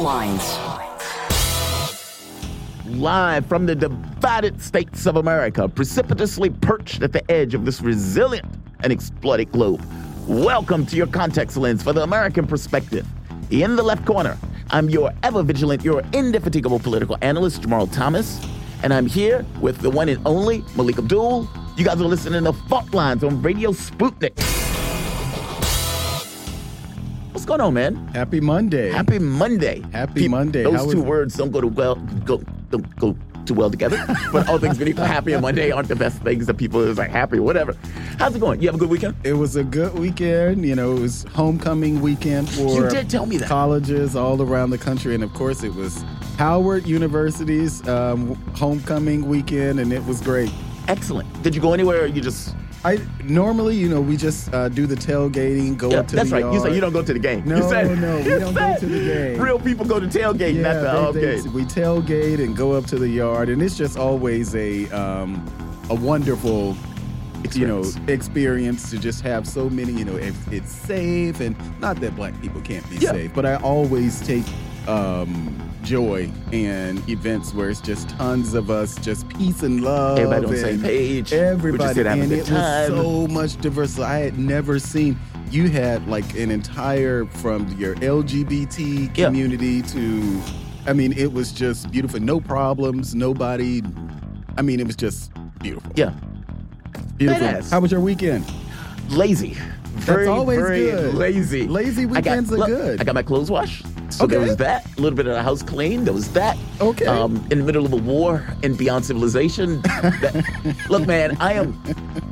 Lines. Live from the divided states of America, precipitously perched at the edge of this resilient and exploited globe. Welcome to your context lens for the American perspective. In the left corner, I'm your ever vigilant, your indefatigable political analyst, Jamarl Thomas, and I'm here with the one and only Melik Abdul. You guys are listening to Fault Lines on Radio Sputnik. What's going on, man? Happy Monday. Happy Monday. Happy Peop- Monday. Those How two words don't go to well go don't go too well together. but all things being equal, happy and Monday aren't the best things that people is like happy, whatever. How's it going? You have a good weekend? It was a good weekend. You know, it was homecoming weekend for You did tell me that. colleges all around the country, and of course, it was Howard University's um, homecoming weekend, and it was great. Excellent. Did you go anywhere or you just I normally, you know, we just uh, do the tailgating, go yeah, up to that's the right. You said you don't go to the game. No, you said, no, we you don't go to the game. Real people go to tailgate, not the Yeah, home they, they, game. we tailgate and go up to the yard, and it's just always a um, a wonderful, you know, Experience. experience to just have so many. You know, if it's safe, and not that black people can't be Yeah. safe, but I always take um, joy in events where it's just tons of us, just peace and love. Everybody on the same and page. Everybody, just here to have a and it time. was so much diversity. I had never seen. You had like an entire from your LGBT Yeah. community to, I mean, it was just beautiful. No problems. Nobody. I mean, it was just beautiful. yeah. beautiful. Badass. How was your weekend? Lazy. Very, always very good. lazy. Lazy I got- weekends are look, good. I got my clothes washed. So there was that. A little bit of the house clean. There was that. Okay. Um, in the middle of a war and beyond civilization. That- look, man, I am.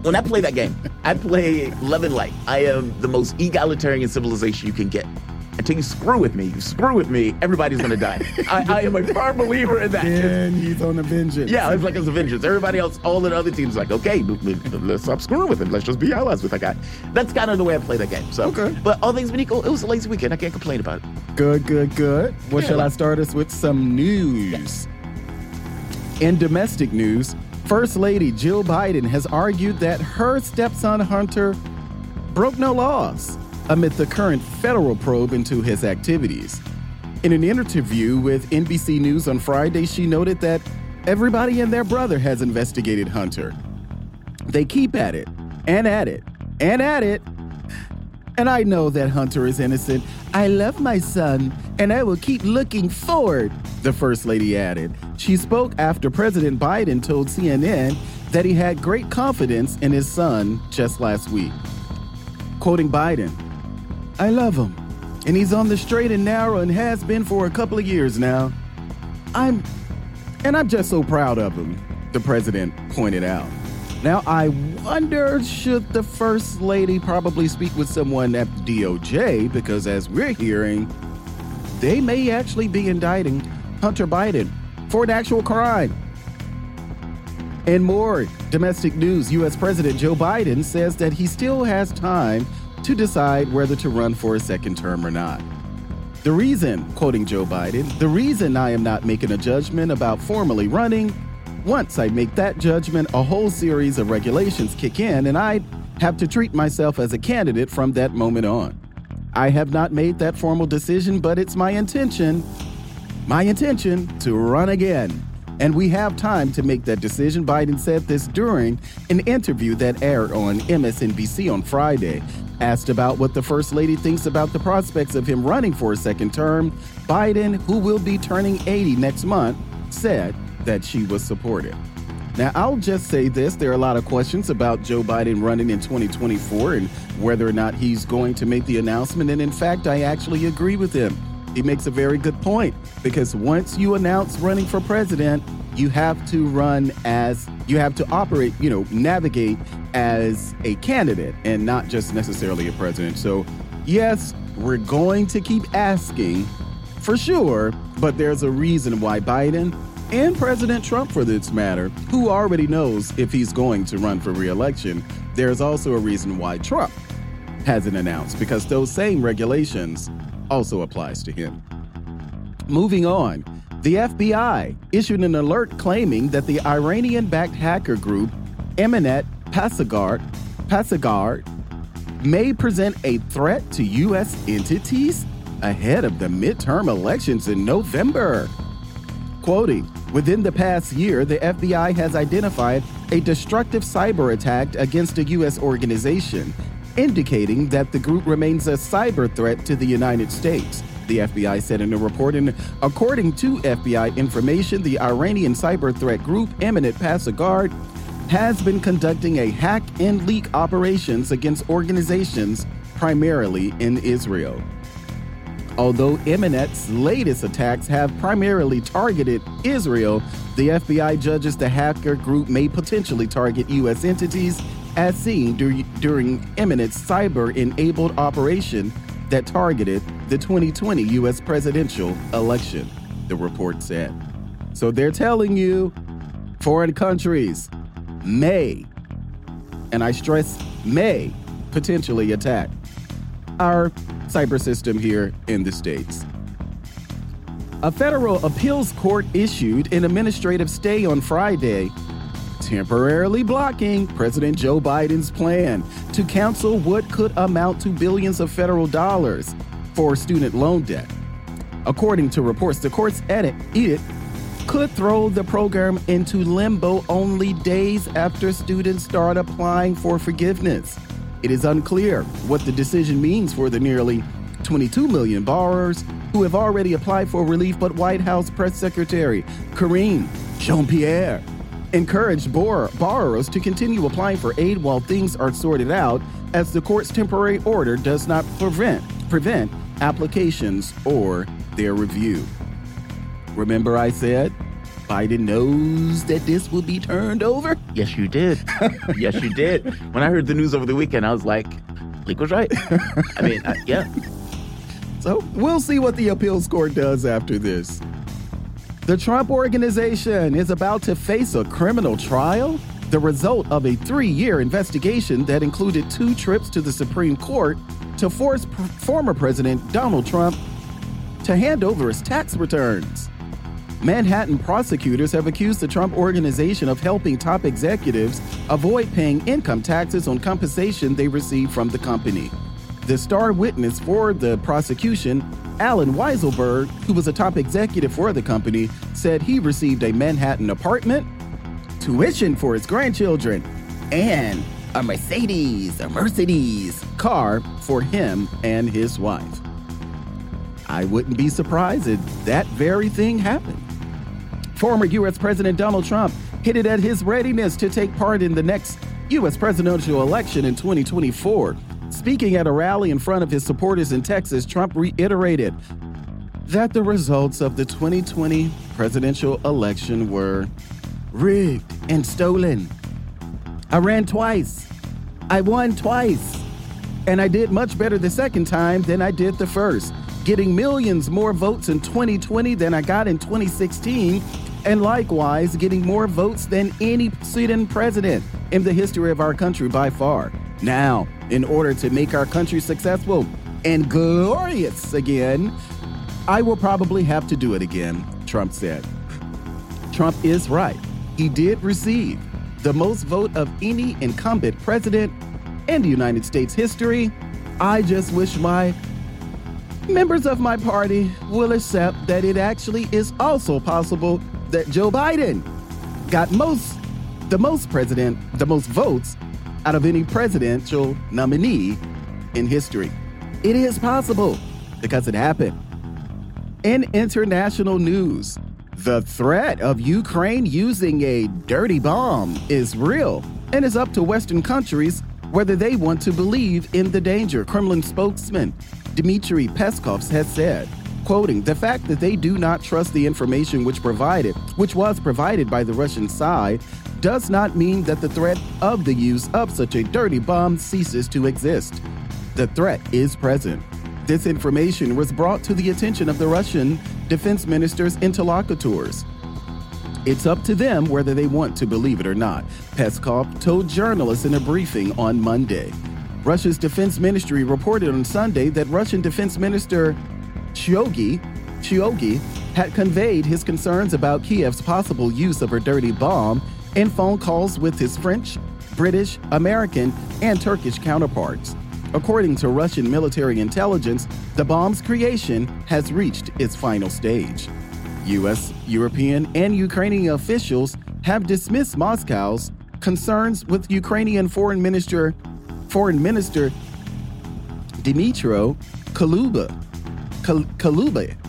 When I play that game, I play Love and Light. I am the most egalitarian civilization you can get. Until you screw with me, you screw with me, everybody's gonna die. I, I am a firm believer in that. And he's on a vengeance. Yeah, it's like it's a vengeance. Everybody else, all the other teams, like, okay, let- let's stop screwing with him. Let's just be allies with that guy. That's kind of the way I play that game. So, Okay. But all things being equal, it was a lazy weekend. I can't complain about it. Good, good, good. Well, Yeah, shall I start us with some news? In domestic news, First Lady Jill Biden has argued that her stepson Hunter broke no laws amid the current federal probe into his activities. In an interview with NBC News on Friday, she noted that everybody and their brother has investigated Hunter. They keep at it, and at it, and at it. And I know that Hunter is innocent. I love my son, and I will keep looking forward, the First Lady added. She spoke after President Biden told CNN that he had great confidence in his son just last week. Quoting Biden, I love him, and he's on the straight and narrow and has been for a couple of years now. I'm, and I'm just so proud of him, the president pointed out. Now, I wonder should the First Lady probably speak with someone at DOJ because, as we're hearing, they may actually be indicting Hunter Biden for an actual crime. And more domestic news U.S. President Joe Biden says that he still has time to decide whether to run for a second term or not. The reason, quoting Joe Biden, the reason I am not making a judgment about formally running, once I make that judgment, a whole series of regulations kick in and I have to treat myself as a candidate from that moment on. I have not made that formal decision, but it's my intention, my intention to run again. And we have time to make that decision. Biden said this during an interview that aired on MSNBC on Friday. Asked about what the First Lady thinks about the prospects of him running for a second term, Biden, who will be turning 80 next month, said that she was supportive. Now, I'll just say this there are a lot of questions about Joe Biden running in 2024 and whether or not he's going to make the announcement. And in fact, I actually agree with him. He makes a very good point because once you announce running for president, you have to run as you have to operate, you know, navigate as a candidate and not just necessarily a president. So, yes, we're going to keep asking for sure, but there's a reason why Biden and President Trump, for this matter, who already knows if he's going to run for reelection, there's also a reason why Trump hasn't announced because those same regulations also applies to him. Moving on, the FBI issued an alert claiming that the Iranian-backed hacker group Emennet Pasargad, Pasargad may present a threat to U.S. entities ahead of the midterm elections in November. Quoting, within the past year, the FBI has identified a destructive cyber attack against a U.S. organization, indicating that the group remains a cyber threat to the United States. The FBI said in a report, and according to FBI information, the Iranian cyber threat group Emennet Pasargad has been conducting a hack and leak operations against organizations primarily in Israel. Although Emennet's latest attacks have primarily targeted Israel, the FBI judges the hacker group may potentially target U.S. entities as seen dur- during Emennet cyber enabled operation that targeted the 2020 U.S. presidential election, the report said. So they're telling you foreign countries may, and I stress may, potentially attack our cyber system here in the States. A federal appeals court issued an administrative stay on Friday, temporarily blocking President Joe Biden's plan to cancel what could amount to billions of federal dollars for student loan debt. According to reports, the court's edit, could throw the program into limbo only days after students start applying for forgiveness. It is unclear what the decision means for the nearly 22 million borrowers who have already applied for relief, but White House Press Secretary Karine Jean Pierre encouraged bor- borrowers to continue applying for aid while things are sorted out, as the court's temporary order does not prevent, prevent applications or their review. Remember, I said Biden knows that this will be turned over? Yes, you did. yes, you did. When I heard the news over the weekend, I was like, Leak was right. I mean, I, yeah. So we'll see what the appeals court does after this. The Trump Organization is about to face a criminal trial, the result of a three year investigation that included two trips to the Supreme Court to force pr- former President Donald Trump to hand over his tax returns. Manhattan prosecutors have accused the Trump Organization of helping top executives avoid paying income taxes on compensation they receive from the company. The star witness for the prosecution, Allen Weisselberg, who was a top executive for the company, said he received a Manhattan apartment, tuition for his grandchildren, and a Mercedes, a Mercedes car for him and his wife. I wouldn't be surprised if that very thing happened. Former U.S. President Donald Trump hinted at his readiness to take part in the next U.S. presidential election in 2024. Speaking at a rally in front of his supporters in Texas, Trump reiterated that the results of the 2020 presidential election were rigged and stolen. I ran twice. I won twice. And I did much better the second time than I did the first, getting millions more votes in 2020 than I got in 2016 and likewise getting more votes than any sitting president in the history of our country by far. Now, in order to make our country successful and glorious again, I will probably have to do it again, Trump said. Trump is right. He did receive the most vote of any incumbent president in the United States history. I just wish my members of my party will accept that it actually is also possible that Joe Biden got most the most president, the most votes out of any presidential nominee in history. It is possible because it happened. In international news, the threat of Ukraine using a dirty bomb is real and is up to Western countries whether they want to believe in the danger, Kremlin spokesman Dmitry Peskov has said. Quoting, the fact that they do not trust the information which provided, which was provided by the Russian side, does not mean that the threat of the use of such a dirty bomb ceases to exist. The threat is present. This information was brought to the attention of the Russian defense minister's interlocutors. It's up to them whether they want to believe it or not, Peskov told journalists in a briefing on Monday. Russia's defense ministry reported on Sunday that Russian Defense Minister Shoigu, Shoigu had conveyed his concerns about Kiev's possible use of a dirty bomb in phone calls with his French, British, American, and Turkish counterparts. According to Russian military intelligence, the bomb's creation has reached its final stage. US, European, and Ukrainian officials have dismissed Moscow's concerns with Ukrainian Foreign Minister Foreign Minister Dmytro Kuleba, Kuleba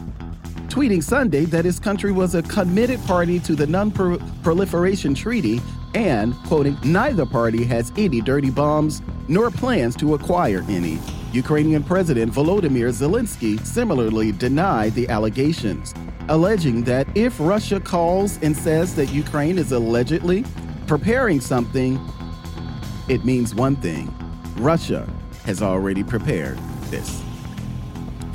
tweeting Sunday that his country was a committed party to the Non Proliferation Treaty and, quoting, neither party has any dirty bombs nor plans to acquire any. Ukrainian President Volodymyr Zelensky similarly denied the allegations, alleging that if Russia calls and says that Ukraine is allegedly preparing something, it means one thing Russia has already prepared this.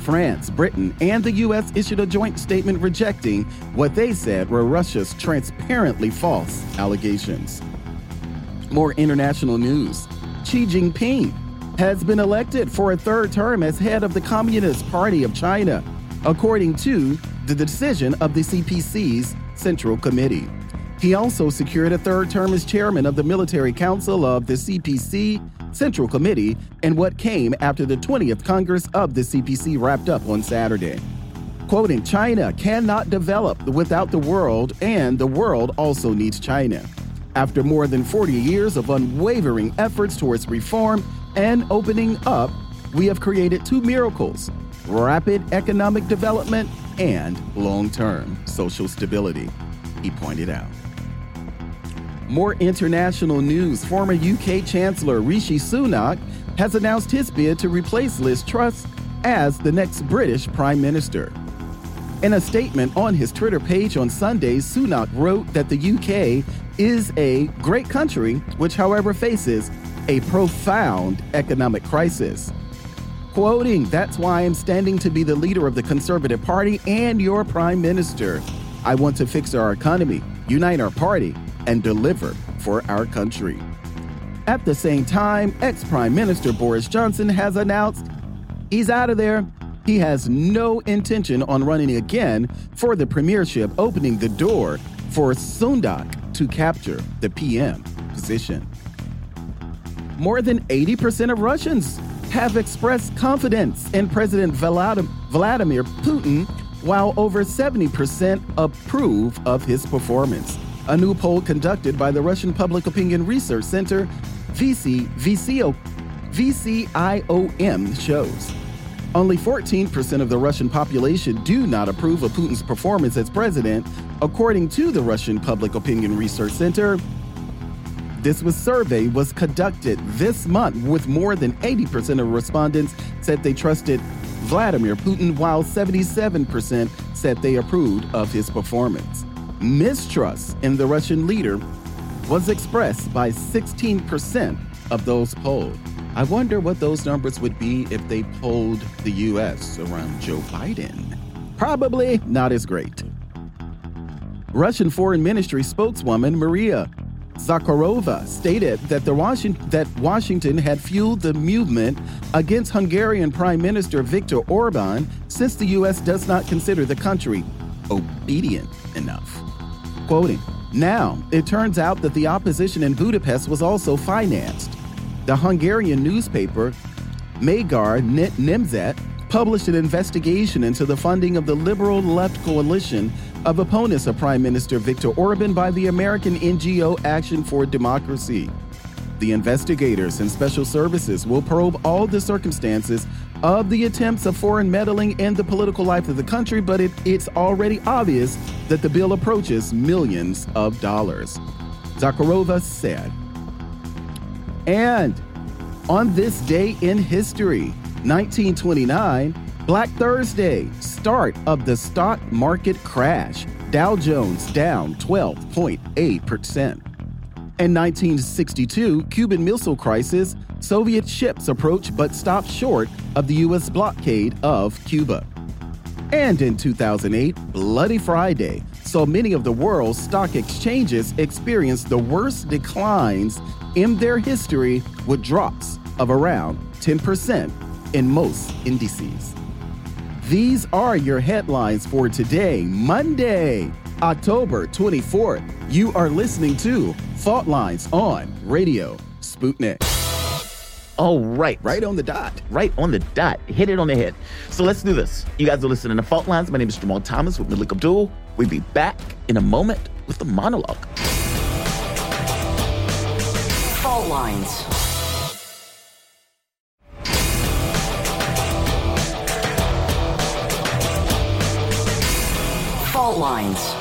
France, Britain, and the U.S. issued a joint statement rejecting what they said were Russia's transparently false allegations. More international news Xi Jinping has been elected for a third term as head of the Communist Party of China, according to the decision of the CPC's Central Committee. He also secured a third term as chairman of the Military Council of the CPC Central Committee and what came after the 20th Congress of the CPC wrapped up on Saturday. Quoting, China cannot develop without the world, and the world also needs China. After more than 40 years of unwavering efforts towards reform and opening up, we have created two miracles rapid economic development and long term social stability, he pointed out. More international news. Former UK Chancellor Rishi Sunak has announced his bid to replace Liz Truss as the next British Prime Minister. In a statement on his Twitter page on Sunday, Sunak wrote that the UK is a great country, which, however, faces a profound economic crisis. Quoting, That's why I'm standing to be the leader of the Conservative Party and your Prime Minister. I want to fix our economy, unite our party, and deliver for our country. At the same time, ex Prime Minister Boris Johnson has announced he's out of there. He has no intention on running again for the premiership, opening the door for Sunak to capture the PM position. More than 80% of Russians have expressed confidence in President Vladimir Putin, while over 70% approve of his performance. A new poll conducted by the Russian Public Opinion Research Center, VC, VCIOM, shows only 14% of the Russian population do not approve of Putin's performance as president, according to the Russian Public Opinion Research Center. This was survey was conducted this month with more than 80% of respondents said they trusted Vladimir Putin while 77% said they approved of his performance mistrust in the Russian leader was expressed by 16% of those polled. I wonder what those numbers would be if they polled the U.S. around Joe Biden. Probably not as great. Russian Foreign Ministry spokeswoman Maria Zakharova stated that, the Washington, that Washington had fueled the movement against Hungarian Prime Minister Viktor Orban since the U.S. does not consider the country obedient enough. Quoting, now, it turns out that the opposition in Budapest was also financed. The Hungarian newspaper, Magyar Nemzet, published an investigation into the funding of the liberal left coalition of opponents of Prime Minister Viktor Orban by the American NGO Action for Democracy. The investigators and special services will probe all the circumstances of the attempts of foreign meddling in the political life of the country, but it, it's already obvious that the bill approaches millions of dollars. Zakharova said. And on this day in history, 1929, Black Thursday, start of the stock market crash. Dow Jones down 12.8%. In 1962, Cuban Missile Crisis, Soviet ships approach but stop short of the U.S. blockade of Cuba. And in 2008, Bloody Friday, so many of the world's stock exchanges experienced the worst declines in their history with drops of around 10% in most indices. These are your headlines for today, Monday, October 24th. You are listening to Fault Lines on Radio Sputnik. Oh, right. Right on the dot. Right on the dot. Hit it on the head. So let's do this. You guys are listening to Fault Lines. My name is Jamarl Thomas with Melik Abdul. We'll be back in a moment with the monologue. Fault Lines. Fault Lines.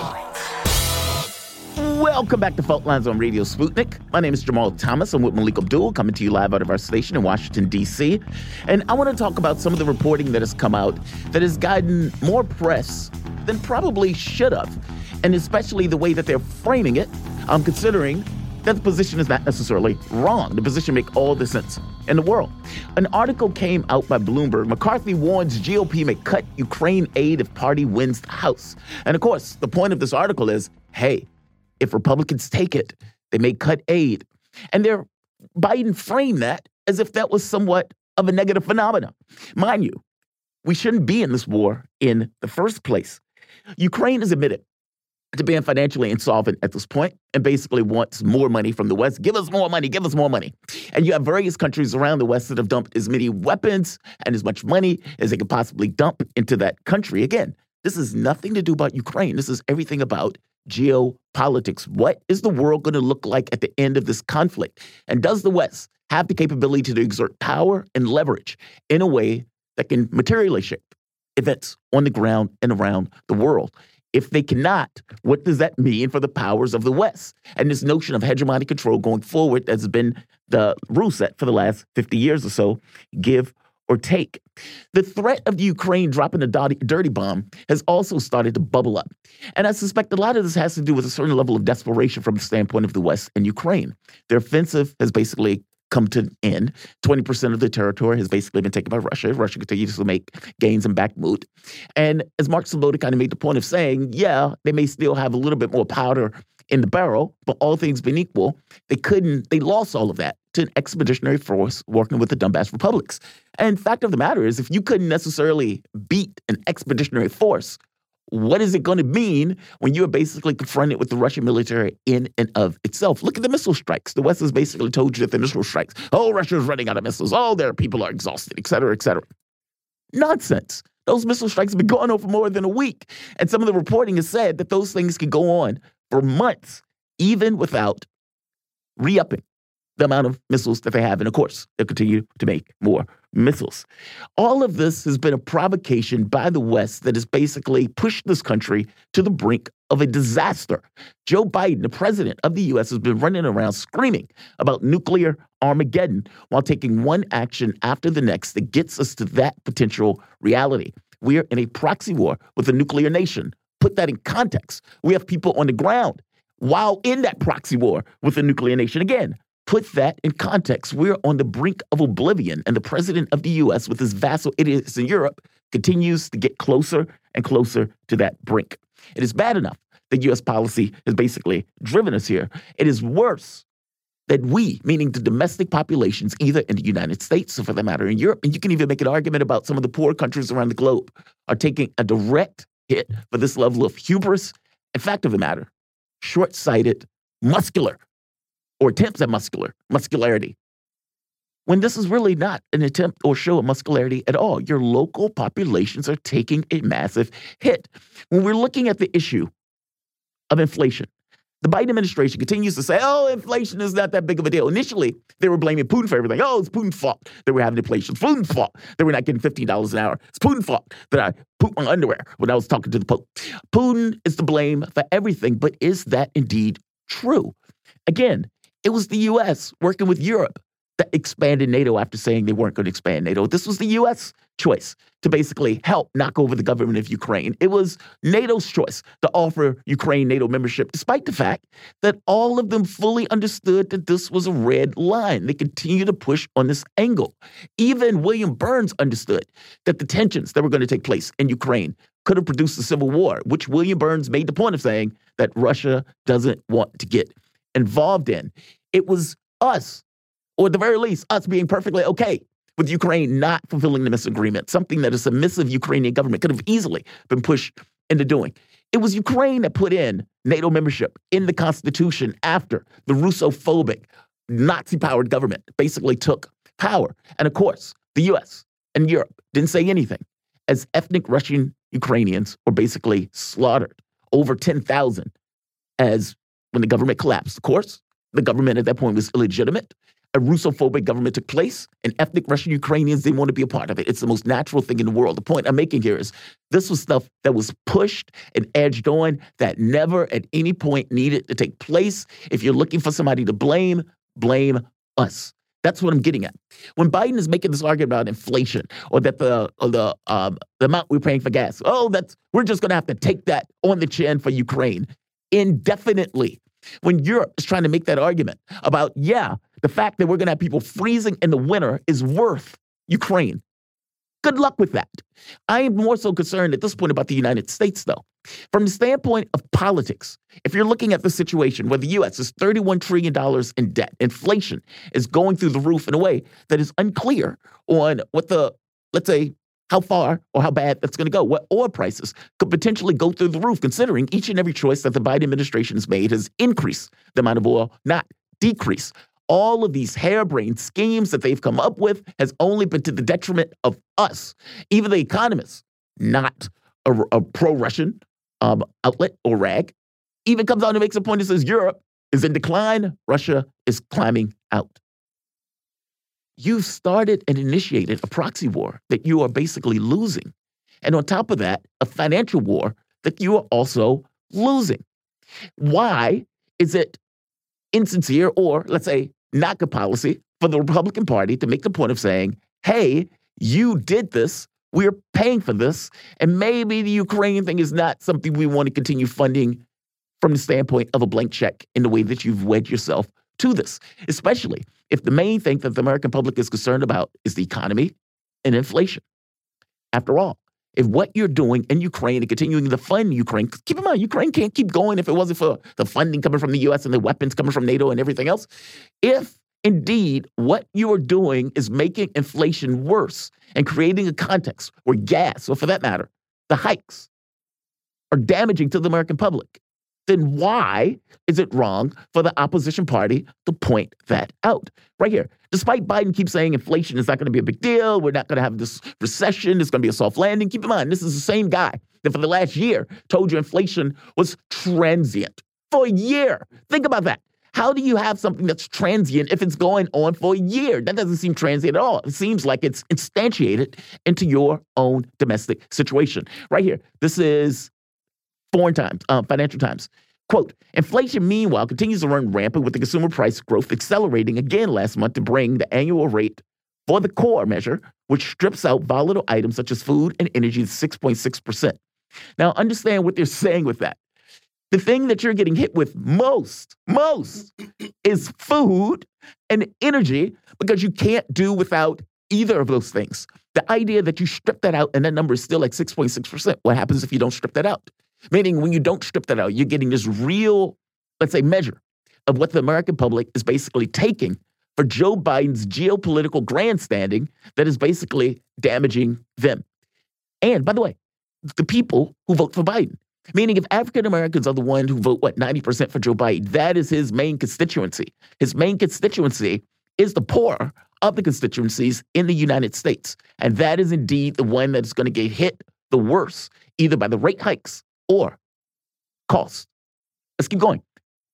Welcome back to Fault Lines on Radio Sputnik. My name is Jamarl Thomas. I'm with Melik Abdul, coming to you live out of our station in Washington, D.C. And I want to talk about some of the reporting that has come out that has gotten more press than probably should have, and especially the way that they're framing it. I'm considering that the position is not necessarily wrong. The position makes all the sense in the world. An article came out by Bloomberg. McCarthy warns GOP may cut Ukraine aid if party wins the House. And of course, the point of this article is hey, if Republicans take it, they may cut aid. And they're Biden framed that as if that was somewhat of a negative phenomenon. Mind you, we shouldn't be in this war in the first place. Ukraine has admitted to being financially insolvent at this point and basically wants more money from the West. Give us more money, give us more money. And you have various countries around the West that have dumped as many weapons and as much money as they could possibly dump into that country. Again, this is nothing to do about Ukraine. This is everything about geopolitics. What is the world going to look like at the end of this conflict? And does the West have the capability to exert power and leverage in a way that can materially shape events on the ground and around the world? If they cannot, what does that mean for the powers of the West? And this notion of hegemonic control going forward that has been the rule set for the last 50 years or so give or take. The threat of Ukraine dropping a dirty bomb has also started to bubble up. And I suspect a lot of this has to do with a certain level of desperation from the standpoint of the West and Ukraine. Their offensive has basically come to an end. 20% of the territory has basically been taken by Russia. Russia continues to make gains in Bakhmut. And as Mark Sleboda kind of made the point of saying, yeah, they may still have a little bit more powder in the barrel, but all things being equal, they couldn't, they lost all of that to an expeditionary force working with the Donbass republics. And fact of the matter is, if you couldn't necessarily beat an expeditionary force, what is it going to mean when you are basically confronted with the Russian military in and of itself? Look at the missile strikes. The West has basically told you that the missile strikes, oh, Russia is running out of missiles. Oh, their people are exhausted, et cetera, et cetera. Nonsense. Those missile strikes have been going on for more than a week. And some of the reporting has said that those things can go on for months, even without re upping the amount of missiles that they have. And of course, they'll continue to make more missiles. All of this has been a provocation by the West that has basically pushed this country to the brink of a disaster. Joe Biden, the president of the US, has been running around screaming about nuclear Armageddon while taking one action after the next that gets us to that potential reality. We are in a proxy war with a nuclear nation. Put that in context. We have people on the ground while in that proxy war with a nuclear nation. Again, Put that in context. We're on the brink of oblivion, and the president of the US, with his vassal idiots in Europe, continues to get closer and closer to that brink. It is bad enough that US policy has basically driven us here. It is worse that we, meaning the domestic populations, either in the United States or for that matter in Europe, and you can even make an argument about some of the poor countries around the globe, are taking a direct hit for this level of hubris and fact of the matter, short sighted, muscular or attempts at muscular muscularity when this is really not an attempt or show of muscularity at all. Your local populations are taking a massive hit. When we're looking at the issue of inflation, the Biden administration continues to say, oh, inflation is not that big of a deal. Initially, they were blaming Putin for everything. Oh, it's Putin's fault that we're having inflation. It's Putin's fault that we're not getting $15 an hour. It's Putin's fault that I pooped my underwear when I was talking to the Pope. Putin is to blame for everything, but is that indeed true? Again, it was the US working with Europe that expanded NATO after saying they weren't going to expand NATO. This was the US choice to basically help knock over the government of Ukraine. It was NATO's choice to offer Ukraine NATO membership, despite the fact that all of them fully understood that this was a red line. They continue to push on this angle. Even William Burns understood that the tensions that were going to take place in Ukraine could have produced a civil war, which William Burns made the point of saying that Russia doesn't want to get involved in. It was us, or at the very least, us being perfectly okay with Ukraine not fulfilling the Minsk agreement, something that a submissive Ukrainian government could have easily been pushed into doing. It was Ukraine that put in NATO membership in the Constitution after the Russophobic, Nazi powered government basically took power. And of course, the US and Europe didn't say anything as ethnic Russian Ukrainians were basically slaughtered, over 10,000, as when the government collapsed. Of course, the government at that point was illegitimate. A Russophobic government took place, and ethnic Russian Ukrainians didn't want to be a part of it. It's the most natural thing in the world. The point I'm making here is this was stuff that was pushed and edged on that never at any point needed to take place. If you're looking for somebody to blame, blame us. That's what I'm getting at. When Biden is making this argument about inflation or that the or the um, the amount we're paying for gas, oh, that's we're just going to have to take that on the chin for Ukraine indefinitely. When Europe is trying to make that argument about, yeah, the fact that we're going to have people freezing in the winter is worth Ukraine. Good luck with that. I am more so concerned at this point about the United States, though. From the standpoint of politics, if you're looking at the situation where the US is $31 trillion in debt, inflation is going through the roof in a way that is unclear on what the, let's say, how far or how bad that's going to go. What oil prices could potentially go through the roof, considering each and every choice that the Biden administration has made has increased the amount of oil, not decreased all of these harebrained schemes that they've come up with has only been to the detriment of us. Even the economists, not a, a pro Russian um, outlet or rag, even comes out and makes a point and says Europe is in decline, Russia is climbing out. You've started and initiated a proxy war that you are basically losing. And on top of that, a financial war that you are also losing. Why is it insincere or, let's say, not good policy for the Republican Party to make the point of saying, hey, you did this. We're paying for this. And maybe the Ukraine thing is not something we want to continue funding from the standpoint of a blank check in the way that you've wed yourself to this, especially if the main thing that the American public is concerned about is the economy and inflation. After all, if what you're doing in Ukraine and continuing to fund Ukraine, keep in mind, Ukraine can't keep going if it wasn't for the funding coming from the US and the weapons coming from NATO and everything else. If indeed what you are doing is making inflation worse and creating a context where gas, or for that matter, the hikes, are damaging to the American public, then why is it wrong for the opposition party to point that out? Right here. Despite Biden keeps saying inflation is not going to be a big deal, we're not going to have this recession, it's going to be a soft landing. Keep in mind, this is the same guy that for the last year told you inflation was transient for a year. Think about that. How do you have something that's transient if it's going on for a year? That doesn't seem transient at all. It seems like it's instantiated into your own domestic situation. Right here. This is Foreign Times, uh, Financial Times. Quote, inflation, meanwhile, continues to run rampant with the consumer price growth accelerating again last month to bring the annual rate for the core measure, which strips out volatile items such as food and energy, to 6.6%. Now, understand what they're saying with that. The thing that you're getting hit with most, most is food and energy because you can't do without either of those things. The idea that you strip that out and that number is still like 6.6%. What happens if you don't strip that out? Meaning, when you don't strip that out, you're getting this real, let's say, measure of what the American public is basically taking for Joe Biden's geopolitical grandstanding that is basically damaging them. And by the way, the people who vote for Biden. Meaning, if African Americans are the ones who vote, what, 90% for Joe Biden, that is his main constituency. His main constituency is the poor of the constituencies in the United States. And that is indeed the one that is going to get hit the worst, either by the rate hikes or cost. Let's keep going.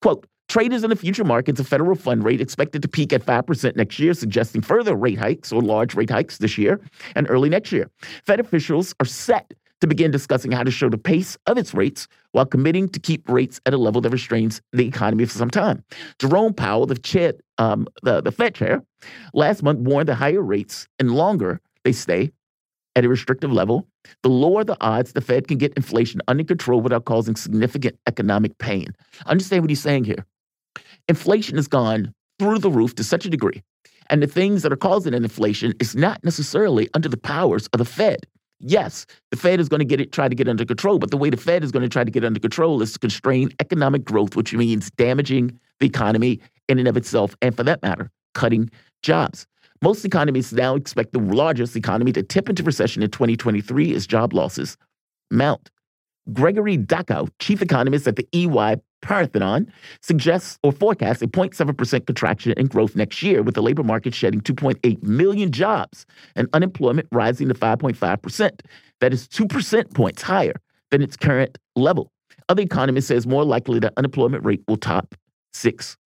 Quote, Traders in the future markets, a federal fund rate expected to peak at 5% next year, suggesting further rate hikes or large rate hikes this year and early next year. Fed officials are set to begin discussing how to show the pace of its rates while committing to keep rates at a level that restrains the economy for some time. Jerome Powell, the, chair, um, the, the Fed chair, last month warned that higher rates and longer they stay at a restrictive level, the lower the odds the Fed can get inflation under control without causing significant economic pain. Understand what he's saying here. Inflation has gone through the roof to such a degree, and the things that are causing an inflation is not necessarily under the powers of the Fed. Yes, the Fed is going to get it, try to get under control, but the way the Fed is going to try to get under control is to constrain economic growth, which means damaging the economy in and of itself, and for that matter, cutting jobs. Most economists now expect the largest economy to tip into recession in 2023 as job losses mount. Gregory Daco, chief economist at the EY Parthenon, suggests or forecasts a 0.7% contraction in growth next year, with the labor market shedding 2.8 million jobs and unemployment rising to 5.5%. That is 2% points higher than its current level. Other economists say it's more likely that unemployment rate will top 6%.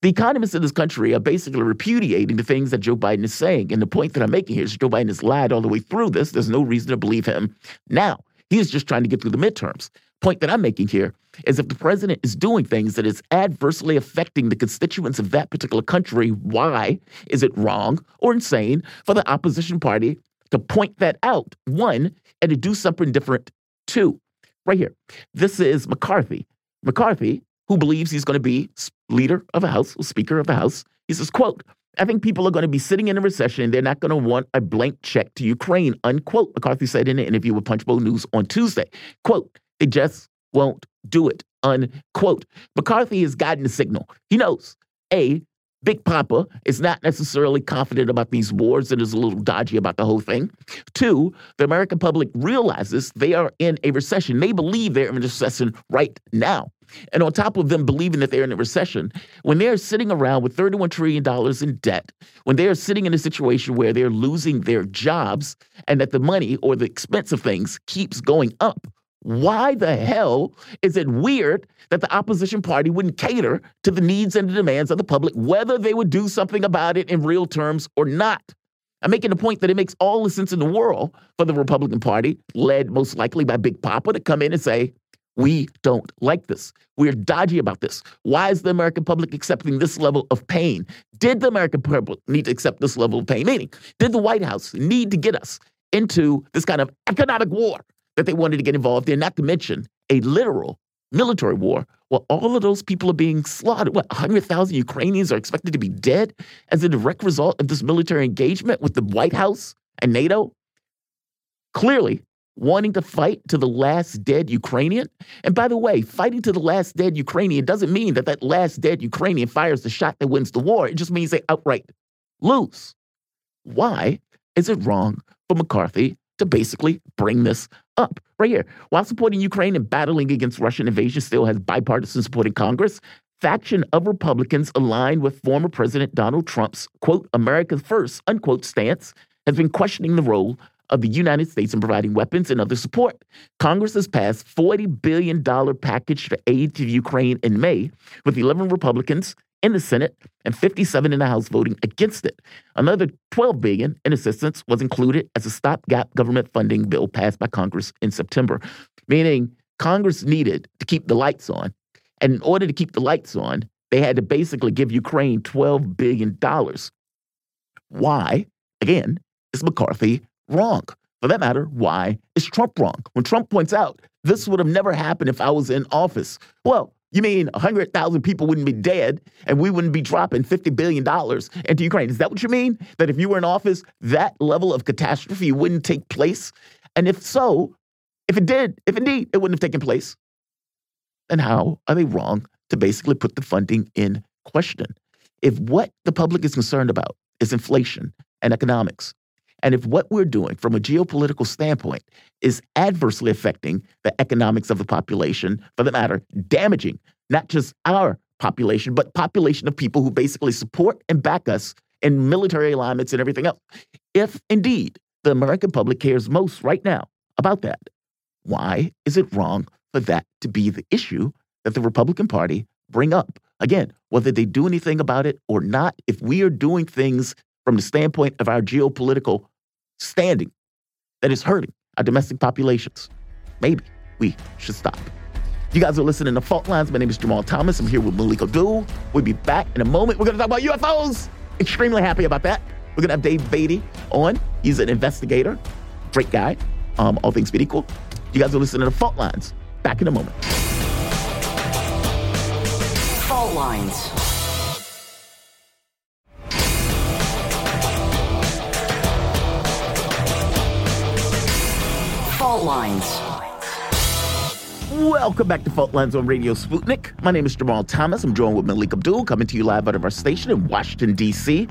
The economists in this country are basically repudiating the things that Joe Biden is saying. And the point that I'm making here is Joe Biden has lied all the way through this. There's no reason to believe him now. He is just trying to get through the midterms. Point that I'm making here is if the president is doing things that is adversely affecting the constituents of that particular country, why is it wrong or insane for the opposition party to point that out? One, and to do something different. Two, right here. This is McCarthy. McCarthy, who believes he's going to be leader of a house, speaker of the house, he says, quote, I think people are going to be sitting in a recession and they're not going to want a blank check to Ukraine, unquote. McCarthy said in an interview with Punchbowl News on Tuesday. Quote, they just won't do it, unquote. McCarthy has gotten the signal. He knows, A, Big Papa is not necessarily confident about these wars and is a little dodgy about the whole thing. Two, the American public realizes they are in a recession. They believe they're in a recession right now. And on top of them believing that they're in a recession, when they're sitting around with $31 trillion in debt, when they're sitting in a situation where they're losing their jobs and that the money or the expense of things keeps going up, why the hell is it weird that the opposition party wouldn't cater to the needs and the demands of the public, whether they would do something about it in real terms or not? I'm making the point that it makes all the sense in the world for the Republican Party, led most likely by Big Papa, to come in and say, we don't like this. We're dodgy about this. Why is the American public accepting this level of pain? Did the American public need to accept this level of pain? Meaning, did the White House need to get us into this kind of economic war that they wanted to get involved in, not to mention a literal military war where all of those people are being slaughtered. What, 100,000 Ukrainians are expected to be dead as a direct result of this military engagement with the White House and NATO? Clearly, wanting to fight to the last dead Ukrainian. And by the way, fighting to the last dead Ukrainian doesn't mean that that last dead Ukrainian fires the shot that wins the war. It just means they outright lose. Why is it wrong for McCarthy to basically bring this up right here? While supporting Ukraine and battling against Russian invasion still has bipartisan support in Congress, faction of Republicans aligned with former President Donald Trump's quote America first unquote stance has been questioning the role of the United States in providing weapons and other support. Congress has passed $40 billion package for aid to Ukraine in May, with 11 Republicans in the Senate and 57 in the House voting against it. Another 12 billion in assistance was included as a stopgap government funding bill passed by Congress in September, meaning Congress needed to keep the lights on. And in order to keep the lights on, they had to basically give Ukraine $12 billion. Why? Again, is McCarthy wrong. For that matter, why is Trump wrong? When Trump points out, this would have never happened if I was in office. Well, you mean 100,000 people wouldn't be dead and we wouldn't be dropping $50 billion into Ukraine? Is that what you mean? That if you were in office, that level of catastrophe wouldn't take place? And if so, if it did, if indeed it wouldn't have taken place, then how are they wrong to basically put the funding in question? If what the public is concerned about is inflation and economics, and if what we're doing from a geopolitical standpoint is adversely affecting the economics of the population, for the matter, damaging not just our population, but population of people who basically support and back us in military alignments and everything else. If indeed the American public cares most right now about that, why is it wrong for that to be the issue that the Republican Party bring up? Again, whether they do anything about it or not, if we are doing things from the standpoint of our geopolitical standing that is hurting our domestic populations. Maybe we should stop. You guys are listening to Fault Lines. My name is Jamarl Thomas. I'm here with Melik Abdul. We'll be back in a moment. We're going to talk about UFOs. Extremely happy about that. We're going to have Dave Beaty on. He's an investigator, great guy, um, all things being equal. You guys are listening to Fault Lines. Back in a moment. Fault Lines. Fault Lines. Welcome back to Fault Lines on Radio Sputnik. My name is Jamarl Thomas. I'm joined with Melik Abdul, coming to you live out of our station in Washington, D.C.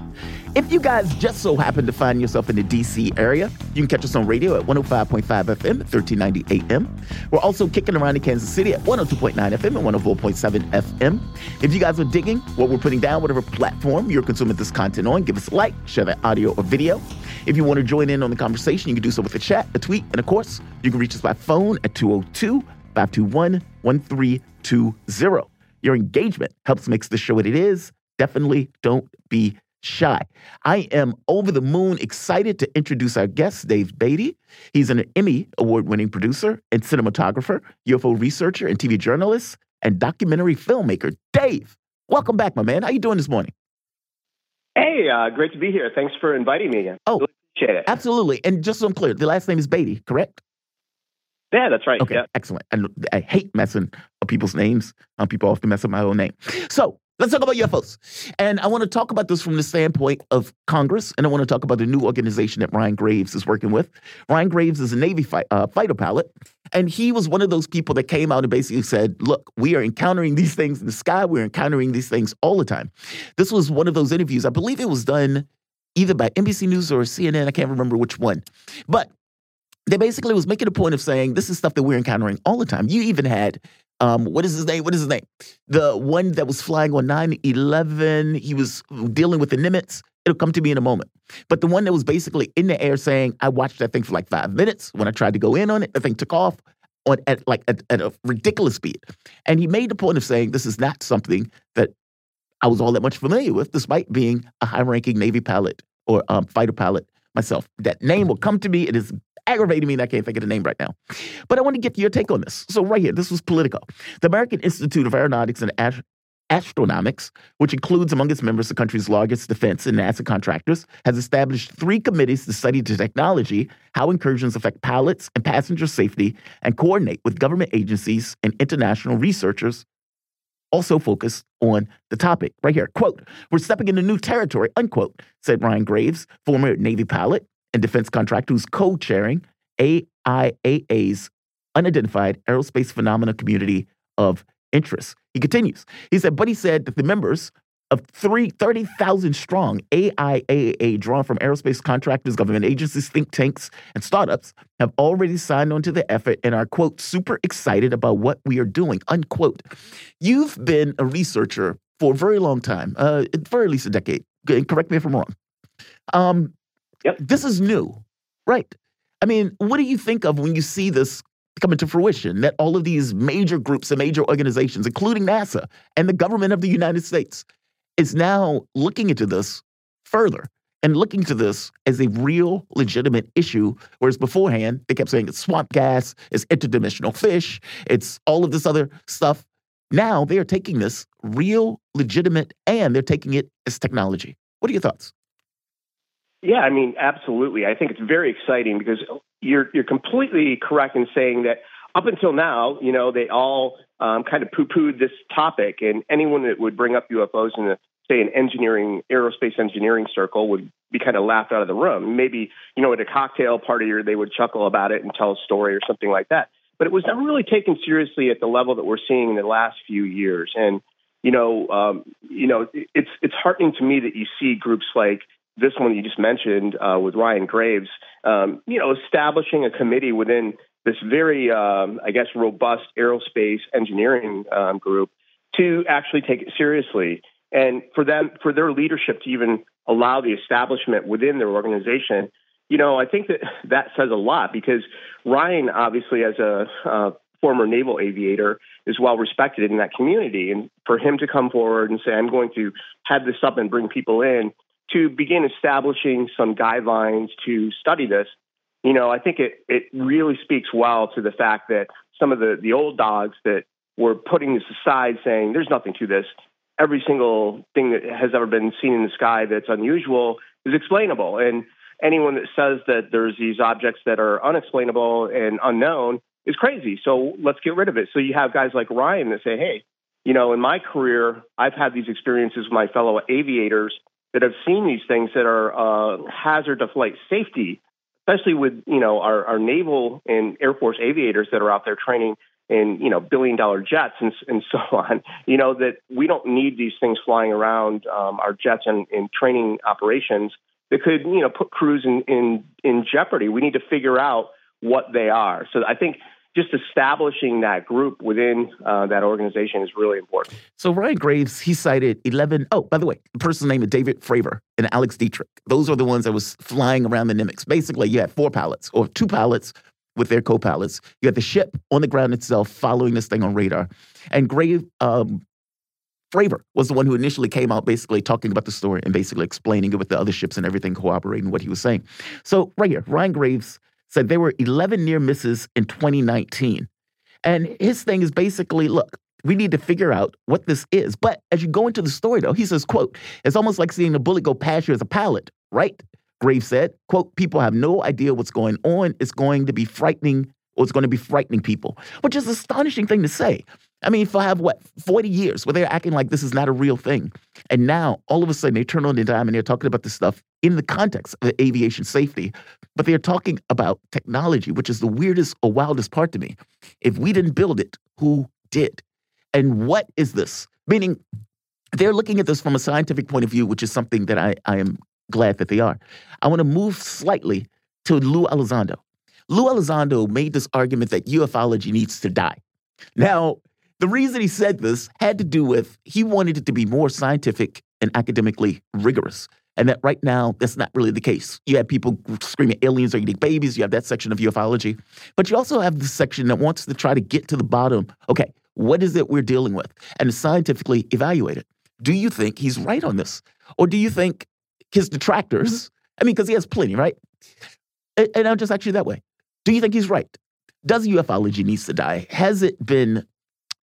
If you guys just so happen to find yourself in the D.C. area, you can catch us on radio at 105.5 FM, 1390 AM. We're also kicking around in Kansas City at 102.9 FM and 104.7 FM. If you guys are digging what we're putting down, whatever platform you're consuming this content on, give us a like, share that audio or video. If you want to join in on the conversation, you can do so with a chat, a tweet, and of course, you can reach us by phone at 202- 521 1320. Your engagement helps makes the show what it is. Definitely don't be shy. I am over the moon excited to introduce our guest, Dave Beaty. He's an Emmy award winning producer and cinematographer, UFO researcher and TV journalist, and documentary filmmaker. Dave, welcome back, my man. How you doing this morning? Hey, uh, great to be here. Thanks for inviting me again. Oh, really appreciate it. Absolutely. And just so I'm clear, the last name is Beaty, correct? Yeah, that's right. Okay, yeah. excellent. And I hate messing up people's names. Um, people often mess up my own name. So let's talk about UFOs. And I want to talk about this from the standpoint of Congress, and I want to talk about the new organization that Ryan Graves is working with. Ryan Graves is a Navy fight, uh, fighter pilot, and he was one of those people that came out and basically said, "Look, we are encountering these things in the sky. We're encountering these things all the time." This was one of those interviews. I believe it was done either by NBC News or CNN. I can't remember which one, but they basically was making a point of saying this is stuff that we're encountering all the time. You even had um, what is his name? What is his name? The one that was flying on 9-11, he was dealing with the Nimitz. It'll come to me in a moment. But the one that was basically in the air saying, I watched that thing for like five minutes. When I tried to go in on it, the thing took off on at like at, at a ridiculous speed. And he made the point of saying this is not something that I was all that much familiar with, despite being a high-ranking Navy pilot or um, fighter pilot myself. That name will come to me. It is aggravating me and I can't think of the name right now. But I want to get your take on this. So, right here, this was Politico. The American Institute of Aeronautics and Ast- Astronomics, which includes among its members the country's largest defense and NASA contractors, has established three committees to study the technology, how incursions affect pilots and passenger safety, and coordinate with government agencies and international researchers also focused on the topic right here. Quote, we're stepping into new territory, unquote, said Ryan Graves, former Navy pilot and defense contractor who's co-chairing AIAA's unidentified aerospace phenomena community of interest. He continues. He said, but he said that the members of three, 30,000 strong AIAA drawn from aerospace contractors, government agencies, think tanks, and startups have already signed on to the effort and are, quote, super excited about what we are doing, unquote. You've been a researcher for a very long time, uh, for at least a decade. Correct me if I'm wrong. Um, Yep. This is new, right? I mean, what do you think of when you see this coming to fruition? That all of these major groups and major organizations, including NASA and the government of the United States, is now looking into this further and looking to this as a real legitimate issue. Whereas beforehand, they kept saying it's swamp gas, it's interdimensional fish, it's all of this other stuff. Now they are taking this real, legitimate, and they're taking it as technology. What are your thoughts? Yeah, I mean, absolutely. I think it's very exciting because you're you're completely correct in saying that up until now, you know, they all um, kind of poo-pooed this topic, and anyone that would bring up UFOs in the say an engineering aerospace engineering circle would be kind of laughed out of the room. Maybe you know at a cocktail party or they would chuckle about it and tell a story or something like that. But it was never really taken seriously at the level that we're seeing in the last few years. And you know, um, you know, it's it's heartening to me that you see groups like this one you just mentioned uh, with Ryan Graves, um, you know, establishing a committee within this very, um, I guess, robust aerospace engineering um, group to actually take it seriously, and for them, for their leadership to even allow the establishment within their organization. You know, I think that that says a lot because Ryan, obviously, as a uh, former naval aviator, is well respected in that community, and for him to come forward and say, "I'm going to have this up and bring people in," to begin establishing some guidelines to study this, you know, I think it, it really speaks well to the fact that some of the, the old dogs that were putting this aside saying there's nothing to this, every single thing that has ever been seen in the sky that's unusual is explainable. And anyone that says that there's these objects that are unexplainable and unknown is crazy. So let's get rid of it. So you have guys like Ryan that say, hey, you know, in my career, I've had these experiences with my fellow aviators that have seen these things that are uh, hazard to flight safety, especially with you know our, our naval and air force aviators that are out there training in you know billion dollar jets and, and so on. You know that we don't need these things flying around um, our jets and in training operations that could you know put crews in, in in jeopardy. We need to figure out what they are. So I think just establishing that group within uh, that organization is really important. So Ryan Graves, he cited 11. Oh, by the way, the person's name is David Fravor and Alex Dietrich. Those are the ones that was flying around the Nimitz. Basically, you had four pilots or two pilots with their co-pilots. You had the ship on the ground itself following this thing on radar. And Grave, um, Fravor was the one who initially came out basically talking about the story and basically explaining it with the other ships and everything, cooperating what he was saying. So right here, Ryan Graves said there were 11 near misses in 2019. And his thing is basically, look, we need to figure out what this is. But as you go into the story, though, he says, quote, it's almost like seeing a bullet go past you as a pilot, right? Graves said, quote, people have no idea what's going on. It's going to be frightening, or it's going to be frightening people, which is astonishing thing to say. I mean, for have what, 40 years where they're acting like this is not a real thing. And now all of a sudden they turn on the dime and they're talking about this stuff in the context of aviation safety, but they're talking about technology, which is the weirdest or wildest part to me. If we didn't build it, who did? And what is this? Meaning, they're looking at this from a scientific point of view, which is something that I, I am glad that they are. I want to move slightly to Lou Elizondo. Lou Elizondo made this argument that ufology needs to die. Now, the reason he said this had to do with he wanted it to be more scientific and academically rigorous. And that right now, that's not really the case. You have people screaming aliens are eating babies. You have that section of ufology. But you also have the section that wants to try to get to the bottom. Okay, what is it we're dealing with? And scientifically evaluate it. Do you think he's right on this? Or do you think his detractors, I mean, because he has plenty, right? And, I'll just ask you that way. Do you think he's right? Does ufology needs to die? Has it been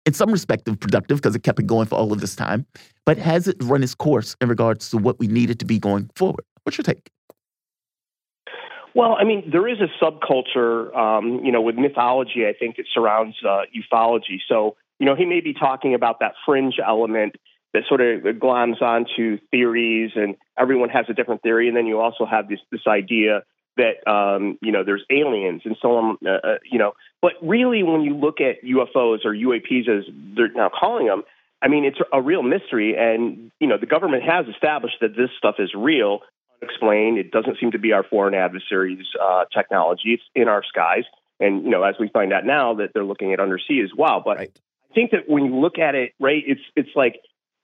in some respect productive because it kept it going for all of this time, but has it run its course in regards to what we needed to be going forward? What's your take? Well, I mean, there is a subculture, um, you know, with mythology, I think, it surrounds uh, ufology. So, you know, he may be talking about that fringe element that sort of gloms onto theories, and everyone has a different theory. And then you also have this this idea that um, you know there's aliens and so on. Uh, uh, you know, but really, when you look at UFOs or UAPs as they're now calling them, I mean, it's a real mystery. And you know, the government has established that this stuff is real, unexplained. It doesn't seem to be our foreign adversaries' uh, technology. It's in our skies, and you know, as we find out now, that they're looking at undersea as well. But right. I think that when you look at it, right, it's it's like,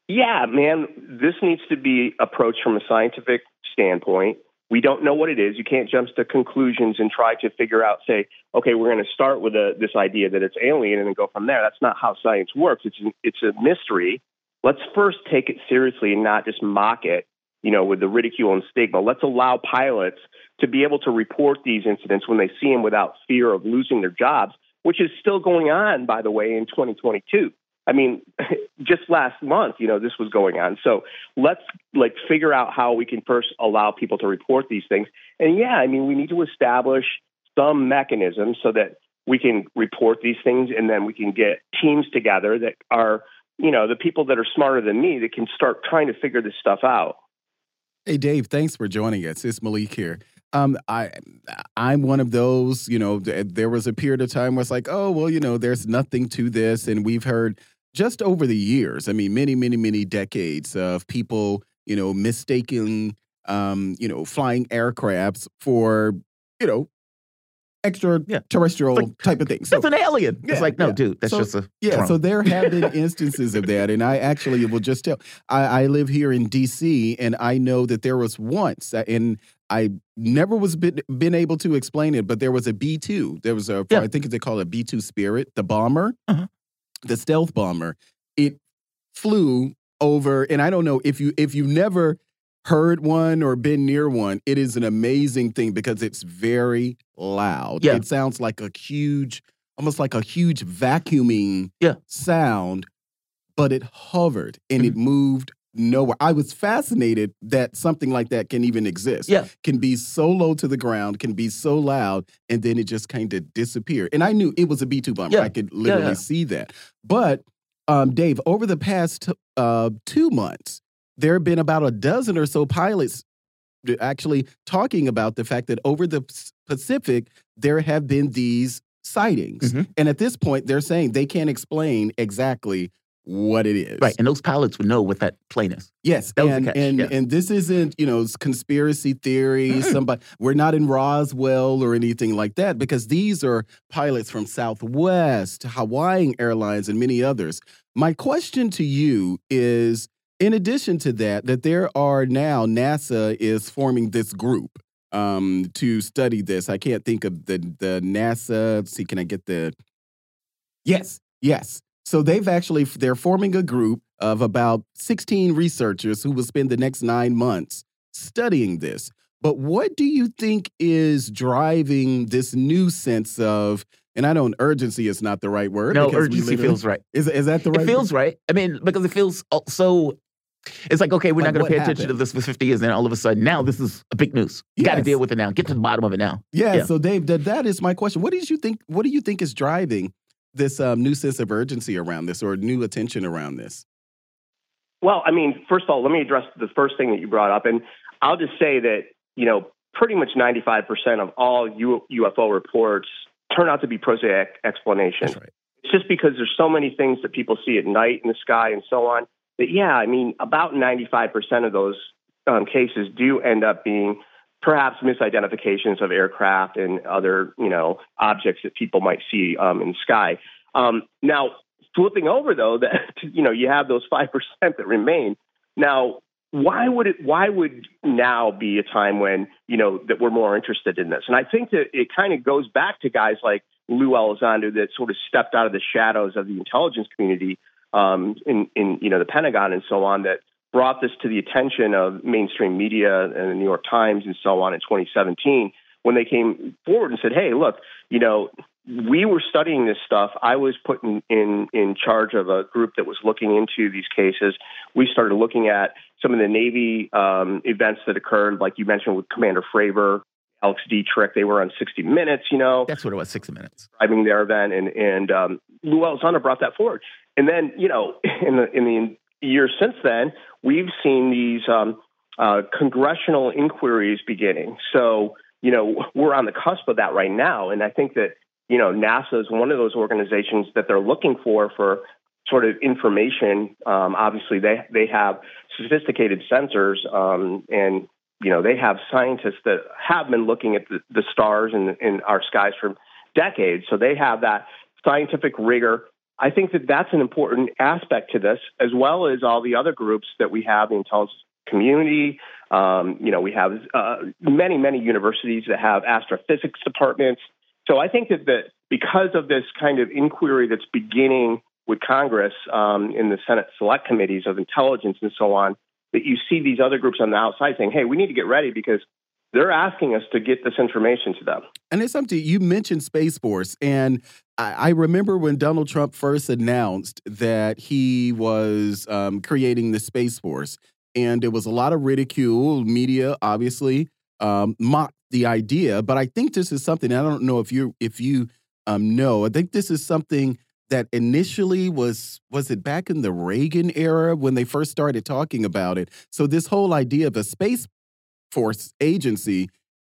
yeah, man, this needs to be approached from a scientific standpoint we don't know what it is. You can't jump to conclusions and try to figure out, say, okay, we're going to start with a, this idea that it's alien and then go from there. That's not how science works. It's it's a mystery. Let's first take it seriously and not just mock it, you know, with the ridicule and stigma. Let's allow pilots to be able to report these incidents when they see them without fear of losing their jobs, which is still going on, by the way, in 2022. I mean, just last month, you know, this was going on. So let's like figure out how we can first allow people to report these things. And yeah, I mean, we need to establish some mechanism so that we can report these things and then we can get teams together that are, you know, the people that are smarter than me that can start trying to figure this stuff out. Hey, Dave, thanks for joining us. It's Melik here. Um, I I'm one of those. You know, there was a period of time where it's like, oh well, you know, there's nothing to this, and we've heard just over the years, I mean, many, many, many decades of people, you know, mistaking, um, you know, flying aircrafts for, you know, extraterrestrial like, type of things. So, an alien. Yeah, it's like, no, yeah. dude, that's so, just a. Yeah, drone. so there have been instances of that. And I actually will just tell I, I, live here in D.C., and I know that there was once, uh, and I never was been, been able to explain it, but there was a B 2. There was a, yeah. I think they call it B 2 Spirit, the bomber. Uh -huh the stealth bomber, it flew over, and I don't know if you if you've never heard one or been near one, it is an amazing thing because it's very loud. Yeah. It sounds like a huge, almost like a huge vacuuming yeah. sound, but it hovered and mm -hmm. it mm-hmm. moved nowhere. I was fascinated that something like that can even exist. Yeah. Can be so low to the ground, can be so loud, and then it just kind of disappear. And I knew it was a B 2 bomber. Yeah. I could literally yeah, yeah. see that. But um, Dave, over the past uh, two months, there have been about a dozen or so pilots actually talking about the fact that over the Pacific, there have been these sightings. Mm -hmm. And at this point, they're saying they can't explain exactly what it is. Right. And those pilots would know what that plane is. Yes. That and and, and this isn't, you know, conspiracy theory. Mm -hmm. Somebody we're not in Roswell or anything like that because these are pilots from Southwest, Hawaiian Airlines, and many others. My question to you is in addition to that, that there are now NASA is forming this group um, to study this. I can't think of the the NASA. See, can I get the? Yes, yes. So they've actually they're forming a group of about 16 researchers who will spend the next nine months studying this. But what do you think is driving this new sense of and I know urgency is not the right word. No, urgency feels right. Is is that the right? It feels right. I mean, because it feels so. It's like okay, we're like not going to pay happened? attention to this for 50 years, and then all of a sudden, now this is a big news. You yes. got to deal with it now. Get to the bottom of it now. Yeah. yeah. So, Dave, that, that is my question. What did you think? What do you think is driving this um, new sense of urgency around this, or new attention around this? Well, I mean, first of all, let me address the first thing that you brought up, and I'll just say that you know pretty much 95% of all UFO reports turn out to be prosaic explanations. Right. It's just because there's so many things that people see at night in the sky and so on. That yeah, I mean, about 95% of those um, cases do end up being perhaps misidentifications of aircraft and other you know objects that people might see um, in the sky. Um, now, flipping over though, that you know you have those five percent that remain. Now, why would it? Why would now be a time when you know that we're more interested in this? And I think that it kind of goes back to guys like Lou Elizondo that sort of stepped out of the shadows of the intelligence community um, in, in you know the Pentagon and so on that brought this to the attention of mainstream media and the New York Times and so on in 2017 when they came forward and said, "Hey, look, you know, we were studying this stuff. I was put in, in, in charge of a group that was looking into these cases. We started looking at some of the Navy um, events that occurred, like you mentioned with Commander Fravor, Alex Dietrich. They were on 60 Minutes, you know. That's what it was, 60 Minutes. Driving their event, and and um, Lou Elizondo brought that forward. And then, you know, in the in the years since then, we've seen these um, uh, congressional inquiries beginning. So, you know, we're on the cusp of that right now, and I think that you know, NASA is one of those organizations that they're looking for for sort of information. Um, obviously, they they have sophisticated sensors, um, and you know, they have scientists that have been looking at the, the stars in, in our skies for decades. So they have that scientific rigor. I think that that's an important aspect to this, as well as all the other groups that we have, the intelligence community. Um, you know, we have uh, many, many universities that have astrophysics departments. So I think that, that because of this kind of inquiry that's beginning with Congress um, in the Senate select committees of intelligence and so on, that you see these other groups on the outside saying, hey, we need to get ready because they're asking us to get this information to them. And it's something you mentioned Space Force, and I, I remember when Donald Trump first announced that he was um, creating the Space Force, and there was a lot of ridicule. Media obviously um, mocked the idea, but I think this is something I don't know if you if you um, know. I think this is something that initially was was it back in the Reagan era when they first started talking about it. So this whole idea of a space force agency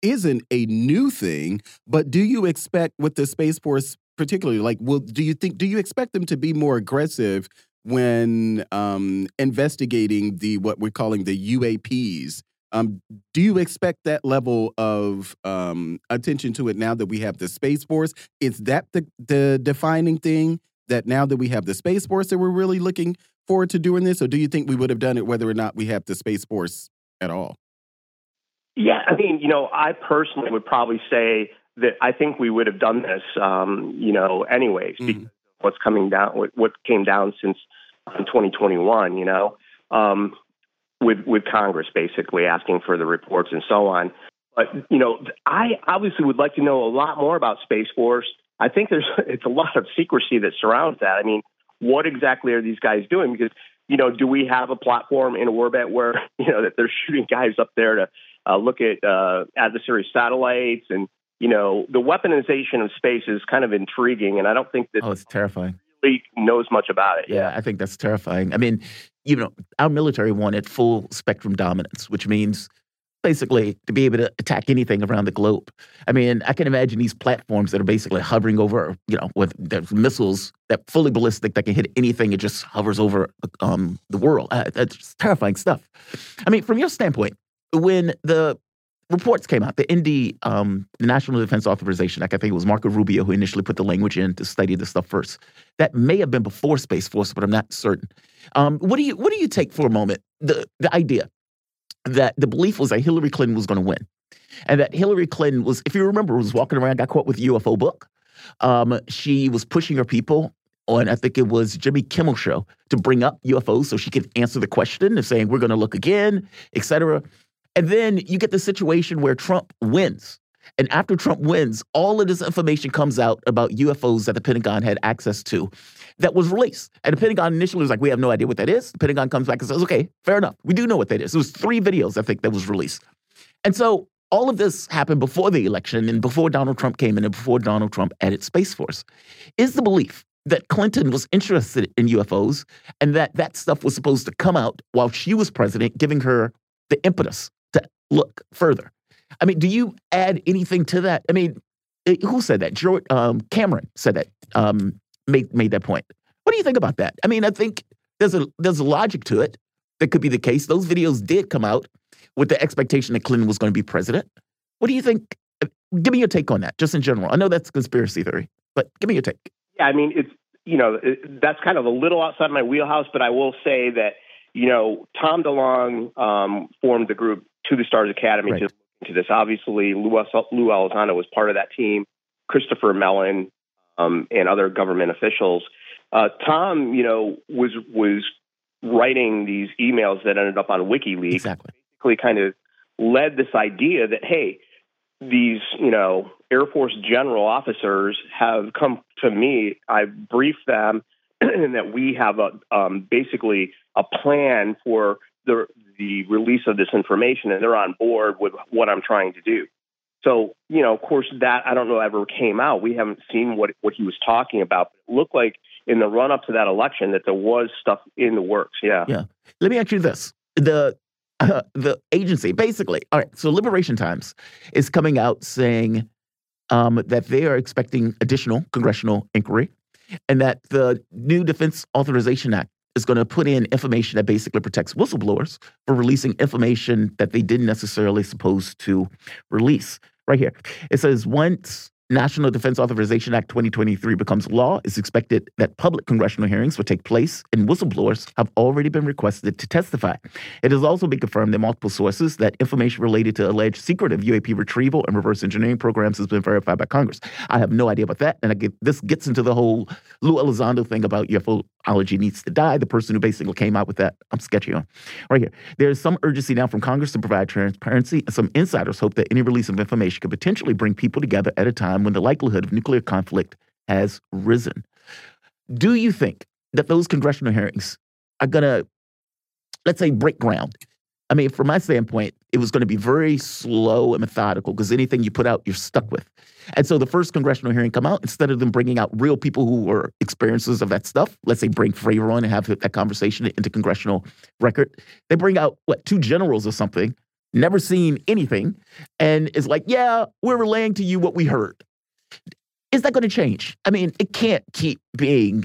isn't a new thing, but do you expect with the space force particularly like will do you think do you expect them to be more aggressive when um, investigating the what we're calling the UAPs um, do you expect that level of um, attention to it now that we have the Space Force? Is that the, the defining thing that now that we have the Space Force that we're really looking forward to doing this? Or do you think we would have done it whether or not we have the Space Force at all? Yeah, I mean, you know, I personally would probably say that I think we would have done this, um, you know, anyways, mm. because what's coming down, what, what came down since 2021, you know. Um, with with Congress, basically asking for the reports and so on. But you know, I obviously would like to know a lot more about Space Force. I think there's it's a lot of secrecy that surrounds that. I mean, what exactly are these guys doing? Because you know, do we have a platform in orbit where you know that they're shooting guys up there to uh, look at uh, adversary satellites and you know the weaponization of space is kind of intriguing, and I don't think that oh, it's terrifying really knows much about it. Yeah, I think that's terrifying. I mean, you know, our military wanted full spectrum dominance, which means basically to be able to attack anything around the globe. I mean, I can imagine these platforms that are basically hovering over, you know, with there's missiles that fully ballistic that can hit anything. It just hovers over um, the world. Uh, that's terrifying stuff. I mean, from your standpoint, when the reports came out, the ND, um, the National Defense Authorization Act, I think it was Marco Rubio who initially put the language in to study this stuff first. That may have been before Space Force, but I'm not certain. Um, what do you what do you take for a moment the the idea that the belief was that Hillary Clinton was going to win, and that Hillary Clinton was, if you remember, was walking around, got caught with UFO book. Um, she was pushing her people on, I think it was Jimmy Kimmel show, to bring up UFOs so she could answer the question of saying we're going to look again, et cetera. And then you get the situation where Trump wins. And after Trump wins, all of this information comes out about UFOs that the Pentagon had access to that was released. And the Pentagon initially was like, we have no idea what that is. The Pentagon comes back and says, okay, fair enough. We do know what that is. It was three videos, I think, that was released. And so all of this happened before the election and before Donald Trump came in and before Donald Trump added Space Force. Is the belief that Clinton was interested in UFOs and that that stuff was supposed to come out while she was president, giving her the impetus look further? I mean, do you add anything to that? I mean, eh, who said that? George um, Cameron said that. Um, made made that point. What do you think about that? I mean, I think there's a there's a logic to it. That could be the case. Those videos did come out with the expectation that Clinton was going to be president. What do you think? Uh, give me your take on that, just in general. I know that's conspiracy theory, but give me your take. Yeah, I mean, it's you know it, that's kind of a little outside my wheelhouse, but I will say that you know Tom DeLonge um, formed the group To the Stars Academy right. to into this. Obviously, Lou, Lou Elizondo was part of that team. Christopher Mellon um, and other government officials. Uh, Tom, you know, was was writing these emails that ended up on WikiLeaks. Exactly. Basically, kind of led this idea that hey, these you know Air Force general officers have come to me. I briefed them, and that we have a um, basically a plan for the the release of this information, and they're on board with what I'm trying to do. So, you know, of course, that I don't know ever came out. We haven't seen what what he was talking about. It looked like in the run up to that election that there was stuff in the works. Yeah. Yeah. Let me ask you this: the uh, the agency, basically, all right. So, Liberation Times is coming out saying um, that they are expecting additional congressional inquiry, and that the new Defense Authorization Act is going to put in information that basically protects whistleblowers for releasing information that they didn't necessarily supposed to release right here. It says once National Defense Authorization Act 2023 becomes law, it's expected that public congressional hearings will take place, and whistleblowers have already been requested to testify. It has also been confirmed in multiple sources that information related to alleged secretive UAP retrieval and reverse engineering programs has been verified by Congress. I have no idea about that, and get, this gets into the whole Lou Elizondo thing about UFOlogy needs to die. The person who basically came out with that, I'm sketchy on. Right here, there is some urgency now from Congress to provide transparency, and some insiders hope that any release of information could potentially bring people together at a time time when the likelihood of nuclear conflict has risen. Do you think that those congressional hearings are going to, let's say, break ground? I mean, from my standpoint, it was going to be very slow and methodical because anything you put out, you're stuck with. And so the first congressional hearing come out, instead of them bringing out real people who were experiencers of that stuff, let's say bring Fravor on and have that conversation into congressional record, they bring out, what, two generals or something never seen anything, and is like, yeah, we're relaying to you what we heard. Is that going to change? I mean, it can't keep being,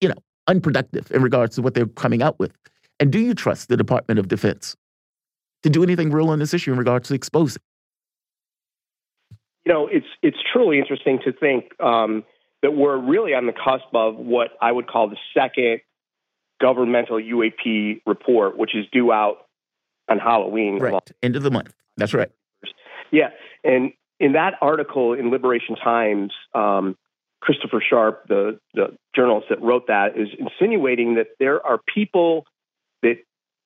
you know, unproductive in regards to what they're coming out with. And do you trust the Department of Defense to do anything real on this issue in regards to exposing? You know, it's it's truly interesting to think um, that we're really on the cusp of what I would call the second governmental UAP report, which is due out on Halloween. Right. End of the month. That's right. Yeah. And in that article in Liberation Times, um, Christopher Sharp, the, the journalist that wrote that, is insinuating that there are people that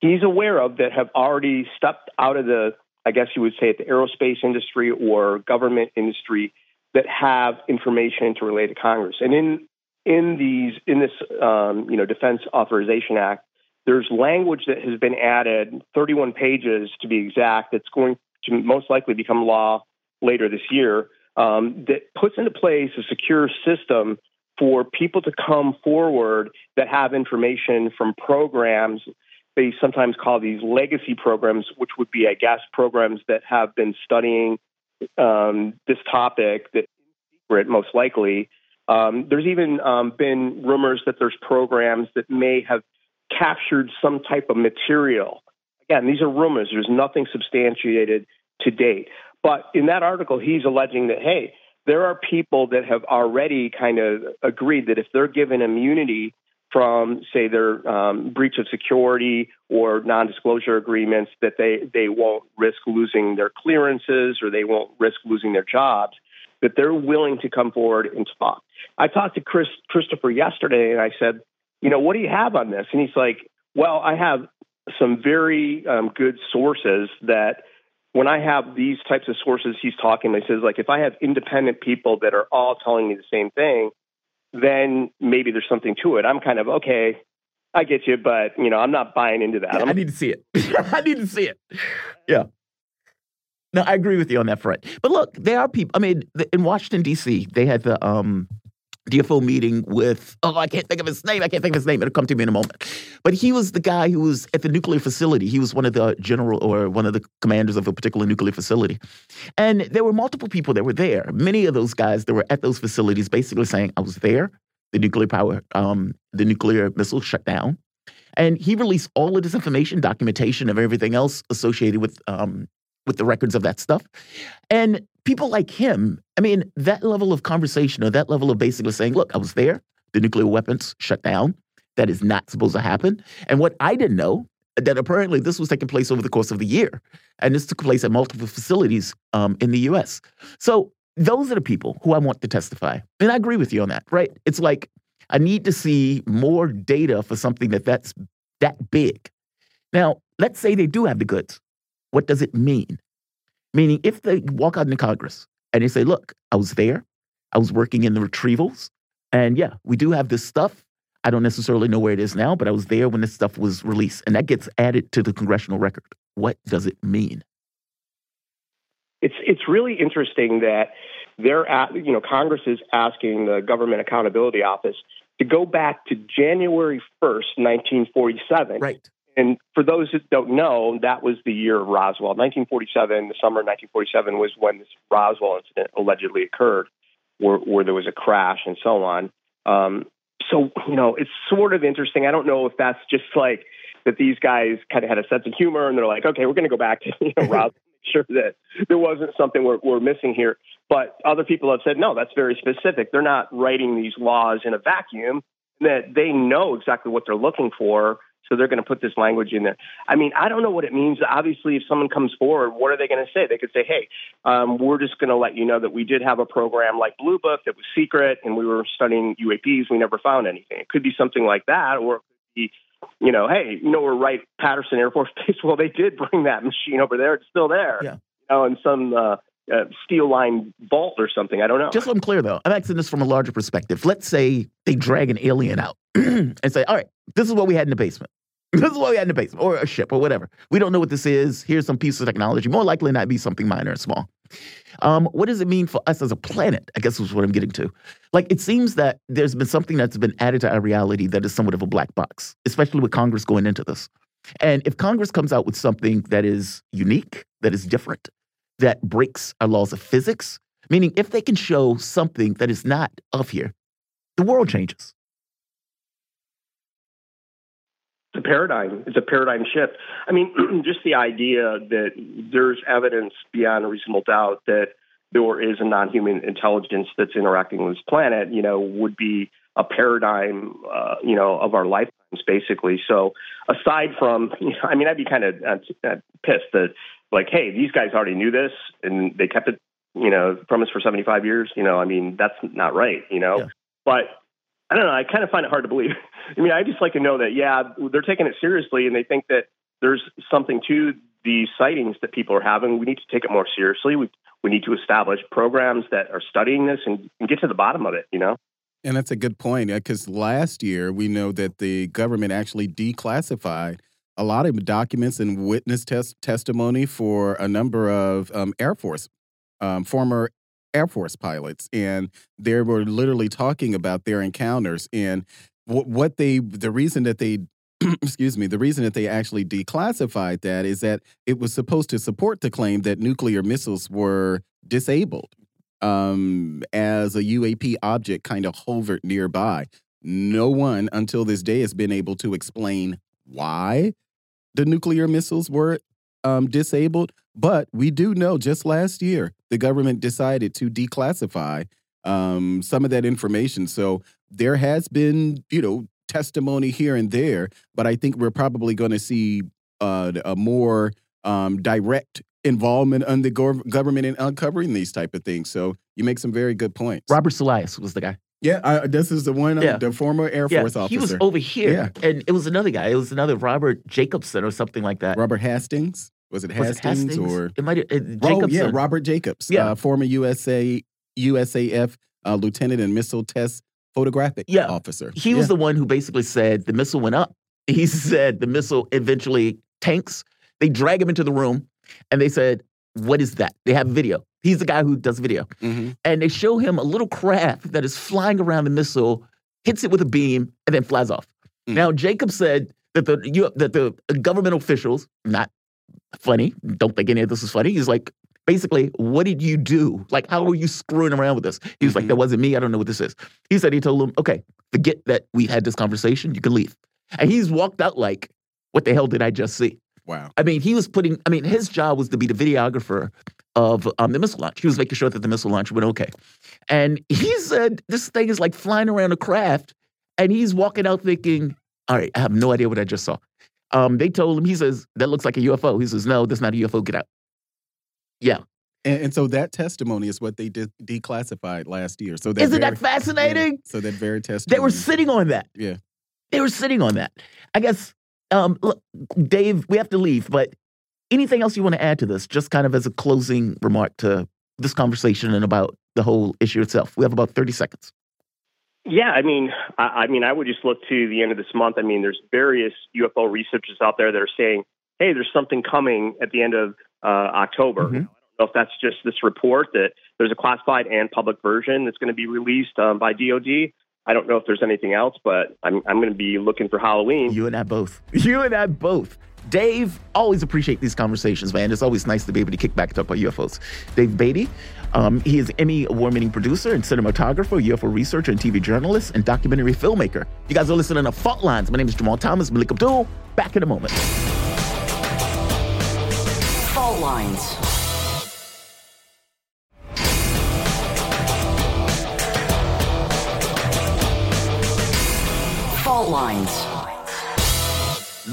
he's aware of that have already stepped out of the, I guess you would say, the aerospace industry or government industry that have information to relay to Congress. And in in these in this um, you know Defense Authorization Act, there's language that has been added, 31 pages to be exact, that's going to most likely become law later this year, um, that puts into place a secure system for people to come forward that have information from programs they sometimes call these legacy programs, which would be, I guess, programs that have been studying um, this topic that secret, most likely. Um, there's even um, been rumors that there's programs that may have captured some type of material. Again, these are rumors. There's nothing substantiated to date. But in that article, he's alleging that, hey, there are people that have already kind of agreed that if they're given immunity from, say, their um, breach of security or non-disclosure agreements, that they they won't risk losing their clearances or they won't risk losing their jobs. That they're willing to come forward and talk. I talked to Chris Christopher yesterday, and I said, you know, what do you have on this? And he's like, well, I have some very um, good sources that when I have these types of sources, he's talking, he says, like, if I have independent people that are all telling me the same thing, then maybe there's something to it. I'm kind of okay. I get you, but you know, I'm not buying into that. Yeah, I need to see it. I need to see it. Yeah. No, I agree with you on that front. But look, there are people. I mean, in Washington D.C., they had the um, DFO meeting with, oh, I can't think of his name. I can't think of his name. It'll come to me in a moment. But he was the guy who was at the nuclear facility. He was one of the general or one of the commanders of a particular nuclear facility. And there were multiple people that were there. Many of those guys that were at those facilities basically saying, I was there. The nuclear power, um, the nuclear missile shut down. And he released all of this information, documentation of everything else associated with um, with the records of that stuff. And people like him, I mean, that level of conversation or that level of basically saying, look, I was there, the nuclear weapons shut down. That is not supposed to happen. And what I didn't know, that apparently this was taking place over the course of the year. And this took place at multiple facilities um, in the US. So those are the people who I want to testify. And I agree with you on that, right? It's like I need to see more data for something that that's that big. Now, let's say they do have the goods. What does it mean? Meaning, if they walk out into Congress and they say, look, I was there, I was working in the retrievals, and yeah, we do have this stuff. I don't necessarily know where it is now, but I was there when this stuff was released, and that gets added to the congressional record. What does it mean? It's it's really interesting that they're at, you know Congress is asking the Government Accountability Office to go back to January 1st, 1947. Right. And for those that don't know, that was the year of Roswell. 1947, the summer of 1947 was when this Roswell incident allegedly occurred, where, where there was a crash and so on. Um, so, you know, it's sort of interesting. I don't know if that's just like that these guys kind of had a sense of humor and they're like, okay, we're going to go back to you know, Roswell, make sure that there wasn't something we're, we're missing here. But other people have said, no, that's very specific. They're not writing these laws in a vacuum, that they know exactly what they're looking for so they're going to put this language in there. I mean, I don't know what it means. Obviously, if someone comes forward, what are they going to say? They could say, hey, um, we're just going to let you know that we did have a program like Blue Book that was secret and we were studying UAPs. We never found anything. It could be something like that, or it could be, you know, hey, you know, we're Wright Patterson Air Force Base. Well, they did bring that machine over there. It's still there. Yeah. You know, and some uh, uh, steel line vault or something. I don't know. Just so I'm clear, though, I'm asking this from a larger perspective. Let's say they drag an alien out and say, all right, this is what we had in the basement. This is what we had in the basement, or a ship, or whatever. We don't know what this is. Here's some piece of technology. More likely not be something minor and small. Um, what does it mean for us as a planet? I guess is what I'm getting to. Like, it seems that there's been something that's been added to our reality that is somewhat of a black box, especially with Congress going into this. And if Congress comes out with something that is unique, that is different, that breaks our laws of physics, meaning if they can show something that is not of here, the world changes. a paradigm. It's a paradigm shift. I mean, just the idea that there's evidence beyond a reasonable doubt that there is a non-human intelligence that's interacting with this planet, you know, would be a paradigm, uh, you know, of our lifetimes, basically. So, aside from, you know, I mean, I'd be kind of uh, uh, pissed that, like, hey, these guys already knew this and they kept it, you know, from us for 75 years. You know, I mean, that's not right. You know, yeah. but I don't know. I kind of find it hard to believe. I mean, I just like to know that, yeah, they're taking it seriously and they think that there's something to the sightings that people are having. We need to take it more seriously. We, we need to establish programs that are studying this and, and get to the bottom of it, you know? And that's a good point because last year we know that the government actually declassified a lot of documents and witness test testimony for a number of um, Air Force, um, former Air Force pilots, and they were literally talking about their encounters and what they the reason that they excuse me, the reason that they actually declassified that is that it was supposed to support the claim that nuclear missiles were disabled um, as a UAP object kind of hovered nearby. No one until this day has been able to explain why the nuclear missiles were um, disabled. But we do know just last year, the government decided to declassify um, some of that information. So there has been, you know, testimony here and there, but I think we're probably going to see uh, a more um, direct involvement on the government in uncovering these type of things. So you make some very good points. Robert Salas was the guy. Yeah, uh, this is the one, uh, yeah. the former Air yeah, Force officer. He was over here, yeah. and it was another guy. It was another Robert Jacobson or something like that. Robert Hastings. Was it Hastings, was it Hastings? or it might uh, Oh yeah, Robert Jacobs. Yeah, uh, former USA USAF uh, lieutenant and missile test photographic yeah. officer. He yeah. was the one who basically said the missile went up. He said the missile eventually tanks. They drag him into the room, and they said, "What is that?" They have video. He's the guy who does video, mm -hmm. and they show him a little craft that is flying around the missile, hits it with a beam, and then flies off. Mm. Now Jacob said that the you, that the government officials, not funny. Don't think any of this is funny. He's like, basically, what did you do? Like, how are you screwing around with this? He was mm-hmm. like, that wasn't me. I don't know what this is. He said he told him, okay, forget that we had this conversation. You can leave. And he's walked out like, what the hell did I just see? Wow. I mean, he was putting, I mean, his job was to be the videographer of um, the missile launch. He was making sure that the missile launch went okay. And he said this thing is like flying around a craft, and he's walking out thinking, all right, I have no idea what I just saw. Um, they told him, he says, that looks like a UFO. He says, no, that's not a UFO. Get out. Yeah. And, and so that testimony is what they did declassified last year. So that isn't very, that fascinating? Yeah, so that very testimony. They were sitting on that. Yeah. They were sitting on that. I guess, um, look, Dave, we have to leave, but anything else you want to add to this, just kind of as a closing remark to this conversation and about the whole issue itself? We have about 30 seconds. Yeah, I mean, I, I mean, I would just look to the end of this month. I mean, there's various UFO researchers out there that are saying, "Hey, there's something coming at the end of uh, October." Mm-hmm. I don't know if that's just this report that there's a classified and public version that's going to be released um, by DoD. I don't know if there's anything else, but I'm I'm going to be looking for Halloween. You and I both. You and I both. Dave, always appreciate these conversations, man. It's always nice to be able to kick back and talk about UFOs. Dave Beaty, um, he is Emmy award-winning producer and cinematographer, UFO researcher and TV journalist, and documentary filmmaker. You guys are listening to Fault Lines. My name is Jamarl Thomas, Melik Abdul. Back in a moment. Fault Lines. Fault Lines.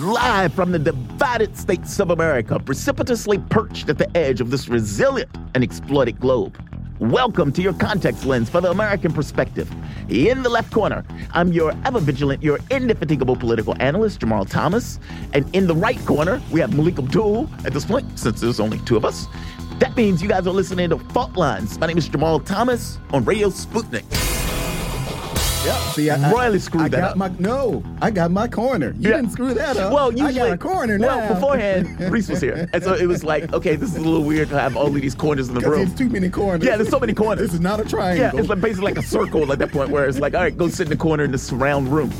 Live from the divided states of America, precipitously perched at the edge of this resilient and exploited globe. Welcome to your context lens for the American perspective. In the left corner, I'm your ever vigilant, your indefatigable political analyst, Jamarl Thomas. And in the right corner, we have Melik Abdul at this point, since there's only two of us. That means you guys are listening to Fault Lines. My name is Jamarl Thomas on Radio Sputnik. Yep. See, I, royally screwed I that got up. My, no, I got my corner. You yeah. didn't screw that up. Well, usually, I got a corner now. Well, beforehand, Reese was here, and so it was like, okay, this is a little weird to have all of these corners in the room. There's too many corners. Yeah, there's so many corners. This is not a triangle. Yeah, it's like basically like a circle at that point, where it's like, all right, go sit in the corner in this round room.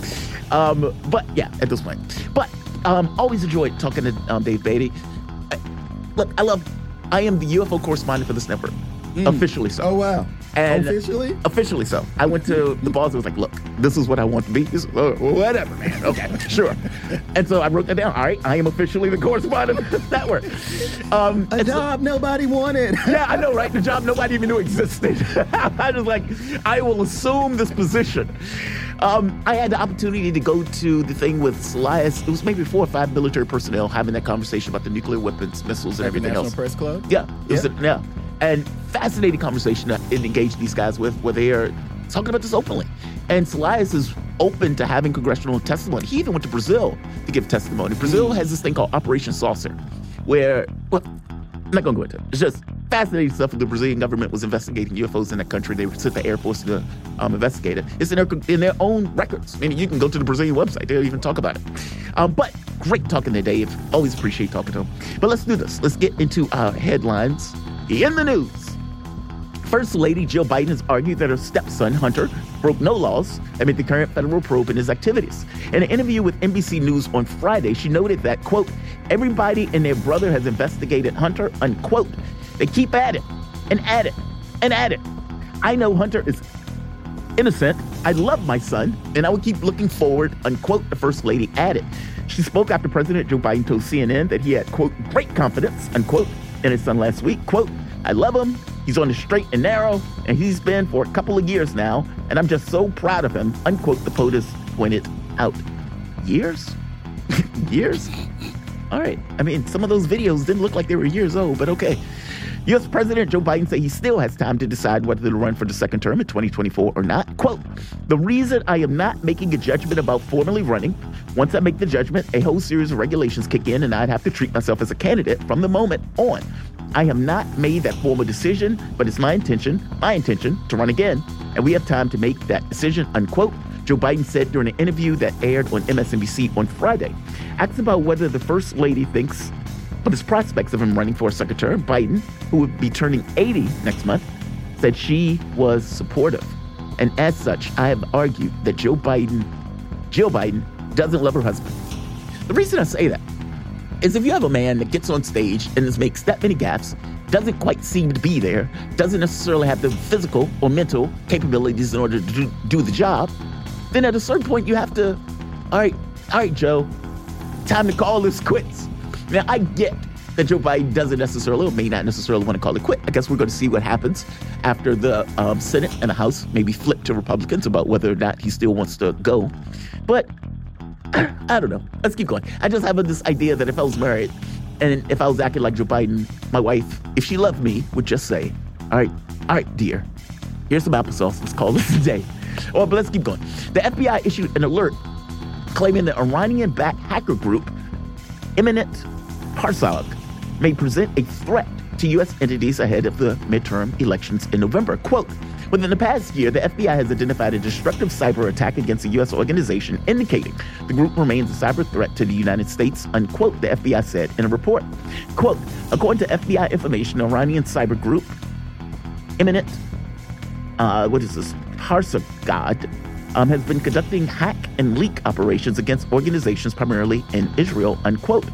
Um, but yeah, at this point, but um, always enjoyed talking to um, Dave Beaty. I, look, I love. I am the UFO correspondent for this network, mm. officially so. Oh wow. And officially? Officially so. I went to the boss and was like, look, this is what I want to be. This, uh, whatever, man. Okay, sure. And so I wrote that down. All right, I am officially the correspondent of the network. Um, a job so, nobody wanted. yeah, I know, right? The job nobody even knew existed. I was like, I will assume this position. Um, I had the opportunity to go to the thing with Salas. It was maybe four or five military personnel having that conversation about the nuclear weapons, missiles, and everything National else. Press Club. Yeah, yeah. A, yeah and fascinating conversation to engage these guys with where they are talking about this openly. And Salas is open to having congressional testimony. He even went to Brazil to give testimony. Brazil mm. has this thing called Operation Saucer, where, well, I'm not gonna go into it. It's just fascinating stuff. The Brazilian government was investigating UFOs in that country. They sent the Air Force to um, investigate it. It's in their, in their own records. I mean, you can go to the Brazilian website. They'll even talk about it. Um, but great talking to Dave. Always appreciate talking to him. But let's do this. Let's get into our headlines in the news. First Lady Jill Biden has argued that her stepson, Hunter, broke no laws amid the current federal probe in his activities. In an interview with NBC News on Friday, she noted that, quote, everybody and their brother has investigated Hunter, unquote. They keep at it and at it and at it. I know Hunter is innocent. I love my son, and I will keep looking forward, unquote, the First Lady added. She spoke after President Joe Biden told CNN that he had, quote, great confidence, unquote, in his son last week. Quote, I love him. He's on the straight and narrow, and he's been for a couple of years now, and I'm just so proud of him, unquote, the POTUS pointed out. Years? years? All right. I mean, some of those videos didn't look like they were years old, but okay. U.S. President Joe Biden said he still has time to decide whether to run for the second term in 2024 or not. Quote, the reason I am not making a judgment about formally running, once I make the judgment, a whole series of regulations kick in and I'd have to treat myself as a candidate from the moment on. I have not made that formal decision, but it's my intention, my intention to run again, and we have time to make that decision, unquote. Joe Biden said during an interview that aired on MSNBC on Friday. Asked about whether the First Lady thinks but his prospects of him running for term, Biden, who would be turning 80 next month, said she was supportive. And as such, I have argued that Joe Biden, Jill Biden, doesn't love her husband. The reason I say that is if you have a man that gets on stage and makes that many gaffes, doesn't quite seem to be there, doesn't necessarily have the physical or mental capabilities in order to do, do the job, then at a certain point you have to, all right, all right, Joe, time to call this quits. Now, I get that Joe Biden doesn't necessarily, or may not necessarily want to call it quit. I guess we're going to see what happens after the um, Senate and the House maybe flip to Republicans about whether or not he still wants to go. But I don't know. Let's keep going. I just have this idea that if I was married and if I was acting like Joe Biden, my wife, if she loved me, would just say, all right, all right, dear, here's some applesauce. Let's call this a day. Or, but let's keep going. The FBI issued an alert claiming the Iranian-backed hacker group Emennet Pasargad may present a threat to U.S. entities ahead of the midterm elections in November. Quote, Within the past year, the FBI has identified a destructive cyber attack against a U.S. organization, indicating the group remains a cyber threat to the United States, unquote, the FBI said in a report. Quote, according to FBI information, Iranian cyber group, Emennet, uh, what is this, Pasargad, um, has been conducting hack and leak operations against organizations primarily in Israel, unquote.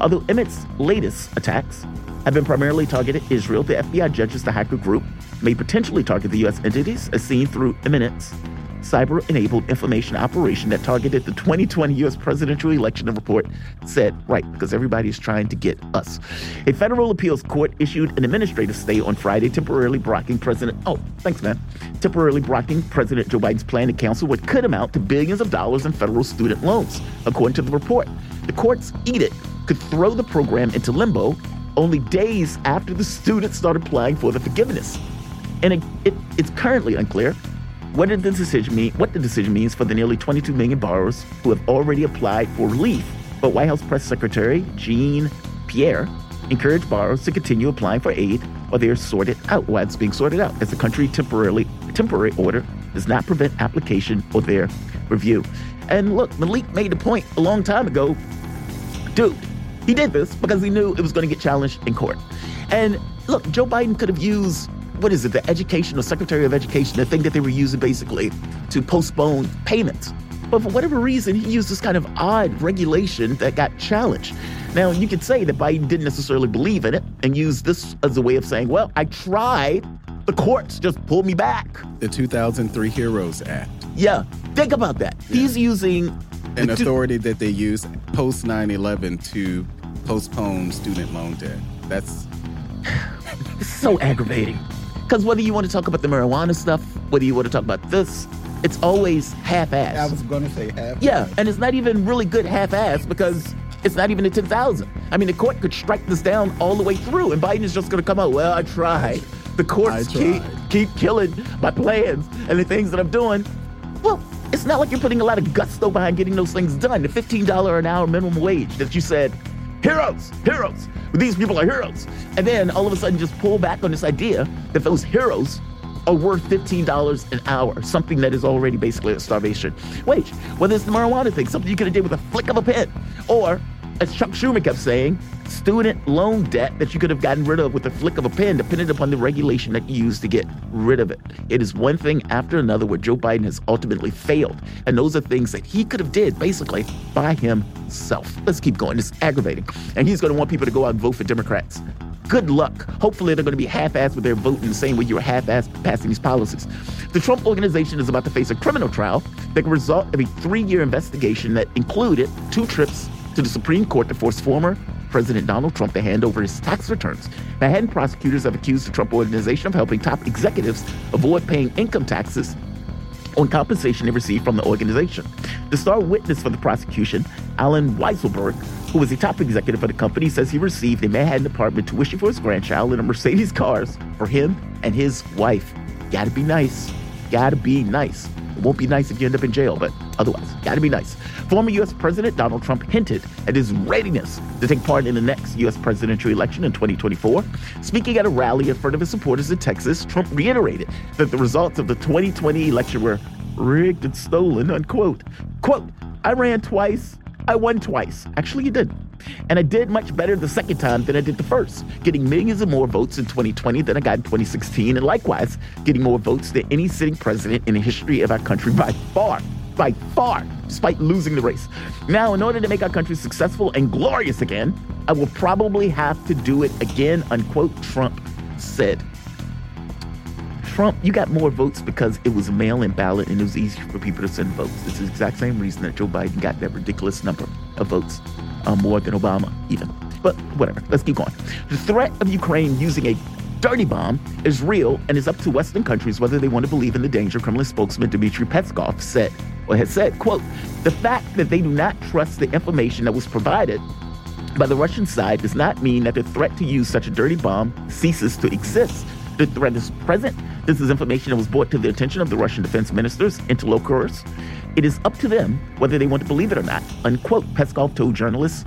Although Emennet's latest attacks have been primarily targeted Israel, the FBI judges the hacker group may potentially target the U.S. entities, as seen through Emennet's cyber enabled information operation that targeted the 2020 U.S. presidential election. Report said, right, because everybody's trying to get us. A federal appeals court issued an administrative stay on Friday, temporarily blocking President, oh, thanks, man, temporarily blocking President Joe Biden's plan to cancel what could amount to billions of dollars in federal student loans, according to the report. The court's edict could throw the program into limbo only days after the students start applying for the forgiveness. And it, it, it's currently unclear what did the decision mean? What the decision means for the nearly 22 million borrowers who have already applied for relief. But White House Press Secretary Jean Pierre encouraged borrowers to continue applying for aid while they are sorted out, while it's being sorted out, as the country temporarily temporary order does not prevent application or their review. And look, Melik made the point a long time ago, dude. He did this because he knew it was going to get challenged in court. And look, Joe Biden could have used what is it, the education or secretary of education, the thing that they were using basically to postpone payments. But for whatever reason, he used this kind of odd regulation that got challenged. Now, you could say that Biden didn't necessarily believe in it and use this as a way of saying, well, I tried, the courts just pulled me back. The 2003 HEROES Act. Yeah, think about that. Yeah. He's using an authority that they use post 9 11 to postpone student loan debt. That's so aggravating. Because whether you want to talk about the marijuana stuff, whether you want to talk about this, it's always half-assed. I was going to say half. Yeah, and it's not even really good half-assed because it's not even a 10,000. I mean, the court could strike this down all the way through, and Biden is just going to come out, well, I tried. The courts keep, keep killing my plans and the things that I'm doing. Well, it's not like you're putting a lot of gusto behind getting those things done. The $15 an hour minimum wage that you said, heroes, heroes. These people are heroes. And then all of a sudden just pull back on this idea that those heroes are worth $15 an hour, something that is already basically a starvation wage. Whether it's the marijuana thing, something you could have did with a flick of a pen, or as Chuck Schumer kept saying, student loan debt that you could have gotten rid of with the flick of a pen, depending upon the regulation that you used to get rid of it. It is one thing after another where Joe Biden has ultimately failed. And those are things that he could have did basically by himself. Let's keep going. It's aggravating. And he's going to want people to go out and vote for Democrats. Good luck. Hopefully, they're going to be half assed with their vote in the same way you were half assed passing these policies. The Trump organization is about to face a criminal trial that can result of a three year investigation that included two trips to the Supreme Court to force former President Donald Trump to hand over his tax returns. Manhattan prosecutors have accused the Trump organization of helping top executives avoid paying income taxes on compensation they received from the organization. The star witness for the prosecution, Allen Weisselberg, who was a top executive for the company, says he received a Manhattan apartment tuition for his grandchild and a Mercedes cars for him and his wife. Gotta be nice. Gotta be nice. Won't be nice if you end up in jail, but otherwise, gotta be nice. Former U.S. President Donald Trump hinted at his readiness to take part in the next U.S. presidential election in 2024. Speaking at a rally in front of his supporters in Texas, Trump reiterated that the results of the 2020 election were rigged and stolen, unquote. Quote, I ran twice, I won twice. Actually, you did. And I did much better the second time than I did the first, getting millions of more votes in 2020 than I got in 2016, and likewise, getting more votes than any sitting president in the history of our country by far. By far, despite losing the race. Now, in order to make our country successful and glorious again, I will probably have to do it again, unquote, Trump said. Trump, you got more votes because it was a mail-in ballot and it was easier for people to send votes. It's the exact same reason that Joe Biden got that ridiculous number of votes, um, more than Obama even. But whatever, let's keep going. The threat of Ukraine using a dirty bomb is real and is up to Western countries whether they want to believe in the danger, Kremlin spokesman Dmitry Peskov said, or has said, quote, the fact that they do not trust the information that was provided by the Russian side does not mean that the threat to use such a dirty bomb ceases to exist. The threat is present. This is information that was brought to the attention of the Russian defense ministers, interlocutors. It is up to them whether they want to believe it or not, unquote, Peskov told journalists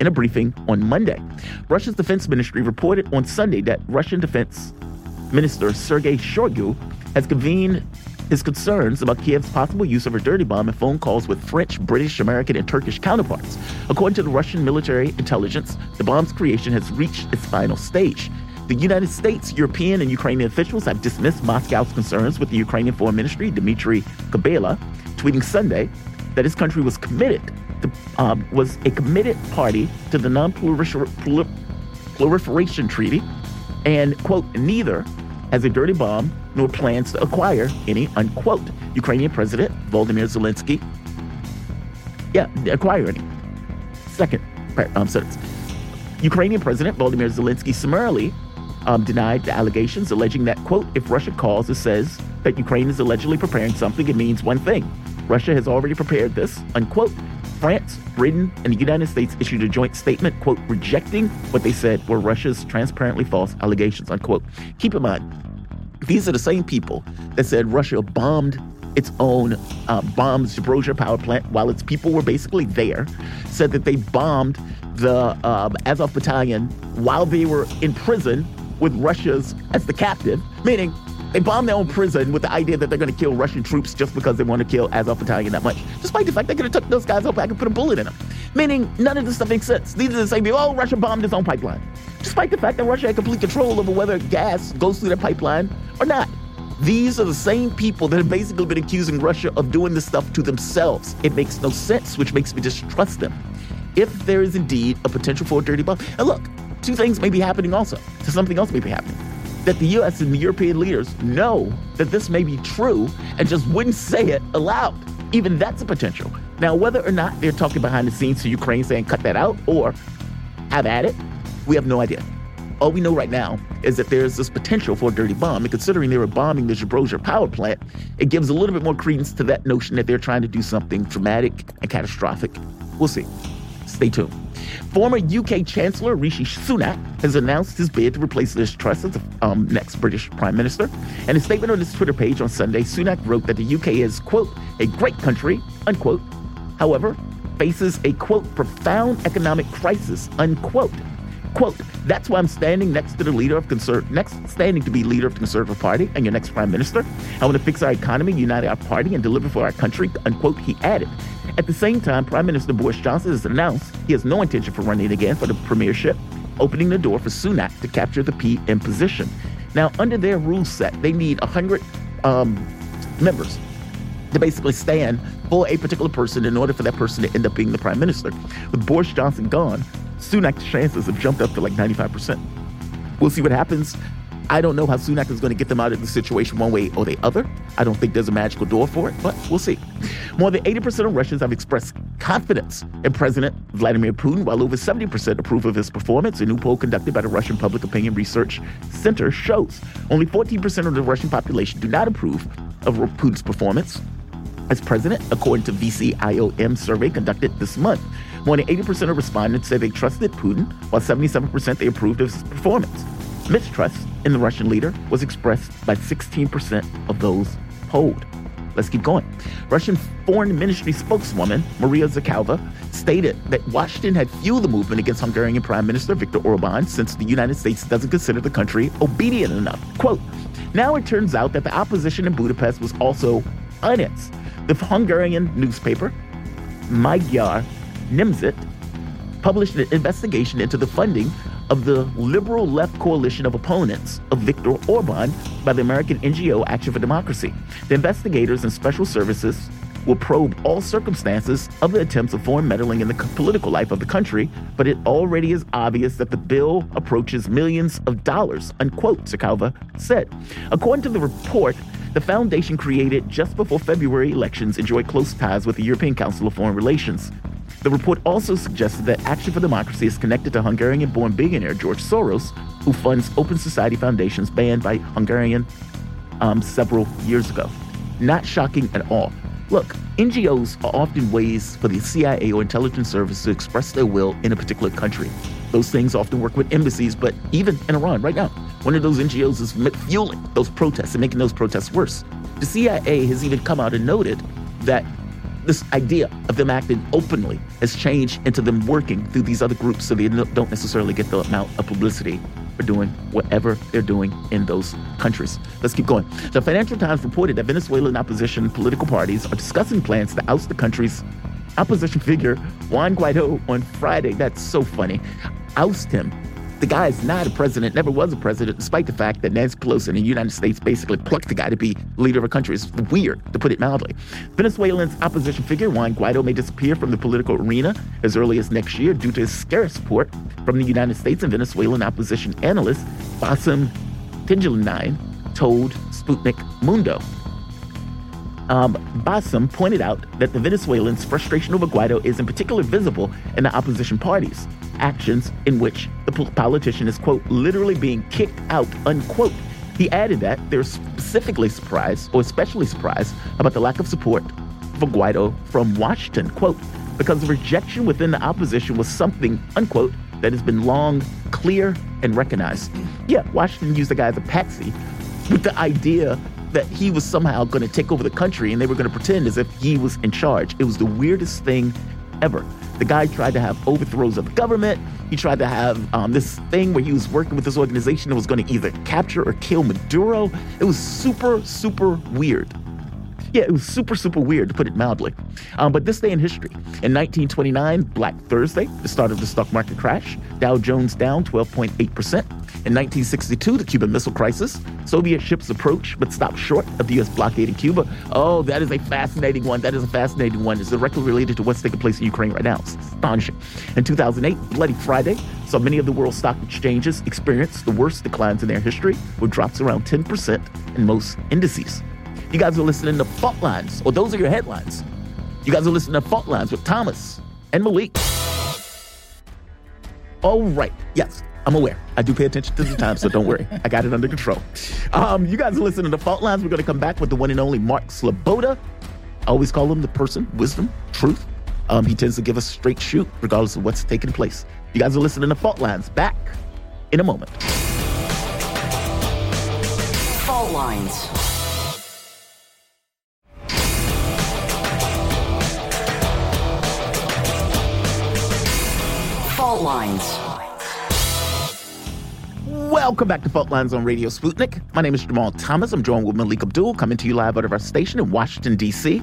in a briefing on Monday. Russia's defense ministry reported on Sunday that Russian defense minister Sergei Shoigu has convened his concerns about Kiev's possible use of a dirty bomb in phone calls with French, British, American, and Turkish counterparts. According to the Russian military intelligence, the bomb's creation has reached its final stage. The United States, European, and Ukrainian officials have dismissed Moscow's concerns with the Ukrainian Foreign Ministry, Dmitry Kuleba, tweeting Sunday that his country was committed to, um, was a committed party to the Non-Proliferation Treaty, and quote neither has a dirty bomb nor plans to acquire any unquote. Ukrainian President Volodymyr Zelensky, yeah, acquire any. Second um. Ukrainian President Volodymyr Zelensky summarily um, denied the allegations, alleging that, quote, if Russia calls and says that Ukraine is allegedly preparing something, it means one thing. Russia has already prepared this, unquote. France, Britain, and the United States issued a joint statement, quote, rejecting what they said were Russia's transparently false allegations, unquote. Keep in mind, these are the same people that said Russia bombed its own uh, bombed power plant while its people were basically there, said that they bombed the um, Azov battalion while they were in prison with Russia's as the captive, meaning they bombed their own prison with the idea that they're going to kill Russian troops just because they want to kill Azov Battalion that much, despite the fact they could have took those guys out back and put a bullet in them. Meaning, none of this stuff makes sense. These are the same people, oh, Russia bombed its own pipeline, despite the fact that Russia had complete control over whether gas goes through their pipeline or not. These are the same people that have basically been accusing Russia of doing this stuff to themselves. It makes no sense, which makes me distrust them. If there is indeed a potential for a dirty bomb, and look, two things may be happening also. So something else may be happening. That the US and the European leaders know that this may be true and just wouldn't say it aloud. Even that's a potential. Now, whether or not they're talking behind the scenes to Ukraine saying cut that out or have at it, we have no idea. All we know right now is that there's this potential for a dirty bomb. And considering they were bombing the Zaporozhye power plant, it gives a little bit more credence to that notion that they're trying to do something dramatic and catastrophic. We'll see. Stay tuned. Former UK Chancellor Rishi Sunak has announced his bid to replace Liz Truss as the um, next British Prime Minister. In a statement on his Twitter page on Sunday, Sunak wrote that the UK is, quote, a great country, unquote. However, faces a, quote, profound economic crisis, unquote. Quote, that's why I'm standing next to the leader of conserv next standing to be leader of the Conservative Party and your next prime minister. I want to fix our economy, unite our party, and deliver for our country, unquote, he added. At the same time, Prime Minister Boris Johnson has announced he has no intention for running again for the premiership, opening the door for Sunak to capture the PM position. Now, under their rule set, they need 100 um, members to basically stand for a particular person in order for that person to end up being the prime minister. With Boris Johnson gone, Sunak's chances have jumped up to like 95%. We'll see what happens. I don't know how Sunak is going to get them out of the situation one way or the other. I don't think there's a magical door for it, but we'll see. More than 80% of Russians have expressed confidence in President Vladimir Putin, while over 70% approve of his performance. A new poll conducted by the Russian Public Opinion Research Center shows only 14% of the Russian population do not approve of Putin's performance as president, according to VCIOM survey conducted this month. More than 80% of respondents say they trusted Putin, while 77% they approved of his performance. Mistrust in the Russian leader was expressed by 16% of those polled. Let's keep going. Russian Foreign Ministry spokeswoman Maria Zakharova stated that Washington had fueled the movement against Hungarian Prime Minister Viktor Orban since the United States doesn't consider the country obedient enough. Quote, now it turns out that the opposition in Budapest was also honest. The Hungarian newspaper, Magyar Nemzet, published an investigation into the funding of the liberal left coalition of opponents of Viktor Orban by the American NGO Action for Democracy. The investigators and special services will probe all circumstances of the attempts of foreign meddling in the political life of the country, but it already is obvious that the bill approaches millions of dollars, unquote, Zakharova said. According to the report, the foundation created just before February elections enjoyed close ties with the European Council of Foreign Relations. The report also suggested that Action for Democracy is connected to Hungarian born billionaire George Soros, who funds open society foundations banned by Hungarian um, several years ago. Not shocking at all. Look, NGOs are often ways for the CIA or intelligence service to express their will in a particular country. Those things often work with embassies, but even in Iran right now, one of those NGOs is fueling those protests and making those protests worse. The CIA has even come out and noted that this idea of them acting openly has changed into them working through these other groups so they don't necessarily get the amount of publicity for doing whatever they're doing in those countries. Let's keep going. The Financial Times reported that Venezuelan opposition political parties are discussing plans to oust the country's opposition figure, Juan Guaido, on Friday. That's so funny. Oust him the guy is not a president, never was a president, despite the fact that Nancy Pelosi in the United States basically plucked the guy to be leader of a country. It's weird, to put it mildly. Venezuelan's opposition figure, Juan Guaido, may disappear from the political arena as early as next year due to his scarce support from the United States and Venezuelan opposition analyst Bassem Tingling told Sputnik Mundo. Um, Bassem pointed out that the Venezuelans' frustration over Guaido is in particular visible in the opposition parties actions in which the politician is, quote, literally being kicked out, unquote. He added that they're specifically surprised, or especially surprised, about the lack of support for Guaido from Washington, quote, because the rejection within the opposition was something, unquote, that has been long clear and recognized. Yeah, Washington used the guy as a patsy with the idea that he was somehow going to take over the country and they were going to pretend as if he was in charge. It was the weirdest thing ever. The guy tried to have overthrows of the government. He tried to have um, this thing where he was working with this organization that was going to either capture or kill Maduro. It was super, super weird. Yeah, it was super, super weird to put it mildly. Um, but this day in history, in 1929, Black Thursday, the start of the stock market crash, Dow Jones down 12.8%. In 1962, the Cuban Missile Crisis, Soviet ships approach but stop short of the U.S. blockade in Cuba. Oh, that is a fascinating one. That is a fascinating one. It's directly related to what's taking place in Ukraine right now. It's astonishing. In 2008, Bloody Friday saw many of the world's stock exchanges experience the worst declines in their history, with drops around 10% in most indices. You guys are listening to Fault Lines, or those are your headlines. You guys are listening to Fault Lines with Thomas and Melik. All right. Yes, I'm aware. I do pay attention to the time, so don't worry. I got it under control. Um, you guys are listening to Fault Lines. We're going to come back with the one and only Mark Sleboda. I always call him the person, wisdom, truth. Um, he tends to give us straight shoot, regardless of what's taking place. You guys are listening to Fault Lines. Back in a moment. Fault Lines. Lines. Welcome back to Fault Lines on Radio Sputnik. My name is Jamarl Thomas. I'm joined with Melik Abdul, coming to you live out of our station in Washington, D.C.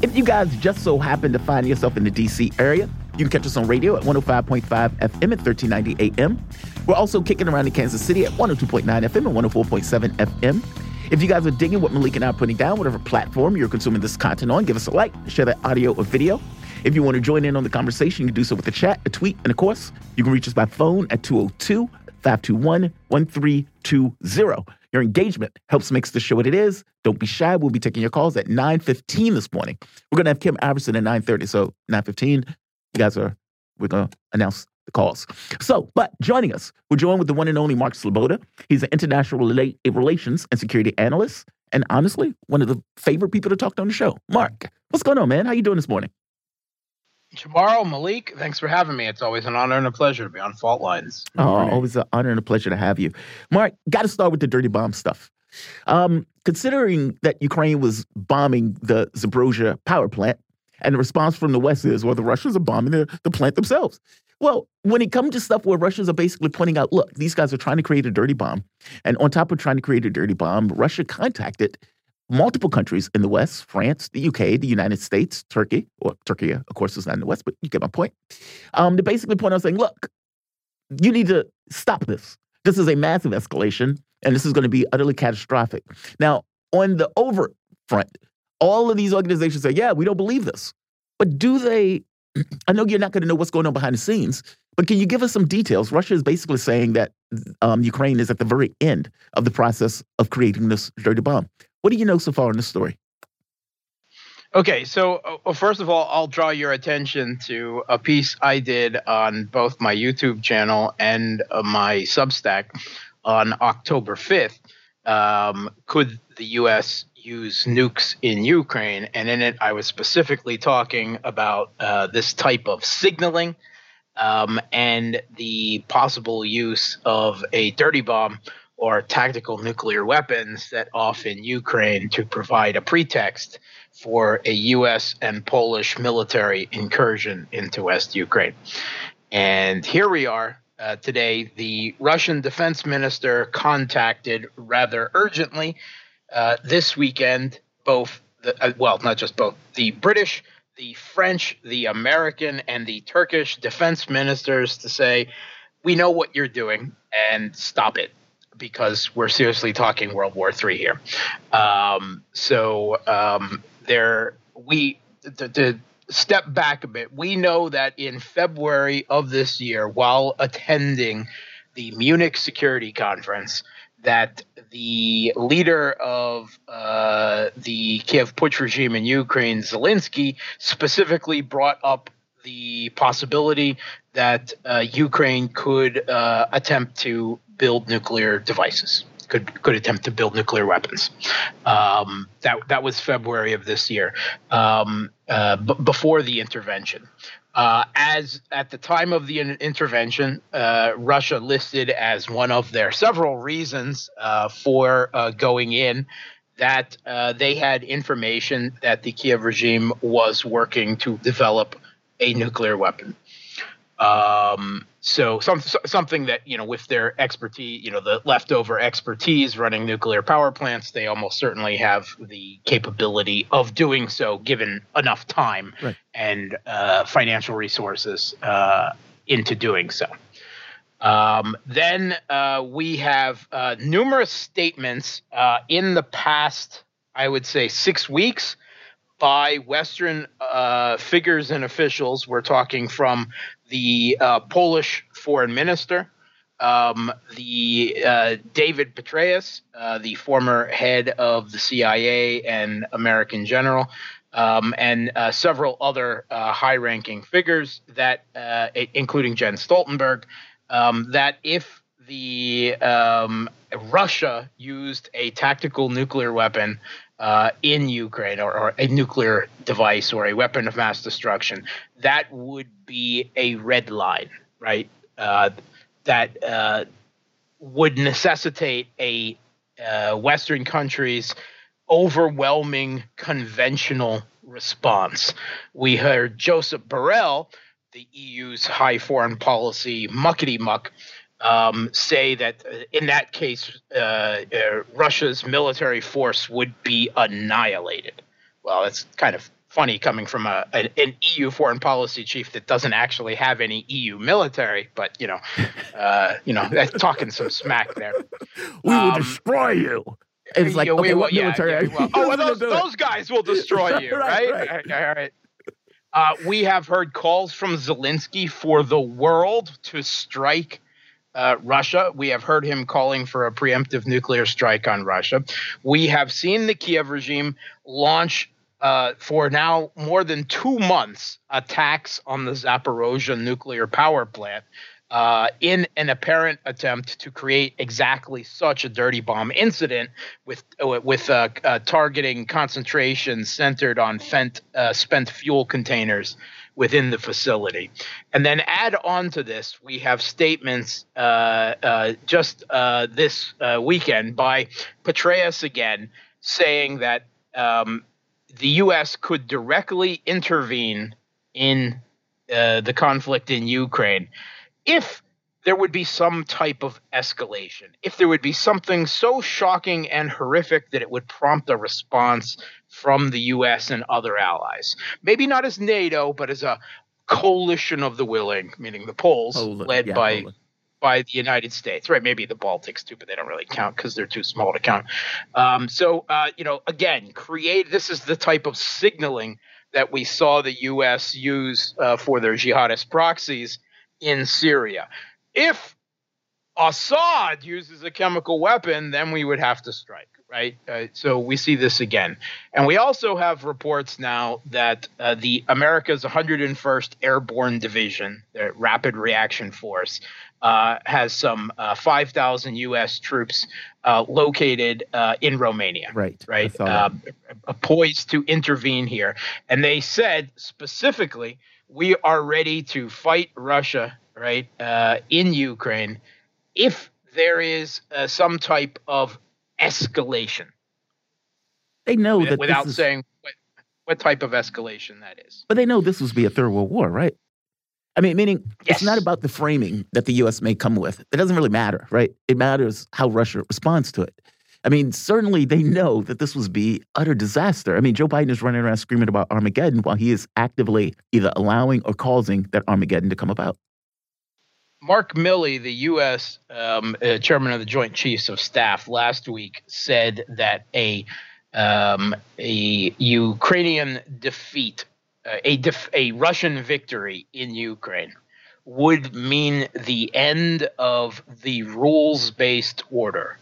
If you guys just so happen to find yourself in the D.C. area, you can catch us on radio at 105.5 FM at 1390 AM. We're also kicking around in Kansas City at 102.9 FM and 104.7 FM. If you guys are digging what Melik and I are putting down, whatever platform you're consuming this content on, give us a like, share that audio or video. If you want to join in on the conversation, you can do so with a chat, a tweet, and of course, you can reach us by phone at 202 521 1320. Your engagement helps makes the show what it is. Don't be shy. We'll be taking your calls at 9.15 this morning. We're going to have Kim Iverson at 9.30. So 9.15, you guys are, we're going to announce the calls. So, but joining us, we're joined with the one and only Mark Sleboda. He's an international relations and security analyst. And honestly, one of the favorite people to talk to on the show. Mark, what's going on, man? How you doing this morning? Tomorrow, Melik, thanks for having me. It's always an honor and a pleasure to be on Fault Lines. Oh, always an honor and a pleasure to have you. Mark, got to start with the dirty bomb stuff. Um, considering that Ukraine was bombing the Zaporozhye power plant, and the response from the West is, well, the Russians are bombing the, the plant themselves. Well, when it comes to stuff where Russians are basically pointing out, look, these guys are trying to create a dirty bomb. And on top of trying to create a dirty bomb, Russia contacted multiple countries in the West France, the UK, the United States, Turkey. Well, Turkey, of course, is not in the West, but you get my point. Um, to basically point out saying, look, you need to stop this. This is a massive escalation, and this is going to be utterly catastrophic. Now, on the overt front, all of these organizations say, yeah, we don't believe this. But do they? I know you're not going to know what's going on behind the scenes, but can you give us some details? Russia is basically saying that um, Ukraine is at the very end of the process of creating this dirty bomb. What do you know so far in this story? Okay, so uh, first of all, I'll draw your attention to a piece I did on both my YouTube channel and uh, my Substack on October 5th. Um, could the U.S. use nukes in Ukraine? And in it, I was specifically talking about uh, this type of signaling um, and the possible use of a dirty bomb or tactical nuclear weapons that off in Ukraine to provide a pretext for a U.S. and Polish military incursion into West Ukraine. And here we are uh, today. The Russian defense minister contacted rather urgently uh, this weekend both, the, uh, well, not just both, the British, the French, the American, and the Turkish defense ministers to say, we know what you're doing and stop it because we're seriously talking World War III here. Um, so um, there, we to, step back a bit. We know that in February of this year, while attending the Munich Security Conference, that the leader of uh, the Kiev Putsch regime in Ukraine, Zelensky, specifically brought up the possibility that uh, Ukraine could uh, attempt to build nuclear devices. Could could attempt to build nuclear weapons. Um, that that was February of this year, um, uh, b- before the intervention. Uh, as at the time of the intervention, uh, Russia listed as one of their several reasons uh, for uh, going in that uh, they had information that the Kiev regime was working to develop a nuclear weapon. Um, so some, something that you know with their expertise, you know, the leftover expertise running nuclear power plants, they almost certainly have the capability of doing so, given enough time right. and uh, financial resources uh, into doing so. Um, then uh, we have uh, numerous statements uh, in the past, I would say, six weeks by Western uh, figures and officials. We're talking from the uh, Polish foreign minister, um, the uh, David Petraeus, uh, the former head of the CIA and American general, um, and uh, several other uh, high-ranking figures that, uh, including Jens Stoltenberg, um, that if the um, Russia used a tactical nuclear weapon uh, in Ukraine or, or, a nuclear device or a weapon of mass destruction, that would be a red line, right? Uh, that uh, would necessitate a uh, Western country's overwhelming conventional response. We heard Joseph Borrell, the EU's high foreign policy muckety muck, um, say that uh, in that case, uh, uh, Russia's military force would be annihilated. Well, that's kind of funny coming from a, an, EU foreign policy chief that doesn't actually have any EU military, but you know, uh, you know, talking some smack there. We um, will destroy you. It's like, okay, what yeah, military? Yeah, oh, well, those, those guys will destroy you, right? right, right. All right. Uh, we have heard calls from Zelensky for the world to strike uh, Russia. We have heard him calling for a preemptive nuclear strike on Russia. We have seen the Kiev regime launch uh, for now more than two months attacks on the Zaporozhye nuclear power plant. Uh, in an apparent attempt to create exactly such a dirty bomb incident, with uh, with uh, uh, targeting concentrations centered on uh, spent fuel containers within the facility. And then add on to this, we have statements uh, uh, just uh, this uh, weekend by Petraeus again saying that um, the U.S. could directly intervene in uh, the conflict in Ukraine if there would be some type of escalation, if there would be something so shocking and horrific that it would prompt a response from the US and other allies. Maybe not as NATO, but as a coalition of the willing, meaning the Poles, led yeah, by Poland. by the United States, right? Maybe the Baltics too, but they don't really count because they're too small to count. Um, so, uh, you know, again, create this is the type of signaling that we saw the U.S. use uh, for their jihadist proxies in Syria. If Assad uses a chemical weapon, then we would have to strike right? Uh, so we see this again. And we also have reports now that uh, the America's 101st Airborne Division, the Rapid Reaction Force, uh, has some uh, 5,000 U.S. troops uh, located uh, in Romania. Right. Right. poised to intervene here. And they said specifically, we are ready to fight Russia, right, in Ukraine if there is uh, some type of escalation. They know that without is, saying what, what type of escalation that is. But they know this was be a third world war, right? I mean, meaning yes. it's not about the framing that the U.S. may come with. It doesn't really matter, right? It matters how Russia responds to it. I mean, certainly they know that this was be utter disaster. I mean, Joe Biden is running around screaming about Armageddon while he is actively either allowing or causing that Armageddon to come about. Mark Milley, the U.S. Um, uh, chairman of the Joint Chiefs of Staff, last week said that a um, a Ukrainian defeat, uh, a def- a Russian victory in Ukraine, would mean the end of the rules based order.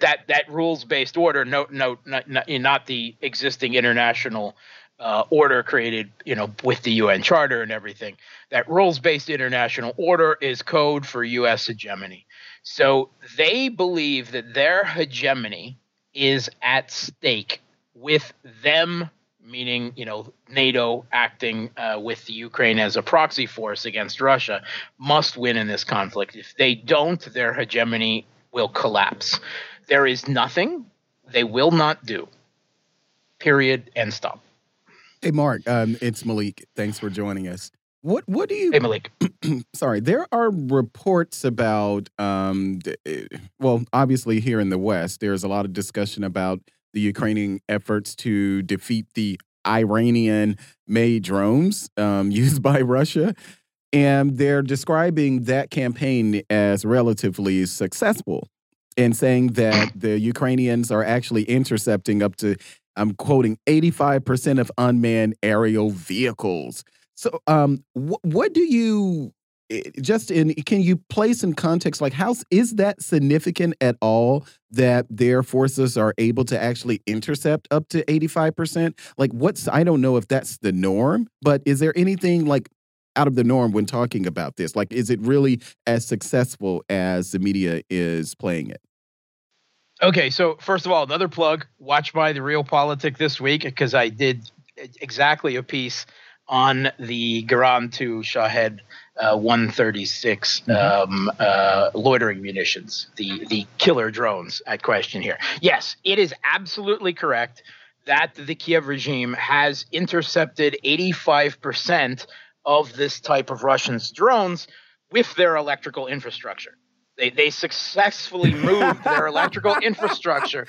That that rules based order, no, no, not, not, not the existing international uh, order created, you know, with the UN Charter and everything. That rules-based international order is code for U.S. hegemony. So they believe that their hegemony is at stake with them, meaning you know NATO acting uh, with the Ukraine as a proxy force against Russia, must win in this conflict. If they don't, their hegemony will collapse. There is nothing they will not do. Period. And stop. Hey, Mark, um, it's Melik. Thanks for joining us. What what do you? Hey, Melik. sorry, there are reports about. Um, eh, well, obviously, here in the West, there's a lot of discussion about the Ukrainian efforts to defeat the Iranian-made drones um, used by Russia, and they're describing that campaign as relatively successful, and saying that the Ukrainians are actually intercepting up to I'm quoting 85% of unmanned aerial vehicles. So, um, wh what do you eh, just in can you place in context like how is that significant at all that their forces are able to actually intercept up to 85% like what's i don't know if that's the norm but is there anything like out of the norm when talking about this? Like is it really as successful as the media is playing it Okay, so first of all, another plug. Watch by the Real Politic this week because I did exactly a piece on the Geran 2 Shahed uh, 136 mm-hmm. um, uh, loitering munitions, the the killer drones at question here. Yes, it is absolutely correct that the Kiev regime has intercepted 85% of this type of Russians drones with their electrical infrastructure. They, they successfully moved their electrical infrastructure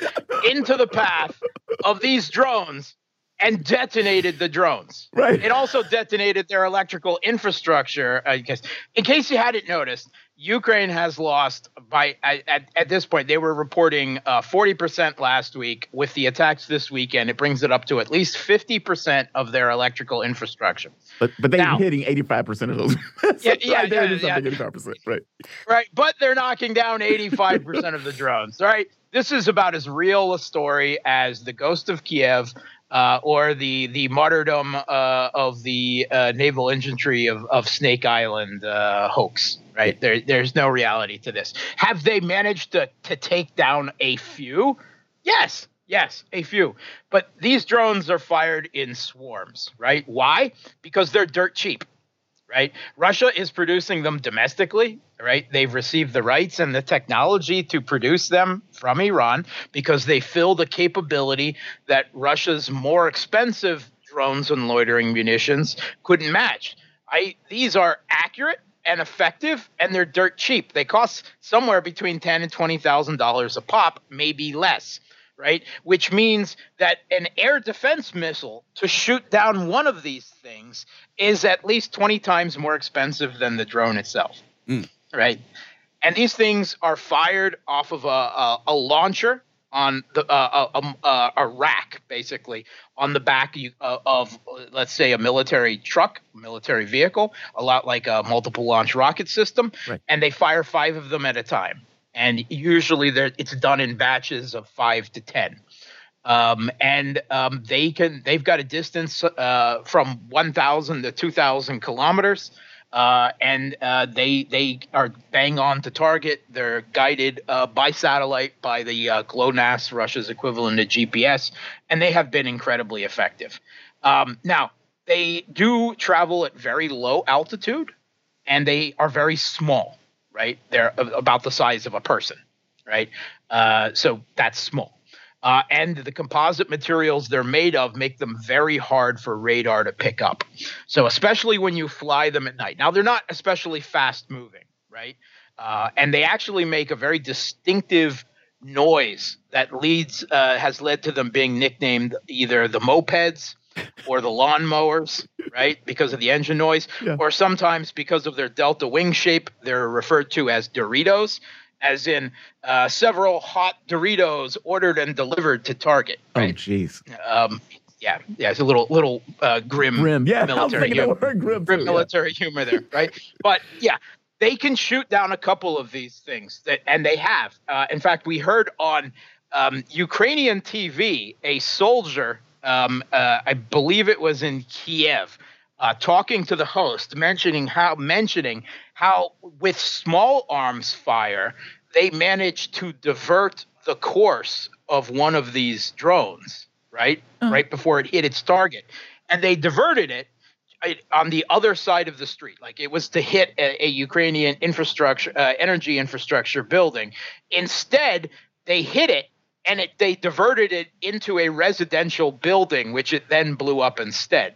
into the path of these drones and detonated the drones. Right. It also detonated their electrical infrastructure. Uh, Guess, in case you hadn't noticed, Ukraine has lost by at, at this point they were reporting uh, 40% last week. With the attacks this weekend, it brings it up to at least 50% of their electrical infrastructure. But but they're hitting 85% of those. Yeah, yeah, right yeah, yeah. 85%. Right. Right, but they're knocking down 85% of the drones. Right, this is about as real a story as the Ghost of Kiev. Uh, or the the martyrdom uh, of the uh, naval infantry of, of Snake Island uh, hoax. Right there, there's no reality to this. Have they managed to to take down a few? Yes, yes, a few. But these drones are fired in swarms. Right? Why? Because they're dirt cheap right? Russia is producing them domestically, right? They've received the rights and the technology to produce them from Iran because they fill the capability that Russia's more expensive drones and loitering munitions couldn't match. I these are accurate and effective and they're dirt cheap. They cost somewhere between ten and twenty thousand dollars a pop, maybe less. Right, which means that an air defense missile to shoot down one of these things is at least 20 times more expensive than the drone itself. Right. And these things are fired off of a, a, a launcher on the uh, a, a, a rack, basically on the back you- uh, of, let's say, a military truck, military vehicle, a lot like a multiple launch rocket system, Right. and they fire five of them at a time. And usually, it's done in batches of five to ten um, and um, they can they've got a distance uh, from 1,000 to 2,000 kilometers, uh, and uh, they they are bang on to target. They're guided uh, by satellite by the uh, GLONASS, Russia's equivalent to GPS, and they have been incredibly effective. Um, now they do travel at very low altitude, and they are very small. Right, they're about the size of a person. Right, uh, so that's small uh, and the composite materials they're made of make them very hard for radar to pick up. So, especially when you fly them at night. Now, they're not especially fast moving, right? Uh, and they actually make a very distinctive noise that leads uh, has led to them being nicknamed either the mopeds or the lawnmowers, right? Because of the engine noise, Yeah. or sometimes because of their delta wing shape, they're referred to as Doritos, as in uh, several hot Doritos ordered and delivered to Target. Oh, jeez. Um, yeah, yeah, it's a little little uh, grim, Grim. Yeah, military humor, grim. grim too, yeah. military humor there, right? but yeah, they can shoot down a couple of these things, that, and they have. Uh, in fact, we heard on um, Ukrainian TV a soldier, um, uh, I believe it was in Kiev, uh, talking to the host, mentioning how mentioning how with small arms fire they managed to divert the course of one of these drones, right, right before it hit its target, and they diverted it it- on the other side of the street. Like it was to hit a, a Ukrainian infrastructure, uh, energy infrastructure building. Instead, they hit it and it, they diverted it into a residential building, which it then blew up instead.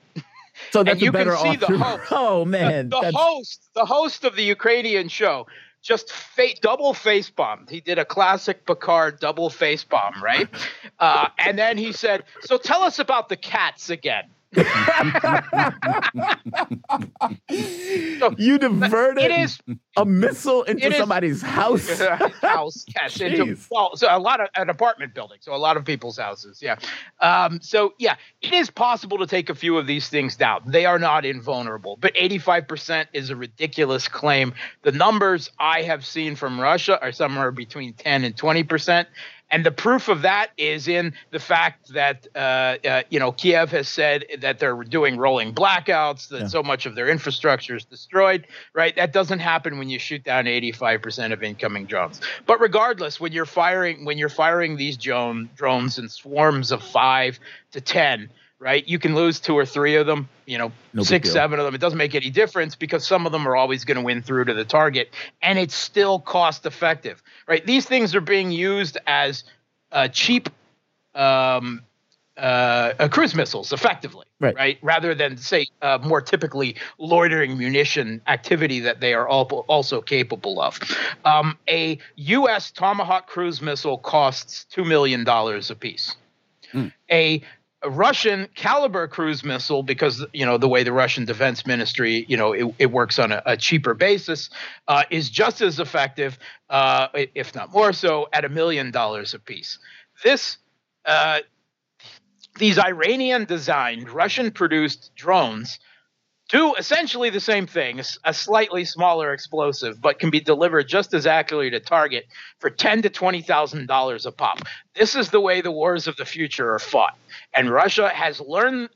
So that's you a can see the host. oh man, the that's, host, the host of the Ukrainian show, just fa- double face bombed. He did a classic Picard double face bomb, right? Uh, and then he said, "So tell us about the cats again." So you diverted it is a missile into somebody's house. house, yes, into, well, so a lot of an apartment building, so a lot of people's houses, yeah. Um, so yeah, it is possible to take a few of these things down. They are not invulnerable, but 85% is a ridiculous claim. The numbers I have seen from Russia are somewhere between 10 and 20%. And the proof of that is in the fact that uh, uh, you know Kiev has said that they're doing rolling blackouts, that Yeah. so much of their infrastructure is destroyed. Right, that doesn't happen when you shoot down 85% of incoming drones. But regardless, when you're firing when you're firing these drone drones in swarms of five to ten, right, you can lose two or three of them. You know, No six, deal. seven of them. It doesn't make any difference because some of them are always going to win through to the target, and it's still cost effective. Right, these things are being used as uh, cheap um, uh, cruise missiles effectively, right. right? Rather than say uh, more typically loitering munition activity that they are all, also capable of. Um, a U.S. Tomahawk cruise missile costs two million dollars a piece. Mm. A a Russian Kalibr cruise missile because you know the way the Russian Defense Ministry you know it, it works on a, a cheaper basis uh, is just as effective, uh, if not more so, at a million dollars a piece. This uh, these Iranian designed Russian produced drones do essentially the same thing, a slightly smaller explosive, but can be delivered just as accurately to target for ten to twenty thousand dollars a pop. This is the way the wars of the future are fought, and Russia has learned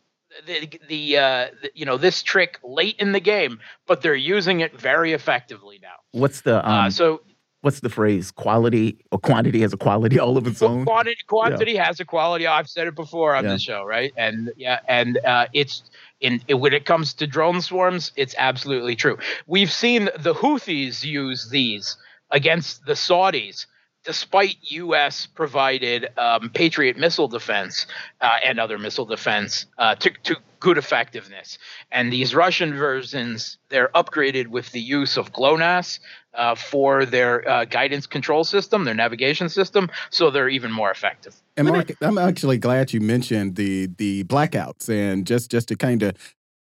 the, the, uh, the you know this trick late in the game, but they're using it very effectively now. What's the uh, um, uh, so? What's the phrase? Quality or quantity has a quality all of its own. Quantity, quantity yeah. has a quality. I've said it before on yeah. the show, right? And yeah, and uh, it's in, when it comes to drone swarms, it's absolutely true. We've seen the Houthis use these against the Saudis, despite U.S. provided um, Patriot missile defense uh, and other missile defense uh, to, to good effectiveness. And these Russian versions, they're upgraded with the use of GLONASS uh, for their uh, guidance control system, their navigation system, so they're even more effective. And Mark, I'm actually glad you mentioned the the blackouts, and just just to kind of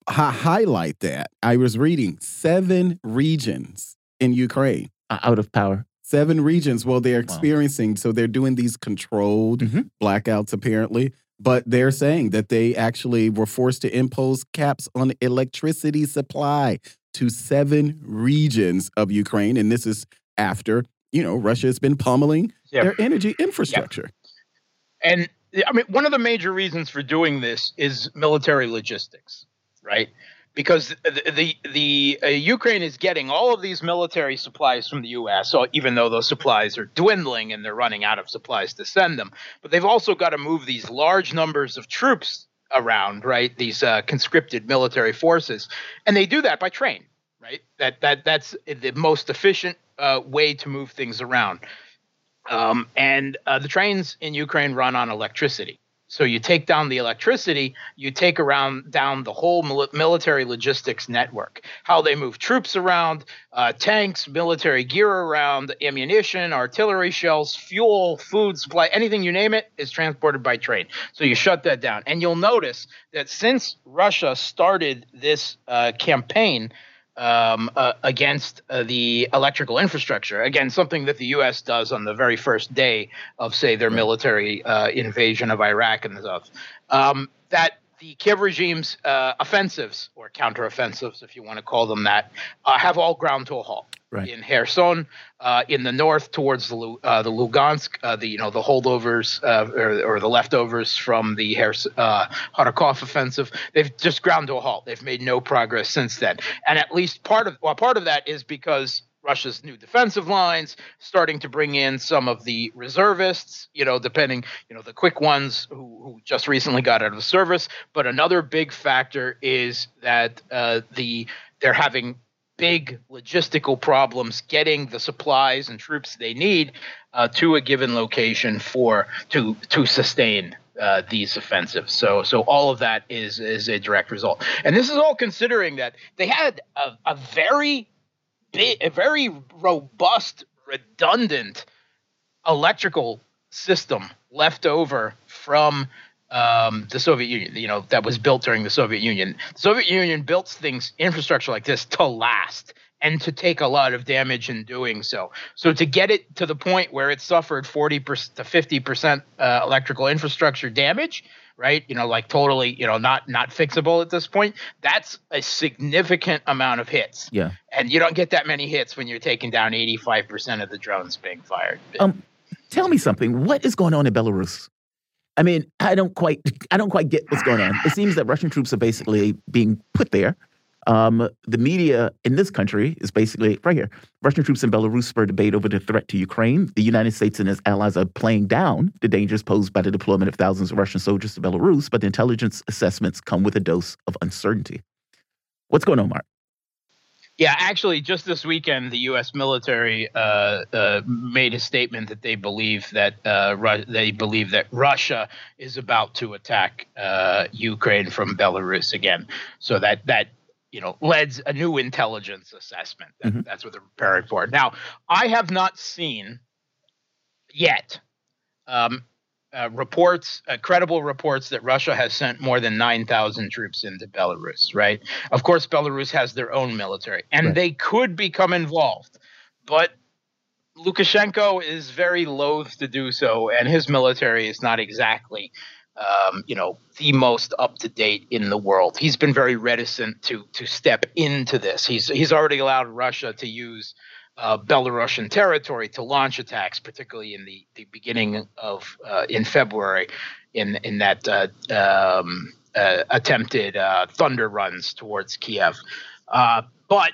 hi highlight that, I was reading seven regions in Ukraine out of power. Seven regions. Well, they're experiencing, wow. so they're doing these controlled mm -hmm. blackouts apparently. But they're saying that they actually were forced to impose caps on electricity supply to seven regions of Ukraine. And this is after, you know, Russia has been pummeling yep. their energy infrastructure. Yep. And I mean, one of the major reasons for doing this is military logistics, right? Because the the, the uh, Ukraine is getting all of these military supplies from the U.S. So even though those supplies are dwindling and they're running out of supplies to send them, but they've also got to move these large numbers of troops around, right? These uh, conscripted military forces, and they do that by train, right? That that that's the most efficient uh, way to move things around. Um, and uh, the trains in Ukraine run on electricity. So you take down the electricity, you take around down the whole military logistics network. How they move troops around, uh, tanks, military gear around, ammunition, artillery shells, fuel, food supply, anything you name it is transported by train. So you shut that down, and you'll notice that since Russia started this uh, campaign um, uh, against uh, the electrical infrastructure. Again, something that the U.S. does on the very first day of, say, their military uh, invasion of Iraq and stuff. Um, that the Kiev regime's uh, offensives or counteroffensives, if you want to call them that, uh, have all ground to a halt. Right. In Kherson, uh, in the north towards the uh, the Lugansk, uh, the you know the holdovers uh, or, or, the leftovers from the uh, Kharkov offensive, they've just ground to a halt. They've made no progress since then, and at least part of well, part of that is because Russia's new defensive lines, starting to bring in some of the reservists, you know, depending, you know, the quick ones who, who just recently got out of service. But another big factor is that uh, the they're having big logistical problems getting the supplies and troops they need uh, to a given location for to to sustain uh, these offensives. So so all of that is is a direct result. And this is all considering that they had a, a very big, a very robust, redundant electrical system left over from um, the Soviet Union, you know, that was built during the Soviet Union. The Soviet Union built things, infrastructure like this to last and to take a lot of damage in doing so. So to get it to the point where it suffered 40 to 50% uh, electrical infrastructure damage, right? You know, like totally, you know, not not fixable at this point. That's a significant amount of hits. Yeah. And you don't get that many hits when you're taking down 85% of the drones being fired. Um, tell me something. What is going on in Belarus? I mean, I don't quite, I don't quite get what's going on. It seems that Russian troops are basically being put there um, the media in this country is basically right here. Russian troops in Belarus spur debate over the threat to Ukraine. The United States and its allies are playing down the dangers posed by the deployment of thousands of Russian soldiers to Belarus, but the intelligence assessments come with a dose of uncertainty. What's going on, Mark? Yeah, actually, just this weekend, the U.S. military uh, uh, made a statement that they believe that uh, they believe that Russia is about to attack uh, Ukraine from Belarus again. So that that you know leads a new intelligence assessment. That, Mhm. That's what they're preparing for. Now, I have not seen yet um, uh, reports, uh, credible reports that Russia has sent more than 9,000 troops into Belarus, right? Of course, Belarus has their own military, and Right. they could become involved, but Lukashenko is very loath to do so, and his military is not exactly. Um, you know, the most up to date in the world. He's been very reticent to to step into this. He's he's already allowed Russia to use uh, Belarusian territory to launch attacks, particularly in the, the beginning of uh, in February, in in that uh, um, uh, attempted uh, thunder runs towards Kiev. Uh, but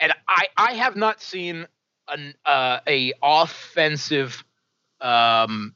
and I I have not seen an a offensive um,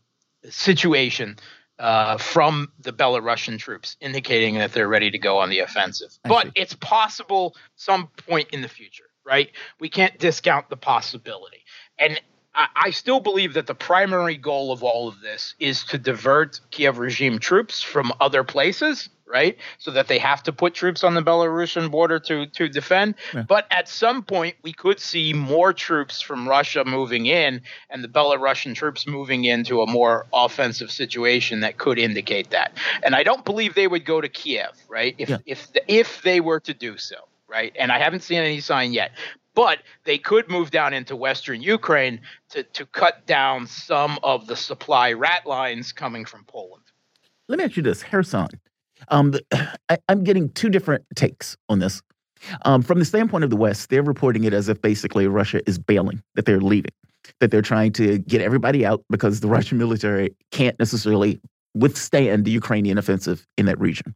situation. Uh, from the Belarusian troops, indicating that they're ready to go on the offensive. I But see. it's possible some point in the future, right? We can't discount the possibility. And I, I still believe that the primary goal of all of this is to divert Kiev regime troops from other places, right? So that they have to put troops on the Belarusian border to to defend. Yeah. But at some point, we could see more troops from Russia moving in, and the Belarusian troops moving into a more offensive situation that could indicate that. And I don't believe they would go to Kiev, right? If Yeah. if if they were to do so, right? And I haven't seen any sign yet. But they could move down into western Ukraine to, to cut down some of the supply rat lines coming from Poland. Let me ask you this, Kherson. Um, the, I, I'm getting two different takes on this. Um, from the standpoint of the West, they're reporting it as if basically Russia is bailing, that they're leaving, that they're trying to get everybody out because the Russian military can't necessarily withstand the Ukrainian offensive in that region.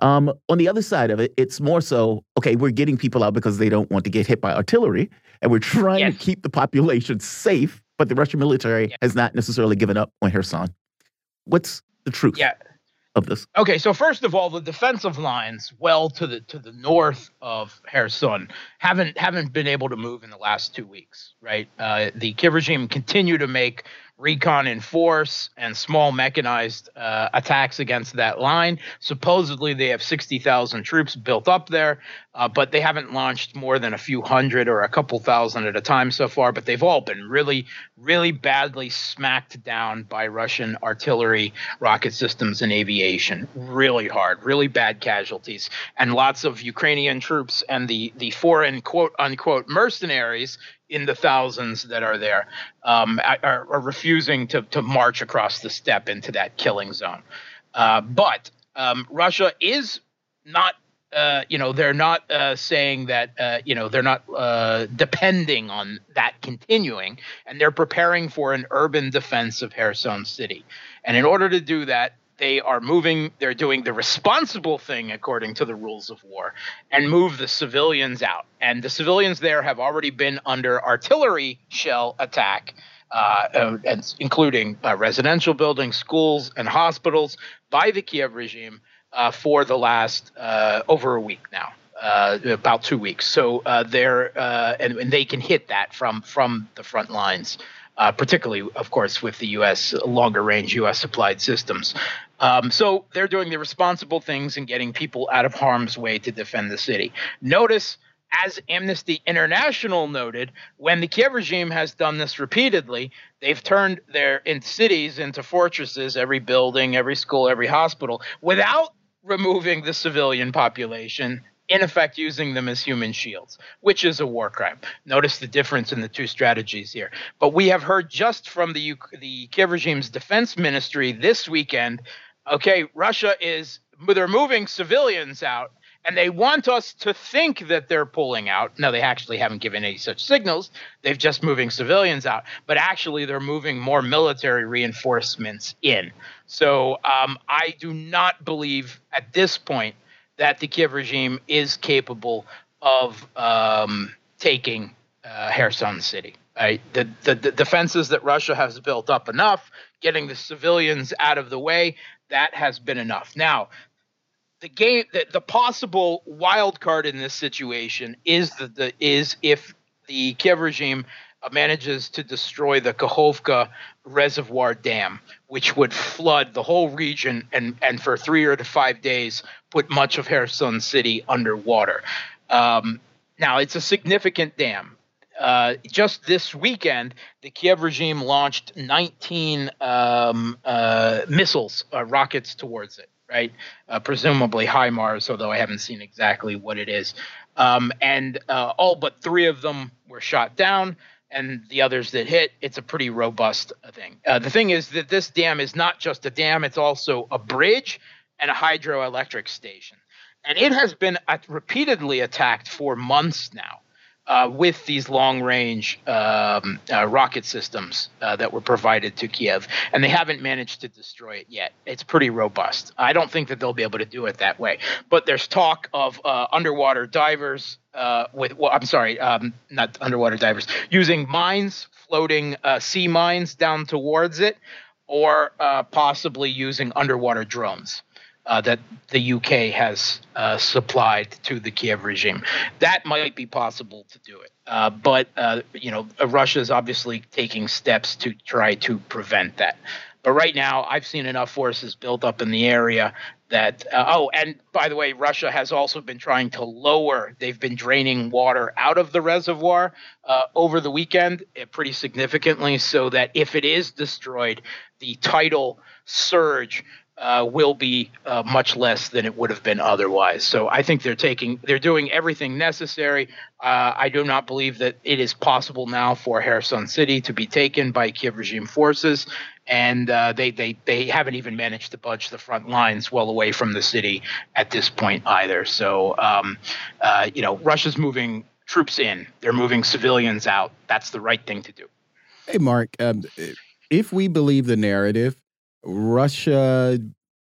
Um, on the other side of it, it's more so okay, we're getting people out because they don't want to get hit by artillery, and we're trying Yes. to keep the population safe, but the Russian military Yeah. has not necessarily given up on Kherson. What's the truth Yeah. Of this? Okay, so first of all, the defensive lines, well to the to the north of Kherson, haven't haven't been able to move in the last two weeks, right? Uh, the Kiev regime continue to make recon in force and small mechanized uh, attacks against that line. Supposedly, they have sixty thousand troops built up there, uh, but they haven't launched more than a few hundred or a couple thousand at a time so far. But they've all been really, really badly smacked down by Russian artillery, rocket systems, and aviation. Really hard, really bad casualties, and lots of Ukrainian troops and the the foreign quote unquote mercenaries in the thousands that are there um, are, are refusing to to march across the steppe into that killing zone. Uh, but um, Russia is not uh, you know they're not uh, saying that uh, you know they're not uh, depending on that continuing, and they're preparing for an urban defense of Kherson City. And in order to do that, they are moving. They're doing the responsible thing according to the rules of war, and move the civilians out. And the civilians there have already been under artillery shell attack. Uh, uh, and including uh, residential buildings, schools, and hospitals by the Kiev regime uh, for the last uh, over a week now, uh, about two weeks. So uh, they're uh, and, and they can hit that from from the front lines, uh, particularly, of course, with the U.S. longer range U.S. supplied systems. Um, so they're doing the responsible things and getting people out of harm's way to defend the city. Notice. As Amnesty International noted, when the Kiev regime has done this repeatedly, they've turned their in cities into fortresses, every building, every school, every hospital, without removing the civilian population, in effect using them as human shields, which is a war crime. Notice the difference in the two strategies here. But we have heard just from the the Kiev regime's defense ministry this weekend, okay, Russia is they're moving civilians out and they want us to think that they're pulling out. No, they actually haven't given any such signals. They've just moving civilians out, but actually, they're moving more military reinforcements in. So, um, I do not believe at this point that the Kiev regime is capable of um, taking uh, Kherson City. Right? The, the the defenses that Russia has built up enough, getting the civilians out of the way, that has been enough. Now, the game, the, the possible wild card in this situation is the, the is if the Kiev regime manages to destroy the Kakhovka Reservoir Dam, which would flood the whole region and, and for three or to five days put much of Kherson city underwater. Um, now, it's a significant dam. Uh, just this weekend, the Kiev regime launched 19 um, uh, missiles, uh, rockets towards it, right? Uh, presumably HIMARS, although I haven't seen exactly what it is. Um, and uh, all but three of them were shot down and the others that hit, it's a pretty robust thing. Uh, the thing is that this dam is not just a dam, it's also a bridge and a hydroelectric station. And it has been repeatedly attacked for months now uh, with these long range um, uh, rocket systems uh, that were provided to Kiev, and they haven't managed to destroy it yet. It's pretty robust. I don't think that they'll be able to do it that way. But there's talk of uh, underwater divers uh, with, well, I'm sorry, um, not underwater divers, using mines, floating uh, sea mines down towards it, or possibly using underwater drones uh, that the UK has uh, supplied to the Kiev regime. That might be possible to do it, uh, but uh, you know Russia is obviously taking steps to try to prevent that. But right now, I've seen enough forces built up in the area that uh, oh, and by the way, Russia has also been trying to lower. They've been draining water out of the reservoir over the weekend pretty significantly, so that if it is destroyed, the tidal surge uh, will be uh, much less than it would have been otherwise. So I think they're taking, they're doing everything necessary. Uh, I do not believe that it is possible now for Kherson City to be taken by Kiev regime forces, and uh, they they they haven't even managed to budge the front lines well away from the city at this point either. So um, uh, you know, Russia's moving troops in, they're moving civilians out. That's the right thing to do. Hey, Mark, um, if we believe the narrative Russia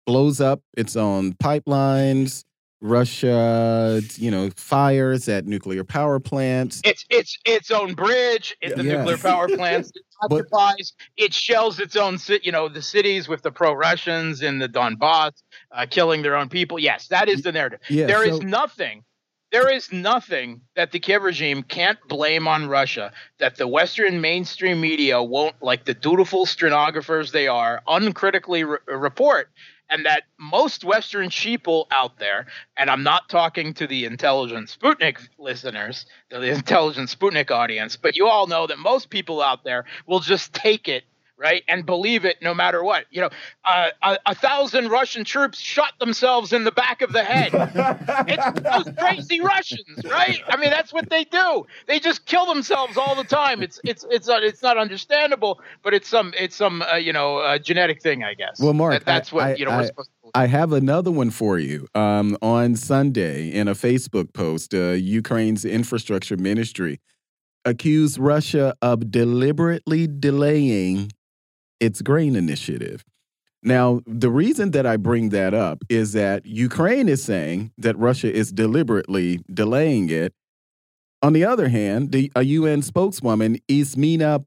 blows up its own pipelines. Russia, you know, fires at nuclear power plants. It's it's its own bridge at the yes. nuclear power plants. It occupies. It shells its own, you know, the cities with the pro-Russians in the Donbass, uh, killing their own people. Yes, that is the narrative. Yeah, there so, is nothing there is nothing that the Kiev regime can't blame on Russia that the Western mainstream media won't, like the dutiful stenographers they are, uncritically re- report. And that most Western sheeple out there, and I'm not talking to the intelligent Sputnik listeners, the intelligent Sputnik audience, but you all know that most people out there will just take it right? And believe it no matter what. You know, uh, a, a, thousand Russian troops shot themselves in the back of the head. it's those crazy Russians, right? I mean, that's what they do. They just kill themselves all the time. It's it's it's uh, it's not understandable, but it's some it's some uh, you know uh, genetic thing, I guess. Well, Mark, that, that's I, what I, you know. I, we're supposed to I have another one for you. Um, on Sunday, in a Facebook post, uh, Ukraine's infrastructure ministry accused Russia of deliberately delaying its grain initiative. Now, the reason that I bring that up is that Ukraine is saying that Russia is deliberately delaying it. On the other hand, the, a UN spokeswoman, Ismini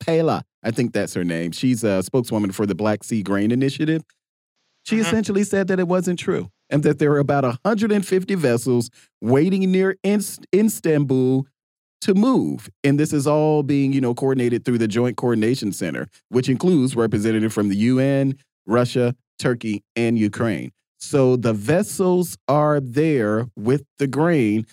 Palla, I think that's her name, she's a spokeswoman for the Black Sea Grain Initiative. She mm -hmm. essentially said that it wasn't true and that there were about 150 vessels waiting near Istanbul to move. And this is all being, you know, coordinated through the Joint Coordination Center, which includes representatives from the UN, Russia, Turkey, and Ukraine. So the vessels are there with the grain.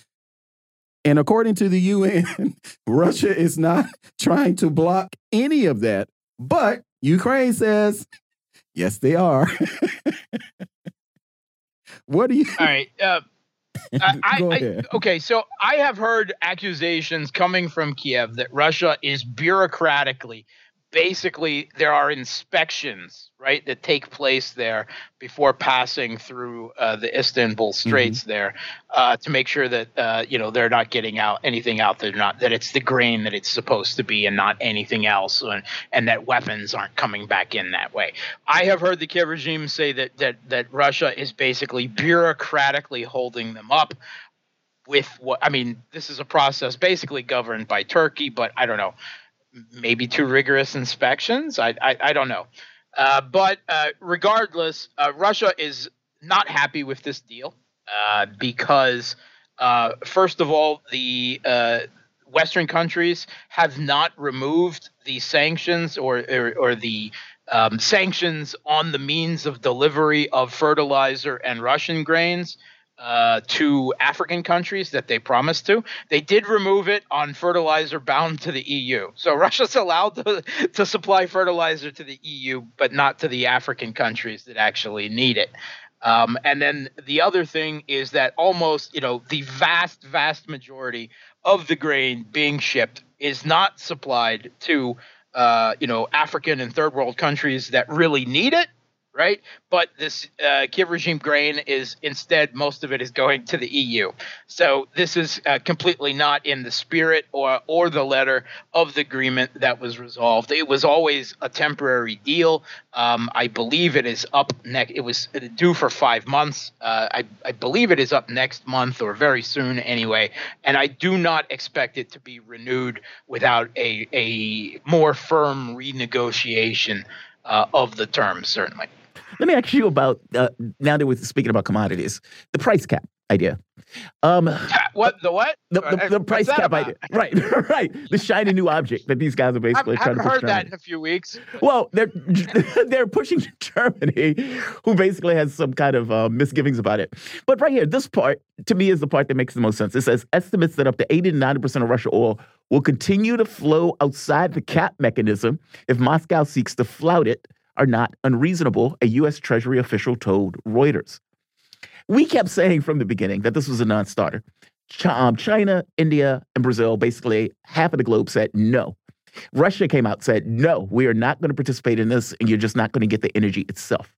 And according to the UN, Russia is not trying to block any of that. But Ukraine says, yes, they are. what do you? All right. Uh, I, I, okay, so I have heard accusations coming from Kiev that Russia is bureaucratically basically there are inspections right that take place there before passing through uh, the Istanbul Straits mm-hmm. there uh, to make sure that uh, you know they're not getting out anything out there not that it's the grain that it's supposed to be and not anything else and, and that weapons aren't coming back in that way. I have heard the Kiev regime say that that that Russia is basically bureaucratically holding them up with what I mean this is a process basically governed by Turkey but I don't know maybe too rigorous inspections. I I, I don't know. Uh, but uh, regardless, uh, Russia is not happy with this deal uh, because, uh, first of all, the uh, Western countries have not removed the sanctions or or, or the um, sanctions on the means of delivery of fertilizer and Russian grains uh, to African countries that they promised to. They did remove it on fertilizer bound to the EU. So Russia's allowed to, to supply fertilizer to the EU, but not to the African countries that actually need it. Um, and then the other thing is that almost, you know, the vast, vast majority of the grain being shipped is not supplied to, uh, you know, African and third world countries that really need it right? But this uh, Kiev regime grain is instead most of it is going to the EU. So this is uh, completely not in the spirit or or the letter of the agreement that was resolved. It was always a temporary deal. Um, I believe it is up next. It was due for five months. Uh, I, I believe it is up next month or very soon anyway. And I do not expect it to be renewed without a a more firm renegotiation uh, of the terms, certainly. Let me ask you about uh, now that we're speaking about commodities, the price cap idea. Um, what the what? The, the, the price cap about? idea. Right, right. The shiny new object that these guys are basically I've, trying I've to push. heard Germany. that in a few weeks. Well, they're they're pushing Germany, who basically has some kind of uh, misgivings about it. But right here, this part to me is the part that makes the most sense. It says estimates that up to 80 to 90 percent of Russia oil will continue to flow outside the cap mechanism if Moscow seeks to flout it are not unreasonable, a U.S. Treasury official told Reuters. We kept saying from the beginning that this was a non starter. Um, China, India, and Brazil, basically half of the globe said no. Russia came out said, no, we are not going to participate in this, and you're just not going to get the energy itself.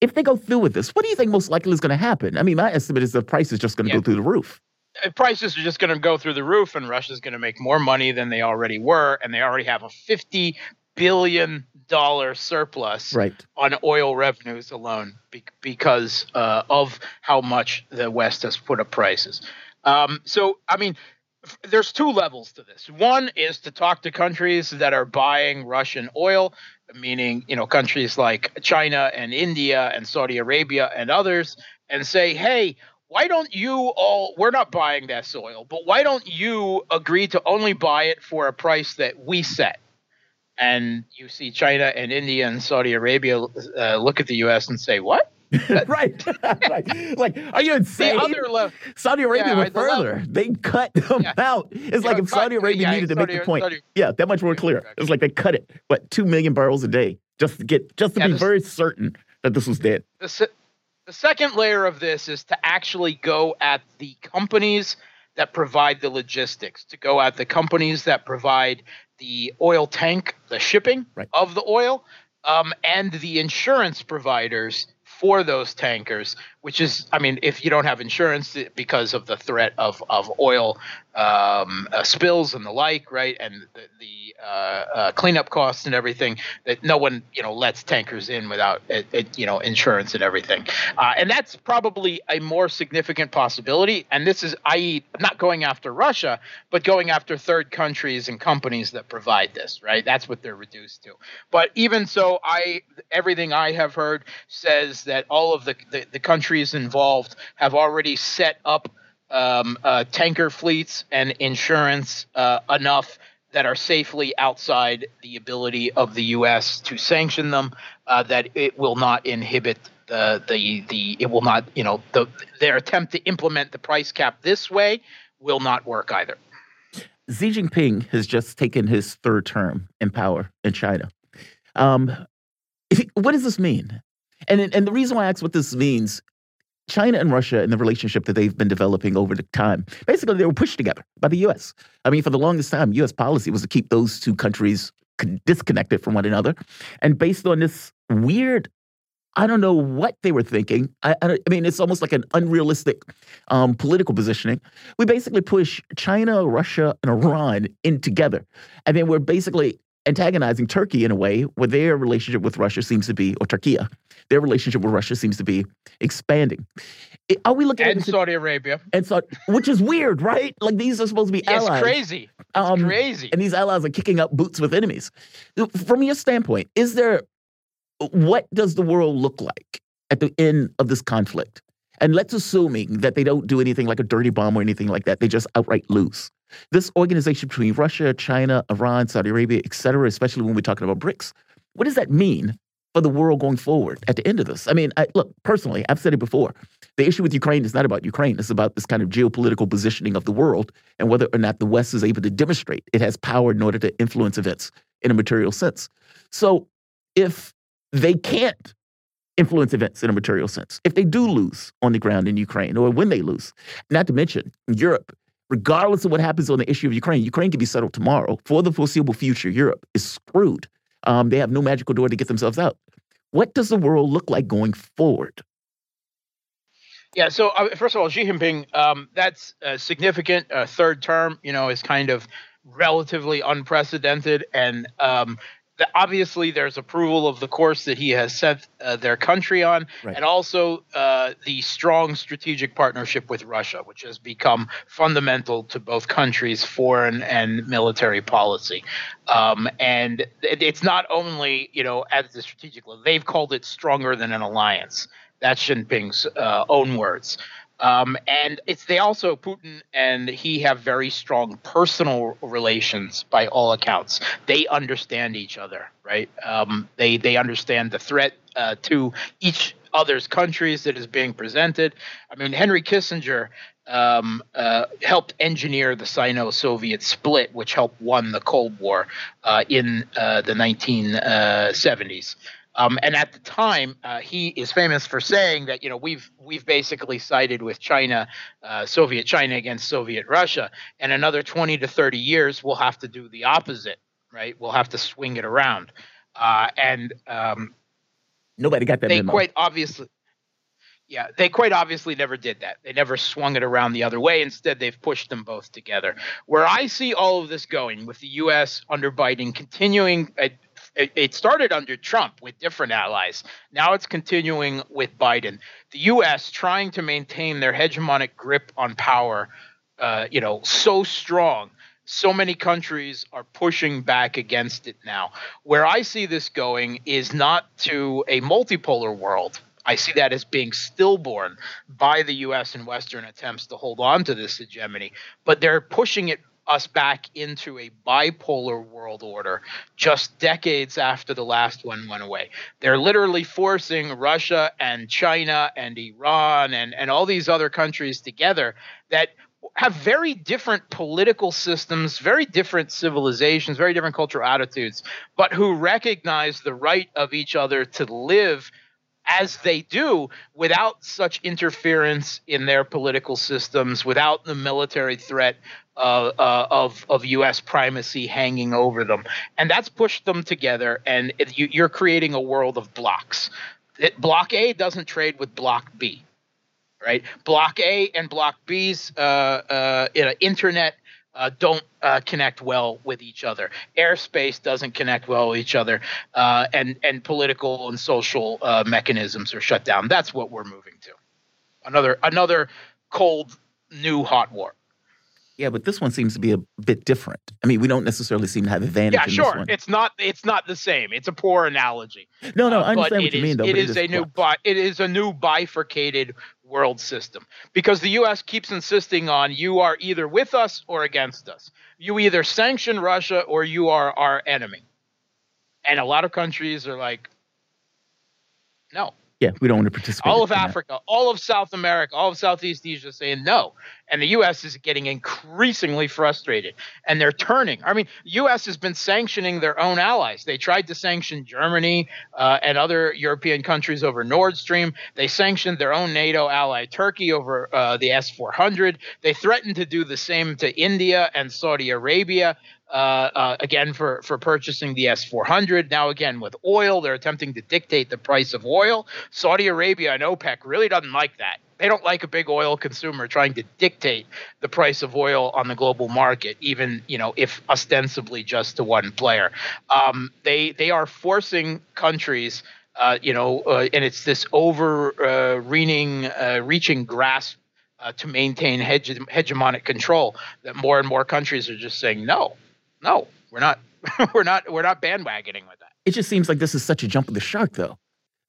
If they go through with this, what do you think most likely is going to happen? I mean, my estimate is the price is just going to yeah. go through the roof. Uh, prices are just going to go through the roof, and Russia's going to make more money than they already were, and they already have a 50 billion dollar surplus right. on oil revenues alone be- because uh, of how much the West has put up prices. Um, so, I mean, f- there's two levels to this. One is to talk to countries that are buying Russian oil, meaning you know countries like China and India and Saudi Arabia and others, and say, hey. Why don't you all? We're not buying that oil, but why don't you agree to only buy it for a price that we set? And you see China and India and Saudi Arabia uh, look at the U.S. and say, "What?" right. right. Like, are you insane? Le- Saudi Arabia yeah, went further. they cut them yeah. out. It's yeah, like if Saudi Arabia yeah, needed to Saudi, make the point. Saudi, yeah, that much more clear. It's like they cut it, but two million barrels a day just to get just to be this, very certain that this was dead. The, se- the second layer of this is to actually go at the companies that provide the logistics, to go at the companies that provide the oil tank, the shipping right. of the oil, um, and the insurance providers for those tankers, which is, I mean, if you don't have insurance because of the threat of, of oil um, uh, spills and the like, right, and the, the uh, uh, cleanup costs and everything, that no one, you know, lets tankers in without, it, it, you know, insurance and everything. Uh, and that's probably a more significant possibility. And this is, i.e., not going after Russia, but going after third countries and companies that provide this, right? That's what they're reduced to. But even so, I everything I have heard says that all of the, the, the countries involved have already set up um, uh, tanker fleets and insurance uh, enough that are safely outside the ability of the U.S. to sanction them, uh, that it will not inhibit the the the it will not you know the their attempt to implement the price cap this way will not work either. Xi Jinping has just taken his third term in power in China. Um, what does this mean? And and the reason why I ask what this means, China and Russia and the relationship that they've been developing over the time, basically they were pushed together by the U.S. I mean, for the longest time, U.S. policy was to keep those two countries disconnected from one another, and based on this weird. I don't know what they were thinking. I, I, I mean, it's almost like an unrealistic um, political positioning. We basically push China, Russia, and Iran in together. And then we're basically antagonizing Turkey in a way where their relationship with Russia seems to be, or Turkey, their relationship with Russia seems to be expanding. Are we looking and at Saudi Arabia? And so, which is weird, right? Like these are supposed to be allies. It's crazy. It's um, crazy. And these allies are kicking up boots with enemies. From your standpoint, is there what does the world look like at the end of this conflict, and let's assuming that they don't do anything like a dirty bomb or anything like that, they just outright lose. This organization between Russia, China, Iran, Saudi Arabia, et cetera, especially when we're talking about BRICS, what does that mean for the world going forward at the end of this? I mean, I, look, personally, I've said it before. The issue with Ukraine is not about Ukraine. It's about this kind of geopolitical positioning of the world and whether or not the West is able to demonstrate it has power in order to influence events in a material sense. So if they can't influence events in a material sense, if they do lose on the ground in Ukraine or when they lose, not to mention Europe, regardless of what happens on the issue of Ukraine, Ukraine can be settled tomorrow. For the foreseeable future, Europe is screwed. Um, they have no magical door to get themselves out. What does the world look like going forward? Yeah. So uh, first of all, Xi Jinping, um, that's a significant. Uh, third term, you know, is kind of relatively unprecedented, and um, the, obviously there's approval of the course that he has set uh, their country on, right. and also uh, the strong strategic partnership with Russia, which has become fundamental to both countries' foreign and military policy. Um, and it, it's not only you know at the strategic level; they've called it stronger than an alliance. That's Jinping's uh, own words. Um, and it's they also Putin and he have very strong personal relations by all accounts. They understand each other, right? Um, they they understand the threat uh, to each other's countries that is being presented. I mean, Henry Kissinger um, uh, helped engineer the Sino-Soviet split, which helped won the Cold War uh, in uh, the 1970s. Um, and at the time, uh, he is famous for saying that you know we've we've basically sided with China, uh, Soviet China against Soviet Russia, and another 20 to 30 years we'll have to do the opposite, right? We'll have to swing it around, uh, and um, nobody got that. They memo. quite obviously, yeah, they quite obviously never did that. They never swung it around the other way. Instead, they've pushed them both together. Where I see all of this going, with the U.S. under Biden continuing it, it started under Trump with different allies. Now it's continuing with Biden. The U.S. trying to maintain their hegemonic grip on power, uh, you know, so strong. So many countries are pushing back against it now. Where I see this going is not to a multipolar world. I see that as being stillborn by the U.S. and Western attempts to hold on to this hegemony, but they're pushing it us back into a bipolar world order just decades after the last one went away. They're literally forcing Russia and China and Iran and, and all these other countries together that have very different political systems, very different civilizations, very different cultural attitudes, but who recognize the right of each other to live as they do without such interference in their political systems, without the military threat uh, of of U.S. primacy hanging over them, and that's pushed them together. And it, you, are creating a world of blocks. It, block A doesn't trade with Block B, right? Block A and Block B's uh, uh internet uh, don't uh, connect well with each other. Airspace doesn't connect well with each other, uh, and and political and social uh, mechanisms are shut down. That's what we're moving to. Another another cold new hot war. Yeah, but this one seems to be a bit different. I mean, we don't necessarily seem to have advantage. Yeah, sure. It's not. It's not the same. It's a poor analogy. No, no, I uh, understand what you is, mean. Though, it is a new. Bi- it is a new bifurcated world system because the U.S. keeps insisting on you are either with us or against us. You either sanction Russia or you are our enemy. And a lot of countries are like, no, yeah, we don't want to participate. All of Africa, that. all of South America, all of Southeast Asia saying no. And the U.S. is getting increasingly frustrated. And they're turning. I mean, the U.S. has been sanctioning their own allies. They tried to sanction Germany uh, and other European countries over Nord Stream. They sanctioned their own NATO ally, Turkey, over uh, the S 400. They threatened to do the same to India and Saudi Arabia. Uh, uh, again for for purchasing the S400. Now again with oil, they're attempting to dictate the price of oil. Saudi Arabia and OPEC really doesn't like that. They don't like a big oil consumer trying to dictate the price of oil on the global market, even you know if ostensibly just to one player. Um, they they are forcing countries. Uh, you know, uh, and it's this overreaching, uh, reaching grasp uh, to maintain hege- hegemonic control that more and more countries are just saying no no, we're not. we're not. We're not bandwagoning with that. It just seems like this is such a jump of the shark, though.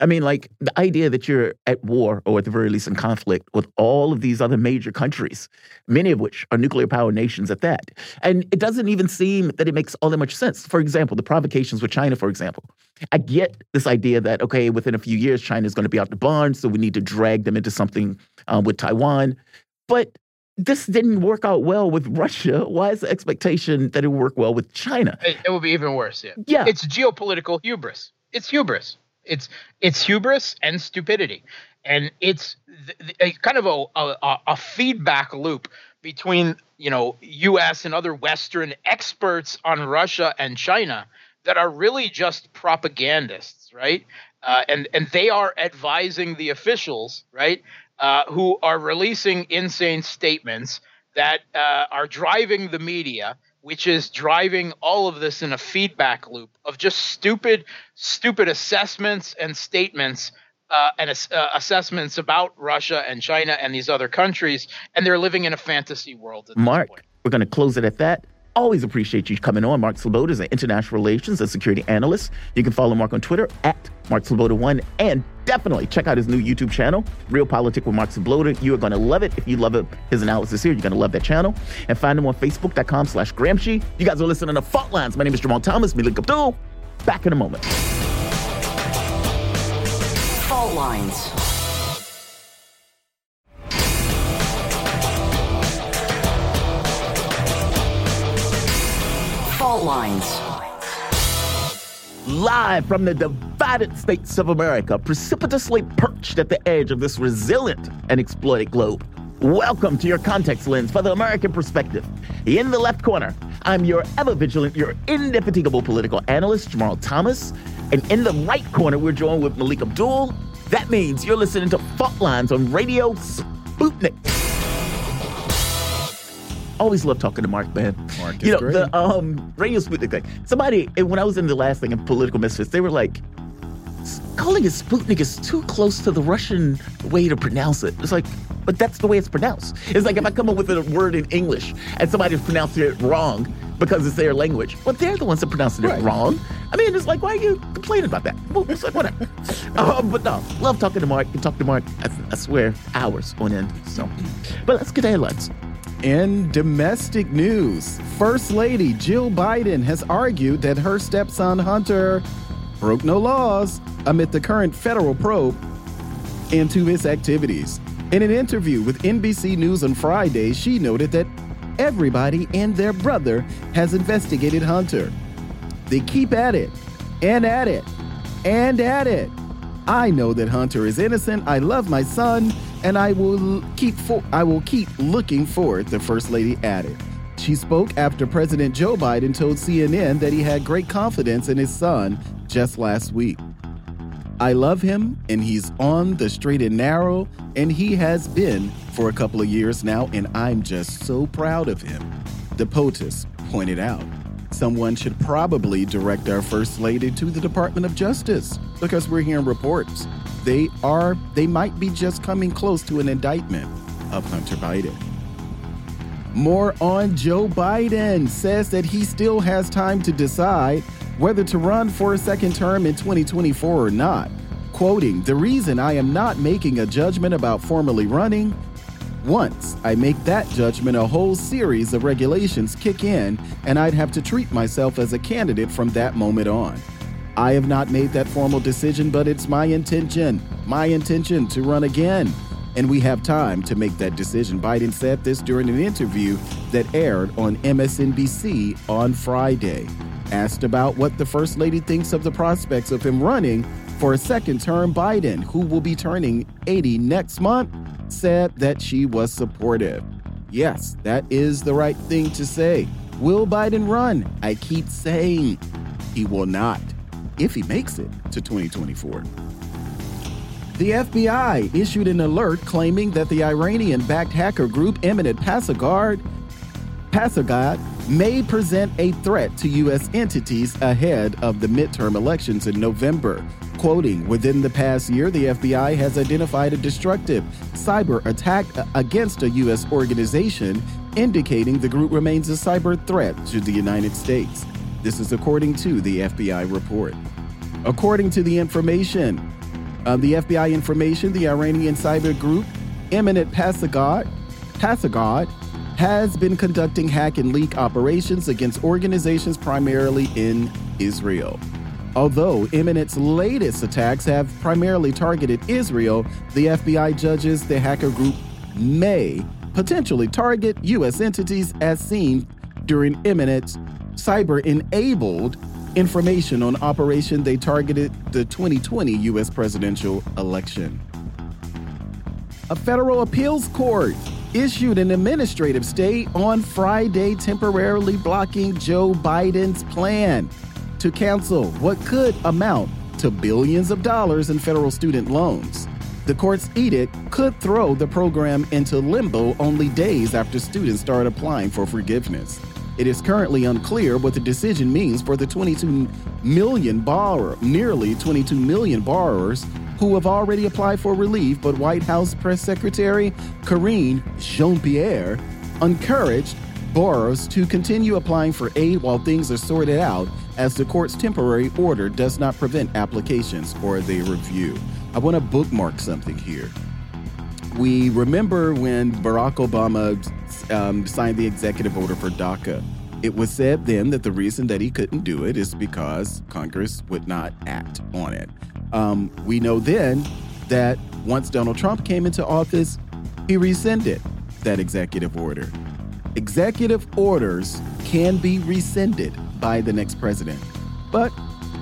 I mean, like the idea that you're at war or at the very least in conflict with all of these other major countries, many of which are nuclear power nations at that. And it doesn't even seem that it makes all that much sense. For example, the provocations with China, for example. I get this idea that, okay, within a few years, China is going to be out the barn, so we need to drag them into something um, with Taiwan. But this didn't work out well with Russia. Why is the expectation that it would work well with China? It, it will be even worse. Yeah. Yeah. It's geopolitical hubris. It's hubris. It's it's hubris and stupidity, and it's th- th- a kind of a, a a feedback loop between you know U.S. and other Western experts on Russia and China that are really just propagandists, right? Uh, and and they are advising the officials, right, uh, who are releasing insane statements that uh, are driving the media which is driving all of this in a feedback loop of just stupid, stupid assessments and statements uh, and uh, assessments about Russia and China and these other countries, and they're living in a fantasy world. Mark, we're going to close it at that. Always appreciate you coming on. Mark Sleboda is an international relations and security analyst. You can follow Mark on Twitter at Mark Sleboda1 and definitely check out his new YouTube channel, Real Politic with Mark Sleboda. You are going to love it. If you love it, his analysis here, you're going to love that channel. And find him on Facebook.com slash Gramsci. You guys are listening to Fault Lines. My name is Jamarl Thomas, Melik Abdul. Back in a moment. Fault Lines. Fault Lines. Live from the divided states of America, precipitously perched at the edge of this resilient and exploited globe. Welcome to your context lens for the American perspective. In the left corner, I'm your ever vigilant, your indefatigable political analyst, Jamarl Thomas. And in the right corner, we're joined with Melik Abdul. That means you're listening to Fault Lines on Radio Sputnik. Always love talking to Mark, man. Mark is you know great. the um Radio Sputnik thing. Somebody, and when I was in the last thing in Political Misfits, they were like, "S- calling it Sputnik is too close to the Russian way to pronounce it. It's like, but that's the way it's pronounced. It's like if I come up with a word in English and somebody's pronouncing it wrong because it's their language, well, they're the ones that pronouncing it Right. wrong. I mean, it's like, why are you complaining about that? Well, it's like, whatever. um, but no, love talking to Mark. You can talk to Mark, I, I swear, hours on end. So, but let's get to headlines. In domestic news, First Lady Jill Biden has argued that her stepson Hunter broke no laws amid the current federal probe into his activities. In an interview with NBC News on Friday, she noted that everybody and their brother has investigated Hunter. They keep at it, and at it, and at it. I know that Hunter is innocent. I love my son, and I will keep for I will keep looking for it, the First Lady added. She spoke after President Joe Biden told CNN that he had great confidence in his son just last week. I love him, and he's on the straight and narrow, and he has been for a couple of years now, and I'm just so proud of him. The POTUS pointed out. Someone should probably direct our First Lady to the Department of Justice because we're hearing reports. They are, they might be just coming close to an indictment of Hunter Biden. More on Joe Biden says that he still has time to decide whether to run for a second term in 2024 or not. Quoting, The reason I am not making a judgment about formally running, once I make that judgment, a whole series of regulations kick in, and I'd have to treat myself as a candidate from that moment on. I have not made that formal decision, but it's my intention, my intention to run again. And we have time to make that decision. Biden said this during an interview that aired on MSNBC on Friday. Asked about what the First Lady thinks of the prospects of him running for a second term, Biden, who will be turning 80 next month, said that she was supportive. Yes, that is the right thing to say. Will Biden run? I keep saying he will not if he makes it to 2024. The FBI issued an alert claiming that the Iranian backed hacker group Emennet Pasargad Pasargad may present a threat to U.S. entities ahead of the midterm elections in November. Quoting, within the past year, the FBI has identified a destructive cyber attack against a U.S. organization, indicating the group remains a cyber threat to the United States. This is according to the FBI report. According to the information, Uh, the FBI information, the Iranian cyber group, Emennet Pasargad, Pasargad, has been conducting hack and leak operations against organizations primarily in Israel. Although Emennet's latest attacks have primarily targeted Israel, the FBI judges the hacker group may potentially target U.S. entities as seen during Emennet's cyber enabled information on operation they targeted the 2020 U.S. presidential election. A federal appeals court issued an administrative stay on Friday, temporarily blocking Joe Biden's plan to cancel what could amount to billions of dollars in federal student loans. The court's edict could throw the program into limbo only days after students start applying for forgiveness. It is currently unclear what the decision means for the 22 million borrower, nearly 22 million borrowers who have already applied for relief, but White House Press Secretary Karine Jean-Pierre encouraged borrowers to continue applying for aid while things are sorted out as the court's temporary order does not prevent applications or their review. I want to bookmark something here. We remember when Barack Obama um, signed the executive order for DACA. It was said then that the reason that he couldn't do it is because Congress would not act on it. Um, we know then that once Donald Trump came into office, he rescinded that executive order. Executive orders can be rescinded by the next president. But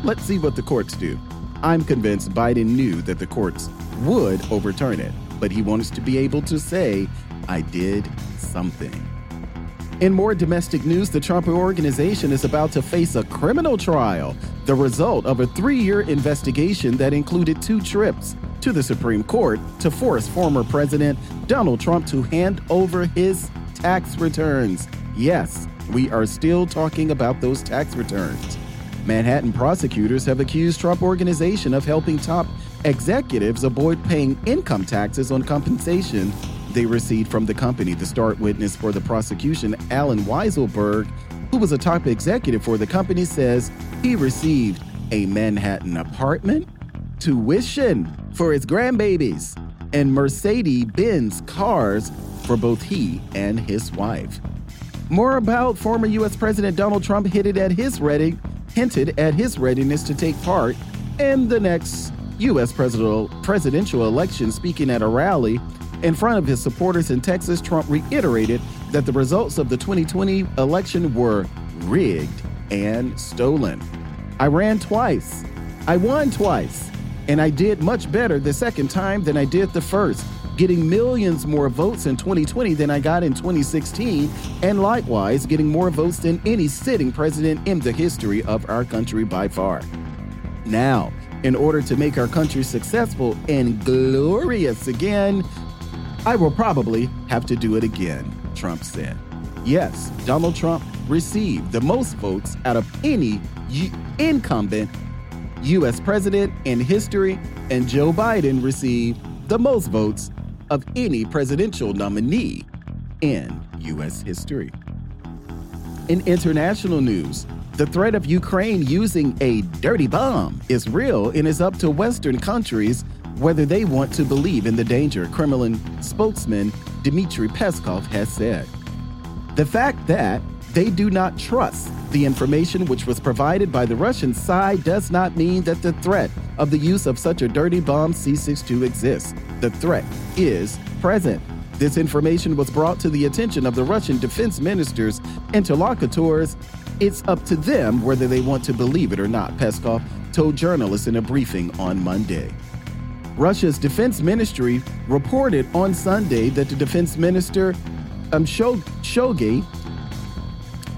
let's see what the courts do. I'm convinced Biden knew that the courts would overturn it, but he wants to be able to say, I did something. In more domestic news, the Trump organization is about to face a criminal trial, the result of a three year investigation that included two trips to the Supreme Court to force former President Donald Trump to hand over his tax returns. Yes, we are still talking about those tax returns. Manhattan prosecutors have accused Trump Organization of helping top executives avoid paying income taxes on compensation they received from the company. The start witness for the prosecution, Allen Weisselberg, who was a top executive for the company, says he received a Manhattan apartment, tuition for his grandbabies, and Mercedes Benz cars for both he and his wife. More about former U.S. President Donald Trump hinted at his ready, hinted at his readiness to take part in the next U.S. presidential election, speaking at a rally in front of his supporters in Texas, Trump reiterated that the results of the 2020 election were rigged and stolen. I ran twice. I won twice. And I did much better the second time than I did the first, getting millions more votes in 2020 than I got in 2016, and likewise getting more votes than any sitting president in the history of our country by far. Now, in order to make our country successful and glorious again, I will probably have to do it again, Trump said. Yes, Donald Trump received the most votes out of any U- incumbent U.S. president in history, and Joe Biden received the most votes of any presidential nominee in U.S. history. In international news, the threat of Ukraine using a dirty bomb is real and is up to Western countries whether they want to believe in the danger, Kremlin spokesman Dmitry Peskov has said. The fact that they do not trust the information which was provided by the Russian side does not mean that the threat of the use of such a dirty bomb C 62 exists. The threat is present. This information was brought to the attention of the Russian defense minister's interlocutors. It's up to them whether they want to believe it or not, Peskov told journalists in a briefing on Monday. Russia's defense ministry reported on Sunday that the defense minister um, Shoigu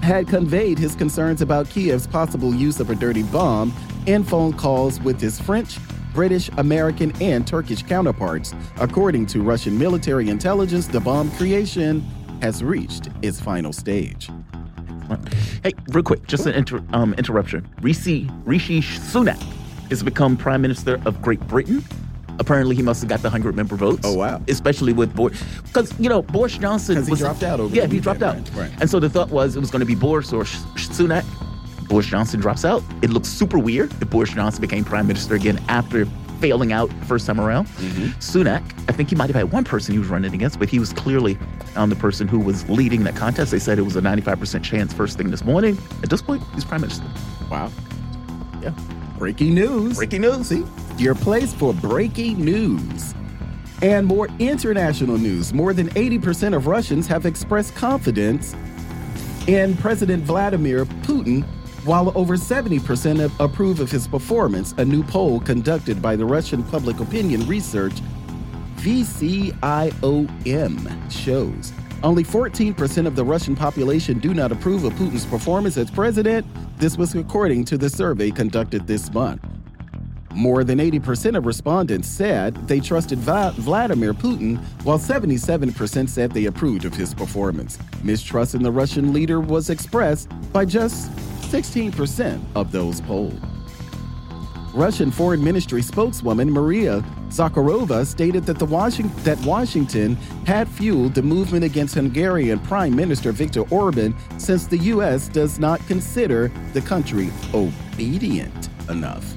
had conveyed his concerns about Kiev's possible use of a dirty bomb in phone calls with his French, British, American, and Turkish counterparts. According to Russian military intelligence, the bomb creation has reached its final stage. Hey, real quick, just an inter- um, interruption. Rishi, Rishi Sunak has become Prime Minister of Great Britain apparently he must have got the 100 member votes. Oh, wow. Especially with Boris. Because, you know, Boris Johnson. Because he was, dropped out over Yeah, he dropped out. Right, right. And so the thought was it was going to be Boris or Sunak. Boris Johnson drops out. It looks super weird if Boris Johnson became prime minister again after failing out first time around. Mm-hmm. Sunak, I think he might have had one person he was running against, but he was clearly um, the person who was leading that contest. They said it was a 95% chance first thing this morning. At this point, he's prime minister. Wow. Yeah. Breaking news. Breaking news. See, your place for breaking news. And more international news. More than 80% of Russians have expressed confidence in President Vladimir Putin, while over 70% approve of his performance, a new poll conducted by the Russian Public Opinion Research VCIOM shows. Only 14% of the Russian population do not approve of Putin's performance as president. This was according to the survey conducted this month. More than 80% of respondents said they trusted Vladimir Putin, while 77% said they approved of his performance. Mistrust in the Russian leader was expressed by just 16% of those polled. Russian Foreign Ministry spokeswoman Maria Zakharova stated that the Washington, that Washington had fueled the movement against Hungarian Prime Minister Viktor Orban since the U.S. does not consider the country obedient enough.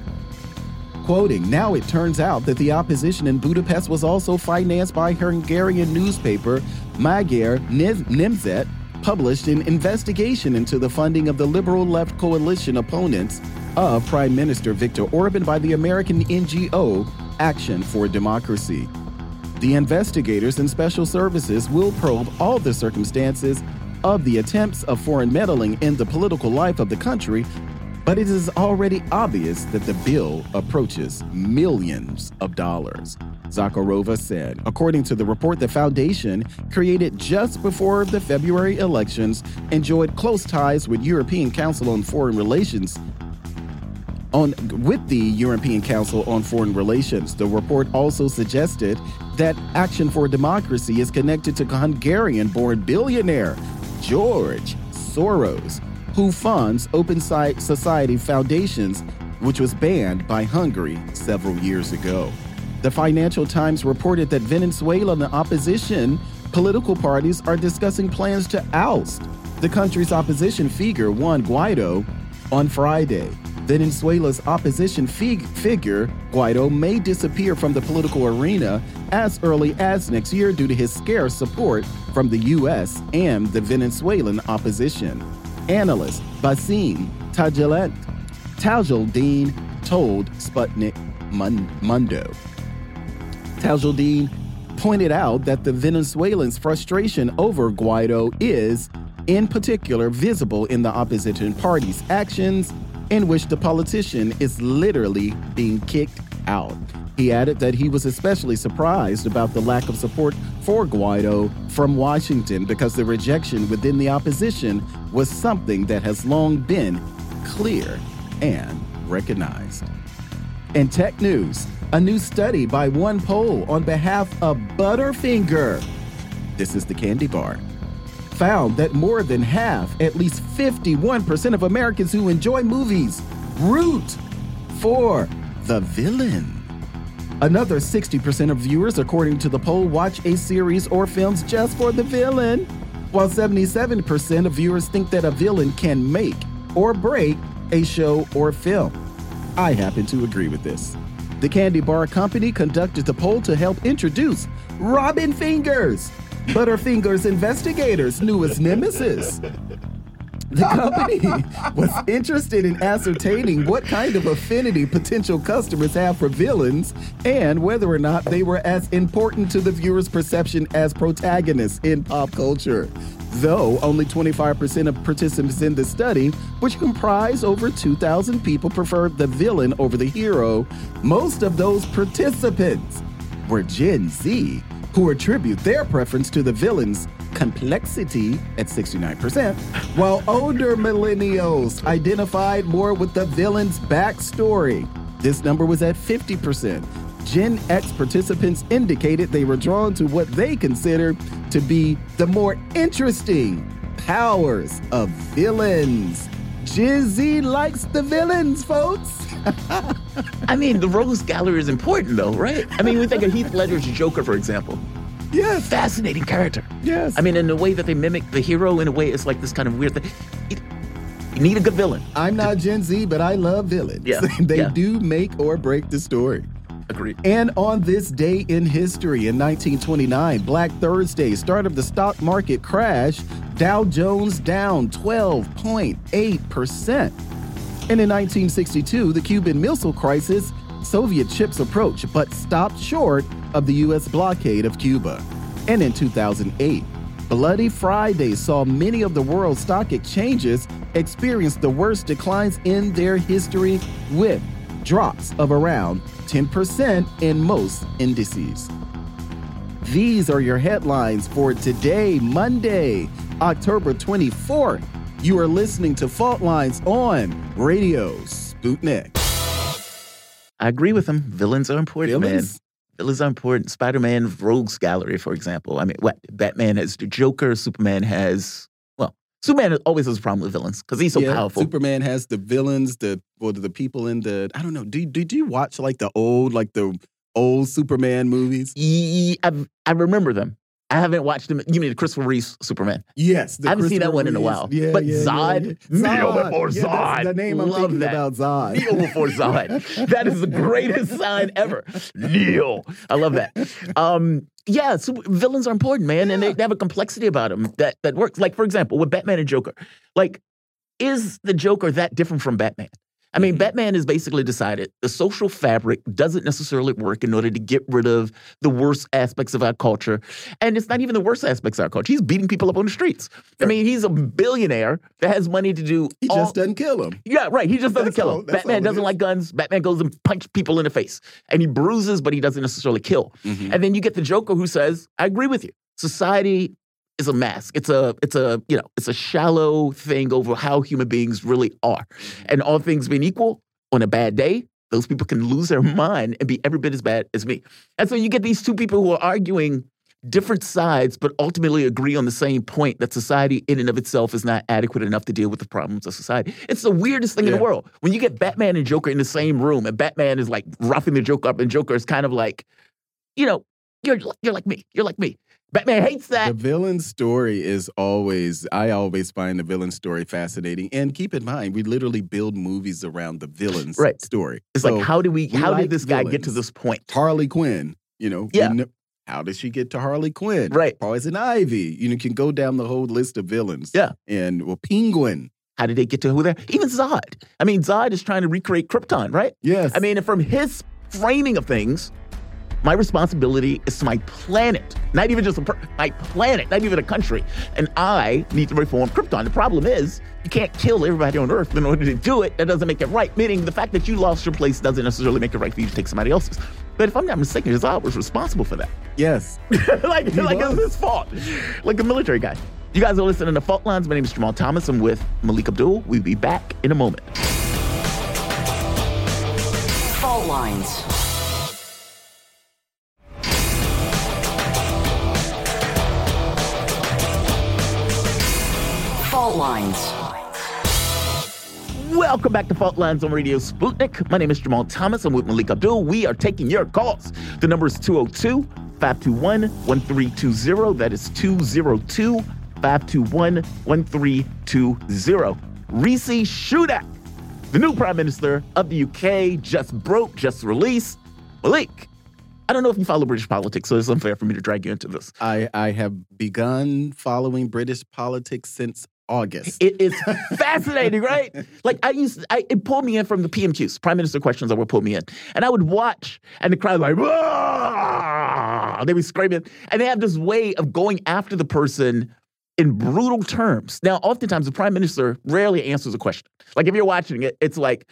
Quoting, now it turns out that the opposition in Budapest was also financed by Hungarian newspaper Magyar Nemzet, published an investigation into the funding of the liberal left coalition opponents of Prime Minister Viktor Orban by the American NGO Action for Democracy. The investigators and special services will probe all the circumstances of the attempts of foreign meddling in the political life of the country, but it is already obvious that the bill approaches millions of dollars. Zakharova said, according to the report, the foundation, created just before the February elections, enjoyed close ties with European Council on Foreign Relations on with the European Council on Foreign Relations. The report also suggested that Action for Democracy is connected to Hungarian-born billionaire George Soros, who funds Open Society Foundations, which was banned by Hungary several years ago. The Financial Times reported that Venezuelan opposition political parties are discussing plans to oust the country's opposition figure Juan Guaido on Friday. Venezuela's opposition fig- figure, Guaido, may disappear from the political arena as early as next year due to his scarce support from the U.S. and the Venezuelan opposition. Analyst Basim Tajalet Tajuddin told Sputnik Mun- Mundo. Tajuddin pointed out that the Venezuelans' frustration over Guaido is, in particular, visible in the opposition party's actions, in which the politician is literally being kicked out. He added that he was especially surprised about the lack of support for Guaido from Washington because the rejection within the opposition was something that has long been clear and recognized. In tech news, a new study by One Poll on behalf of Butterfinger, this is the candy bar, found that more than half, at least 51% of Americans who enjoy movies, root for the villain. Another 60% of viewers, according to the poll, watch a series or films just for the villain, while 77% of viewers think that a villain can make or break a show or film. I happen to agree with this. The Candy Bar Company conducted the poll to help introduce Robin Fingers, Butterfinger's investigators' newest nemesis. The company was interested in ascertaining what kind of affinity potential customers have for villains and whether or not they were as important to the viewer's perception as protagonists in pop culture. Though only 25% of participants in the study, which comprised over 2,000 people, preferred the villain over the hero, most of those participants were Gen Z, who attribute their preference to the villain's complexity at 69%, while older millennials identified more with the villain's backstory. This number was at 50%. Gen X participants indicated they were drawn to what they consider to be the more interesting powers of villains. Jizzy likes the villains, folks. I mean, the Rogues Gallery is important, though, right? I mean, we think of Heath Ledger's Joker, for example. Yes, Fascinating character. yes. I mean, in the way that they mimic the hero, in a way, it's like this kind of weird thing. You- You need a good villain. I'm not Gen Z, but I love villains. Yeah, they yeah. do make or break the story. Agreed. And on this day in history, in 1929, Black Thursday, start of the stock market crash, Dow Jones down 12.8%. And in 1962, the Cuban Missile Crisis, Soviet ships approach but stopped short of the U.S. blockade of Cuba. And in 2008, Bloody Friday saw many of the world's stock exchanges experience the worst declines in their history with drops of around 10% in most indices. These are your headlines for today, Monday, October 24th. You are listening to Fault Lines on Radio Sputnik. I agree with him. Villains are important, Villains? man. Villains are important. Spider Man Rogues Gallery, for example. I mean, what? Batman has the Joker, Superman has. Well, Superman always has a problem with villains because he's so Yeah, powerful. Superman has the villains, the or the people in the I don't know. Do did you watch like the old like the old Superman movies? I, I remember them. I haven't watched him. You mean the Christopher Reeve Superman? Yes, the I haven't seen that one in a while. Yeah, But yeah, Zod, yeah, Kneel before Yeah, Zod. the name I'm Love thinking that. about. Zod. Kneel before Zod. That is the greatest sign ever. Kneel. I love that. Um, yeah, so villains are important, man, and they, they have a complexity about them that that works. Like for example, with Batman and Joker, like is the Joker that different from Batman? I mean, Batman has basically decided the social fabric doesn't necessarily work in order to get rid of the worst aspects of our culture. And it's not even the worst aspects of our culture. He's beating people up on the streets. I mean, he's a billionaire that has money to do He all, just doesn't kill him. yeah, right. He just doesn't That's kill all- him. that's Batman doesn't is. like guns. Batman goes and punches people in the face. And he bruises, but he doesn't necessarily kill. Mm-hmm. And then you get the Joker who says, I agree with you. Society is a mask. It's a it's a, you know, it's a shallow thing over how human beings really are. Mm-hmm. And all things being equal, on a bad day, those people can lose their mind and be every bit as bad as me. And so you get these two people who are arguing different sides, but ultimately agree on the same point that society in and of itself is not adequate enough to deal with the problems of society. It's the weirdest thing in the world. When you get Batman and Joker in the same room, and Batman is like roughing the Joker up, and Joker is kind of like, you know, you're you're like me. You're like me. Batman hates that. The villain story is always, I always find the villain story fascinating. And keep in mind, we literally build movies around the villain's Right. story. It's So, like, how do we? we How like did this guy get to this point? Harley Quinn, you know, Yeah. kn- how did she get to Harley Quinn? Right. Poison Ivy. You know, can go down the whole list of villains. Yeah. And well, Penguin. How did they get to who they're? Even Zod. I mean, Zod is trying to recreate Krypton, right? Yes. I mean, from his framing of things, my responsibility is to my planet, not even just a per- my planet, not even a country. And I need to reform Krypton. The problem is, you can't kill everybody on Earth in order to do it. That doesn't make it right. Meaning, the fact that you lost your place doesn't necessarily make it right for you to take somebody else's. But if I'm not mistaken, Zod was responsible for that. yes. like, He like it was was. his fault. Like a military guy. You guys are listening to Fault Lines. My name is Jamarl Thomas. I'm with Melik Abdul. We'll be back in a moment. Fault lines. Fault lines. Welcome back to Fault Lines on Radio Sputnik. My name is Jamarl Thomas. I'm with Melik Abdul. We are taking your calls. The number is 202 521 1320. That is 202 521 1320. Rishi Sunak, the new Prime Minister of the UK, just broke, just released. Melik, I don't know if you follow British politics, so it's unfair for me to drag you into this. I, I have begun following British politics since August. It is fascinating, right? Like I used, I, it pulled me in from the PMQs, Prime Minister questions that would pull me in, and I would watch, and the crowd like, "Wah!" they be screaming, and they have this way of going after the person in brutal terms. Now, oftentimes the Prime Minister rarely answers a question. Like if you're watching it, it's like,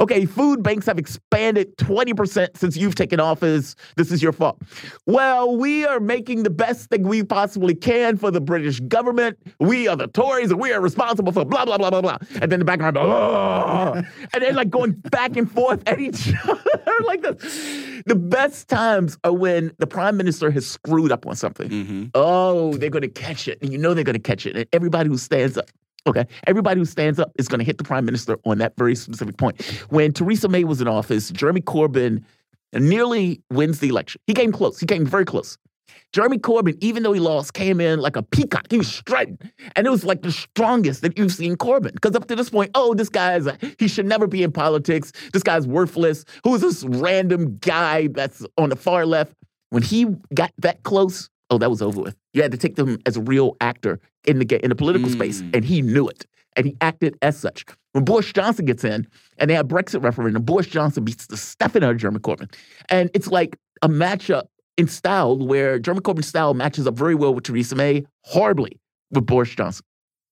okay, food banks have expanded 20% since you've taken office. This is your fault. Well, we are making the best thing we possibly can for the British government. We are the Tories and we are responsible for blah, blah, blah, blah, blah. And then the background, "Oh," and then like going back and forth at each other like this. The best times are when the Prime Minister has screwed up on something. hmm Oh, they're going to catch it. And you know they're going to catch it. And everybody who stands up, okay, everybody who stands up is going to hit the prime minister on that very specific point. When Theresa May was in office, Jeremy Corbyn nearly wins the election. He came close. He came very close. Jeremy Corbyn, even though he lost, came in like a peacock. He was strutting. And it was like the strongest that you've seen Corbyn. Because up to this point, oh, this guy's, he should never be in politics. This guy's worthless. Who's this random guy that's on the far left? When he got that close, oh, that was over with. You had to take them as a real actor in the in the political mm. space, and he knew it, and he acted as such. When Boris Johnson gets in, and they have Brexit referendum, Boris Johnson beats the stuffing out of Jeremy Corbyn, and it's like a matchup in style where Jeremy Corbyn's style matches up very well with Theresa May, horribly with Boris Johnson,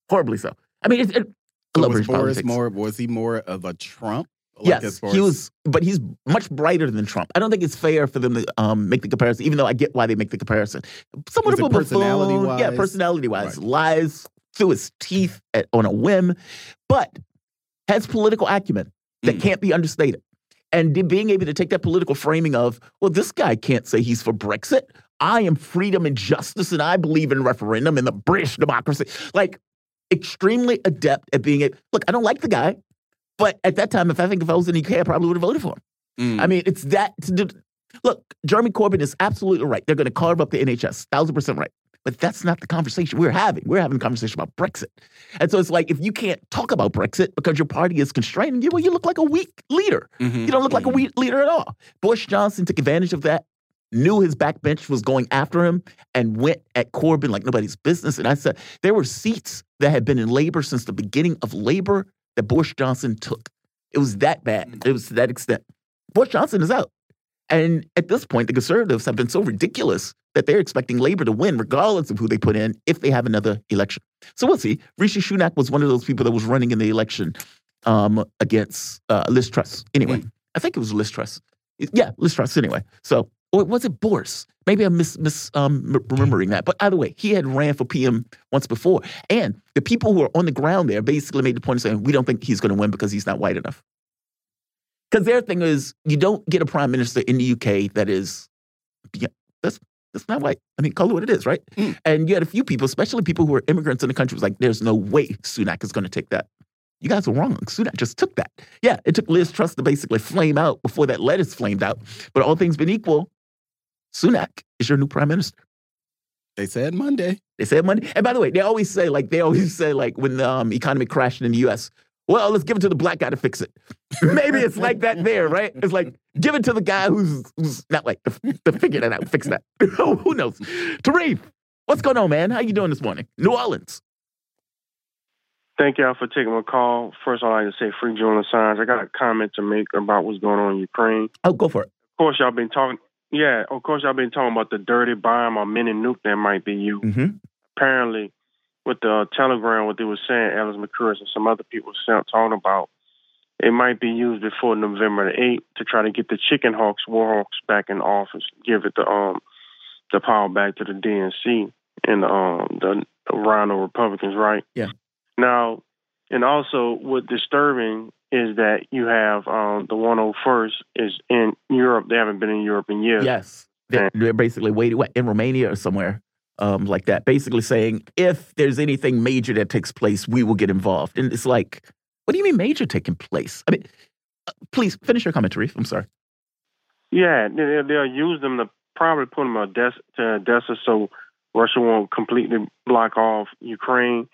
horribly so. I mean, it, it, I love was Boris politics. more was he more of a Trump? Yes, he was, but he's much brighter than Trump. I don't think it's fair for them to um, make the comparison, even though I get why they make the comparison. Someone of a personality wise, yeah, personality wise, right. lies through his teeth at, on a whim, but has political acumen that mm. can't be understated and being able to take that political framing of, well, this guy can't say he's for Brexit. I am freedom and justice, and I believe in referendum and the British democracy. Like, extremely adept at being a look. I don't like the guy, but at that time, if I think if I was in the UK, I probably would have voted for him. Mm. I mean, it's that. Look, Jeremy Corbyn is absolutely right. They're going to carve up the NHS, thousand percent right. But that's not the conversation we're having. We're having a conversation about Brexit. And so it's like if you can't talk about Brexit because your party is constraining you, well, you look like a weak leader. Mm-hmm. You don't look like a mm-hmm. weak leader at all. Boris Johnson took advantage of that, knew his backbench was going after him, and went at Corbyn like nobody's business. And I said there were seats that had been in labor since the beginning of labor that Boris Johnson took. It was that bad. Mm. It was to that extent. Boris Johnson is out. And at this point, the conservatives have been so ridiculous that they're expecting Labor to win, regardless of who they put in, if they have another election. So we'll see. Rishi Sunak was one of those people that was running in the election um, against uh, Liz Truss. Anyway, mm. I think it was Liz Truss. Yeah, Liz Truss. Anyway, so or was it Boris? Maybe I'm mis, mis um, remembering that. But either way, he had ran for PM once before, and the people who are on the ground there basically made the point of saying we don't think he's going to win because he's not white enough. Because their thing is, you don't get a prime minister in the UK that is, yeah, that's that's not white. I mean, call it what it is, right? Mm. And you had a few people, especially people who are immigrants in the country, was like, there's no way Sunak is going to take that. You guys are wrong. Sunak just took that. Yeah, it took Liz Truss to basically flame out before that lettuce flamed out. But all things being equal, Sunak is your new prime minister. They said Monday. They said Monday. And by the way, they always say, like, they always say, like, when the um, economy crashed in the US, well, let's give it to the black guy to fix it. Maybe it's like that there, right? It's like give it to the guy who's, who's not like to, to figure that out, fix that. Who knows? Tarif, what's going on, man? How you doing this morning? New Orleans. Thank y'all for taking my call. First, I'd like to say free Julian Assange. I got a comment to make about what's going on in Ukraine. Oh, go for it. Of course, y'all been talking. Yeah, of course, y'all been talking about the dirty bomb or mini nuke that might be used. Mm-hmm. Apparently, with the Telegram, what they were saying, Alex Mercouris and some other people were talking about, it might be used before November the 8th to try to get the chicken hawks, war hawks back in office, give it the um the power back to the DNC and um the RINO Republicans, right? Yeah. Now, and also what's disturbing is that you have um the 101st is in Europe. They haven't been in Europe in years. Yes. They're, they're basically waiting what, in Romania or somewhere um, like that, basically saying if there's anything major that takes place, we will get involved. And it's like, what do you mean major taking place? I mean, uh, please finish your comment, Tarif. I'm sorry. Yeah, they'll use them to probably put them to Odessa so Russia won't completely block off Ukraine.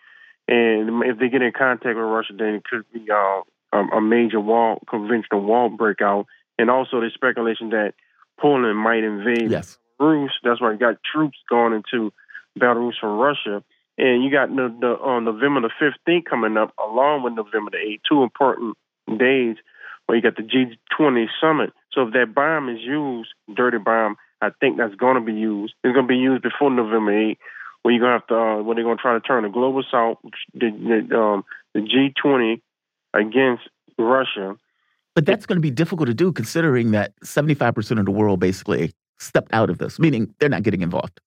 And if they get in contact with Russia, then it could be uh, a major wall, conventional wall breakout. And also, there's speculation that Poland might invade yes. Belarus. That's why you got troops going into Belarus from Russia. And you got the, the on November the 15th coming up, along with November the 8th, two important days where you got the G20 summit. So if that bomb is used, dirty bomb, I think that's going to be used. It's going to be used before November 8th, where you're going to have to, uh, when they're going to try to turn the global south, the, the, um, the G20 against Russia. But that's going to be difficult to do considering that 75% of the world basically stepped out of this, meaning they're not getting involved.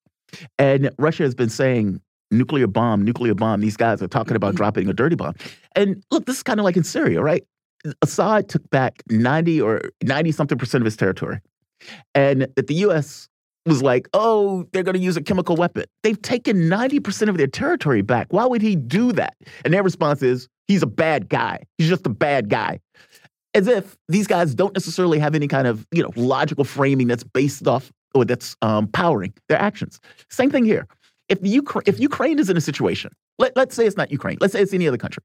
And Russia has been saying nuclear bomb, nuclear bomb. These guys are talking about dropping a dirty bomb. And look, this is kind of like in Syria, right? Assad took back 90 or 90 something percent of his territory. And that the US was like, oh, they're going to use a chemical weapon. They've taken 90% of their territory back. Why would he do that? And their response is, he's a bad guy. He's just a bad guy as if these guys don't necessarily have any kind of you know logical framing that's based off or that's um, powering their actions. Same thing here. If Ukraine, if Ukraine is in a situation, let, let's say it's not Ukraine, let's say it's any other country,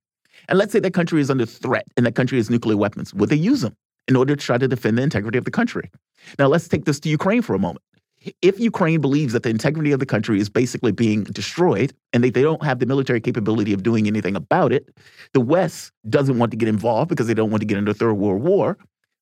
and let's say that country is under threat and that country has nuclear weapons, would they use them in order to try to defend the integrity of the country? Now let's take this to Ukraine for a moment. If Ukraine believes that the integrity of the country is basically being destroyed and that they don't have the military capability of doing anything about it, the West doesn't want to get involved because they don't want to get into a third world war.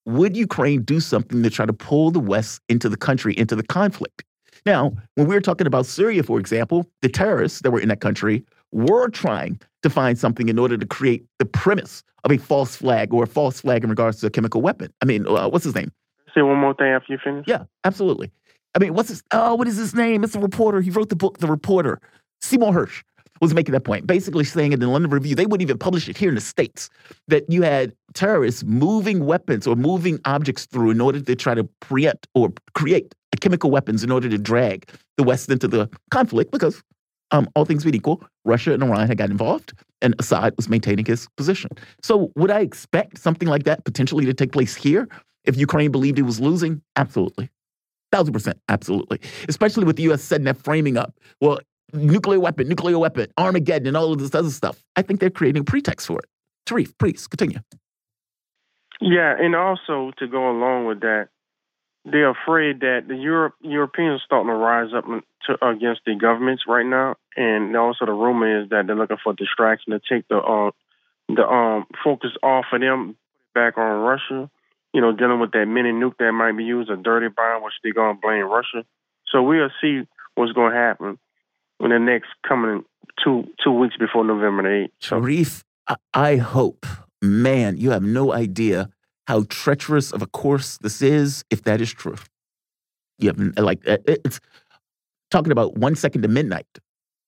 Would Ukraine do something to try to pull the West into the country, into the conflict? Now, when we were talking about Syria, for example, the terrorists that were in that country were trying to find something in order to create the premise of a false flag or a false flag in regards to a chemical weapon. I mean, uh, what's his name? Say one more thing after you finish. Yeah, absolutely. I mean, what's his? Oh, what is his name? It's a reporter. He wrote the book, The Reporter. Seymour Hersh was making that point, basically saying in the London Review, they wouldn't even publish it here in the States, that you had terrorists moving weapons or moving objects through in order to try to preempt or create chemical weapons in order to drag the West into the conflict because, um, all things being equal, Russia and Iran had got involved and Assad was maintaining his position. So, would I expect something like that potentially to take place here if Ukraine believed it was losing? Absolutely. Thousand percent, absolutely. Especially with the U.S. setting that framing up. Well, nuclear weapon, nuclear weapon, Armageddon, and all of this other stuff. I think they're creating a pretext for it. Tarif, please continue. Yeah, and also to go along with that, they're afraid that the Europe Europeans are starting to rise up to, against the governments right now, and also the rumor is that they're looking for distraction to take the uh, the um focus off of them back on Russia. You know, dealing with that mini nuke that might be used, a dirty bomb, which they're gonna blame Russia. So we'll see what's gonna happen in the next coming two two weeks before November the eighth. So. Sharif, I hope, man, you have no idea how treacherous of a course this is if that is true. You have like it's talking about one second to midnight.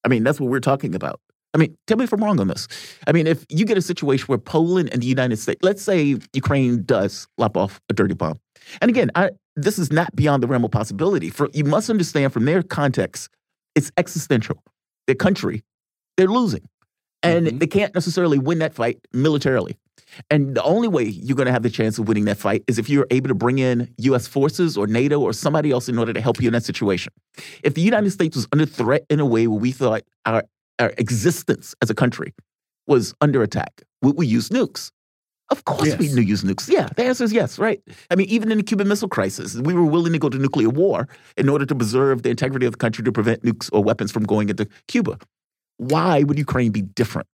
I mean, that's what we're talking about. I mean, tell me if I'm wrong on this. I mean, if you get a situation where Poland and the United States, let's say Ukraine does lop off a dirty bomb, and again, I, this is not beyond the realm of possibility. For you must understand from their context it's existential. Their country, they're losing. And mm-hmm. they can't necessarily win that fight militarily. And the only way you're going to have the chance of winning that fight is if you're able to bring in US forces or NATO or somebody else in order to help you in that situation. If the United States was under threat in a way where we thought our, our existence as a country was under attack, would we use nukes? Of course yes. we knew use nukes. Yeah, the answer is yes, right? I mean, even in the Cuban Missile Crisis, we were willing to go to nuclear war in order to preserve the integrity of the country to prevent nukes or weapons from going into Cuba. Why would Ukraine be different?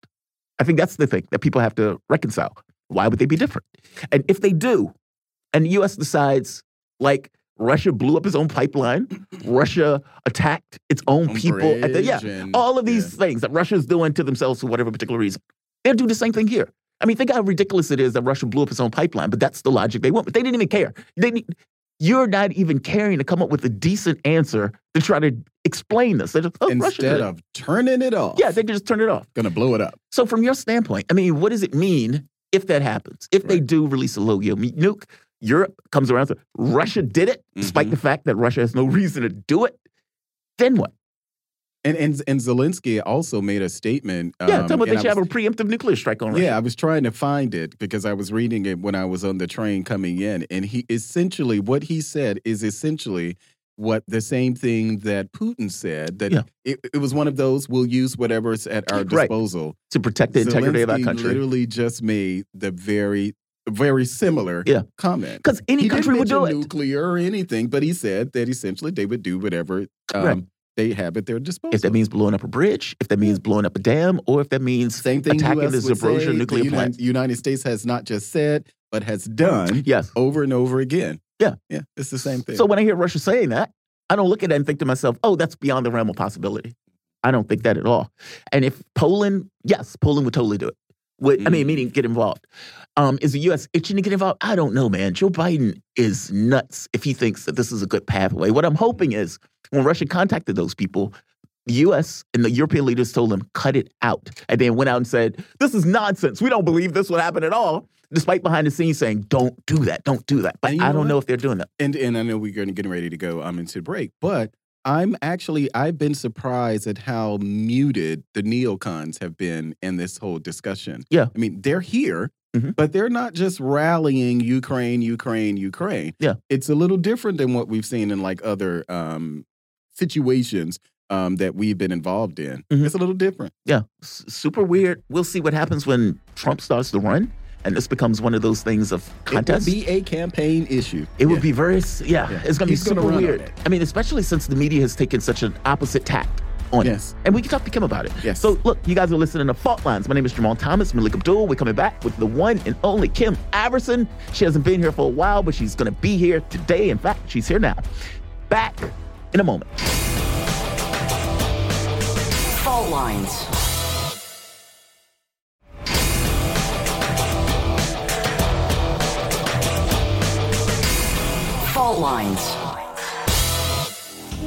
I think that's the thing that people have to reconcile. Why would they be different? And if they do, and the U.S. decides, like Russia blew up its own pipeline, Russia attacked its own, people, the, yeah, and, all of these yeah. things that Russia's doing to themselves for whatever particular reason, they'll do the same thing here. I mean, think how ridiculous it is that Russia blew up its own pipeline, but that's the logic they want. But they didn't even care. They, you're not even caring to come up with a decent answer to try to explain this. Just, oh, Instead of turning it off. Yeah, they can just turn it off. Gonna blow it up. So from your standpoint, I mean, what does it mean if that happens? If right. they do release a low yield nuke, Europe comes around. to Russia did it, despite mm -hmm. the fact that Russia has no reason to do it. Then what? And, and and Zelensky also made a statement. Yeah, um, tell me they should have a preemptive nuclear strike on Russia. Yeah, I was trying to find it because I was reading it when I was on the train coming in, and he essentially what he said is essentially what the same thing that Putin said that yeah. it, it, was one of those we'll use whatever's at our disposal right. to protect the integrity of our country. Literally, just made the very very similar yeah. comment because any he country would do it, nuclear or anything, but he said that essentially they would do whatever. Um, right they have at their disposal. If that means blowing up a bridge, if that means blowing up a dam, or if that means Same thing attacking the Zaporozhye nuclear the plant. The United States has not just said, but has done yes. over and over again. Yeah. Yeah, it's the same thing. So when I hear Russia saying that, I don't look at it and think to myself, oh, that's beyond the realm of possibility. I don't think that at all. And if Poland, yes, Poland would totally do it. Would, mm. I mean, mm. meaning get involved. Um, is the U.S. itching to get involved? I don't know, man. Joe Biden is nuts if he thinks that this is a good pathway. What I'm hoping is when Russia contacted those people, the US and the European leaders told them, cut it out. And then went out and said, this is nonsense. We don't believe this would happen at all. Despite behind the scenes saying, don't do that, don't do that. But I don't what? know if they're doing that. And and I know we're getting ready to go um, into break, but I'm actually I've been surprised at how muted the neocons have been in this whole discussion. Yeah. I mean, they're here. Mhm. but they're not just rallying Ukraine, Ukraine, Ukraine. Yeah. It's a little different than what we've seen in like other um, situations um, that we've been involved in. Mhm. It's a little different. Yeah, S- super weird. We'll see what happens when Trump starts to run, and this becomes one of those things of contest. It will be a campaign issue. It would be very, yeah, Yeah. it's going to be super weird. I mean, especially since the media has taken such an opposite tact on Yes. it. And we can talk to Kim about it. Yes. So, look, you guys are listening to Fault Lines. My name is Jamarl Thomas, Melik Abdul. We're coming back with the one and only Kim Iverson. She hasn't been here for a while, but she's going to be here today. In fact, she's here now. Back in a moment. Fault lines. Fault lines.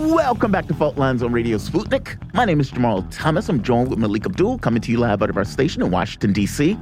Welcome back to Fault Lines on Radio Sputnik. My name is Jamarl Thomas. I'm joined with Melik Abdul, coming to you live out of our station in Washington, D.C.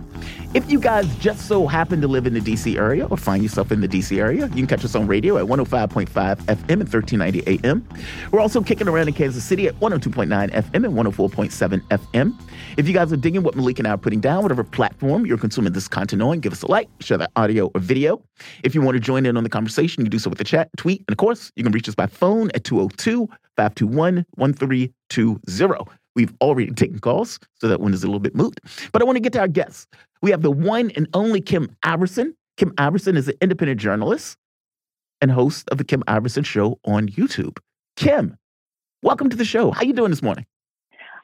If you guys just so happen to live in the D.C. area or find yourself in the D.C. area, you can catch us on radio at 105.5 FM and 1390 AM. We're also kicking around in Kansas City at 102.9 FM and 104.7 FM. If you guys are digging what Melik and I are putting down, whatever platform you're consuming this content on, give us a like, share that audio or video. If you want to join in on the conversation, you can do so with the chat, tweet, and of course, you can reach us by phone at 202 521 1320. We've already taken calls, so that one is a little bit moot. But I want to get to our guests. We have the one and only Kim Iverson. Kim Iverson is an independent journalist and host of the Kim Iverson Show on YouTube. Kim, welcome to the show. How you doing this morning?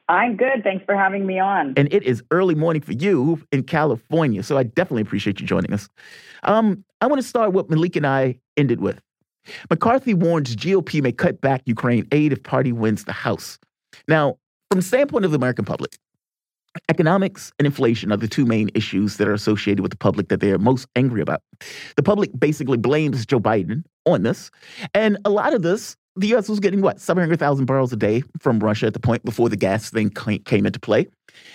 I'm good. Thanks for having me on. And it is early morning for you in California, so I definitely appreciate you joining us. Um, I want to start what Melik and I ended with. McCarthy warns GOP may cut back Ukraine aid if party wins the House. Now, from the standpoint of the American public, economics and inflation are the two main issues that are associated with the public that they are most angry about. The public basically blames Joe Biden on this, and a lot of this, the U.S. was getting what 700,000 barrels a day from Russia at the point before the gas thing came into play.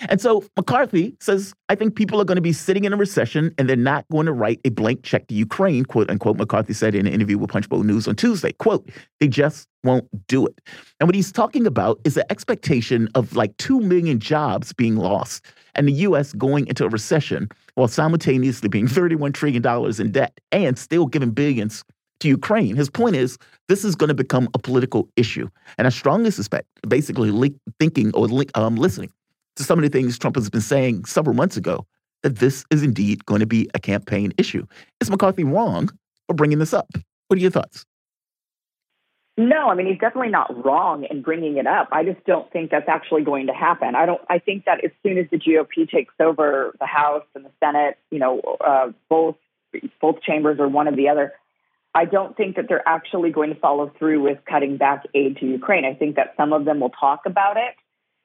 And so McCarthy says, I think people are going to be sitting in a recession and they're not going to write a blank check to Ukraine, quote unquote. McCarthy said in an interview with Punchbowl News on Tuesday, quote, they just won't do it. And what he's talking about is the expectation of like 2 million jobs being lost and the U.S. going into a recession while simultaneously being $31 trillion in debt and still giving billions to Ukraine. His point is this is going to become a political issue. And I strongly suspect, basically thinking or um, listening to some of the things Trump has been saying several months ago, that this is indeed going to be a campaign issue. Is McCarthy wrong for bringing this up? What are your thoughts? No, I mean he's definitely not wrong in bringing it up. I just don't think that's actually going to happen. I don't. I think that as soon as the GOP takes over the House and the Senate, you know, uh, both both chambers or one or the other, I don't think that they're actually going to follow through with cutting back aid to Ukraine. I think that some of them will talk about it,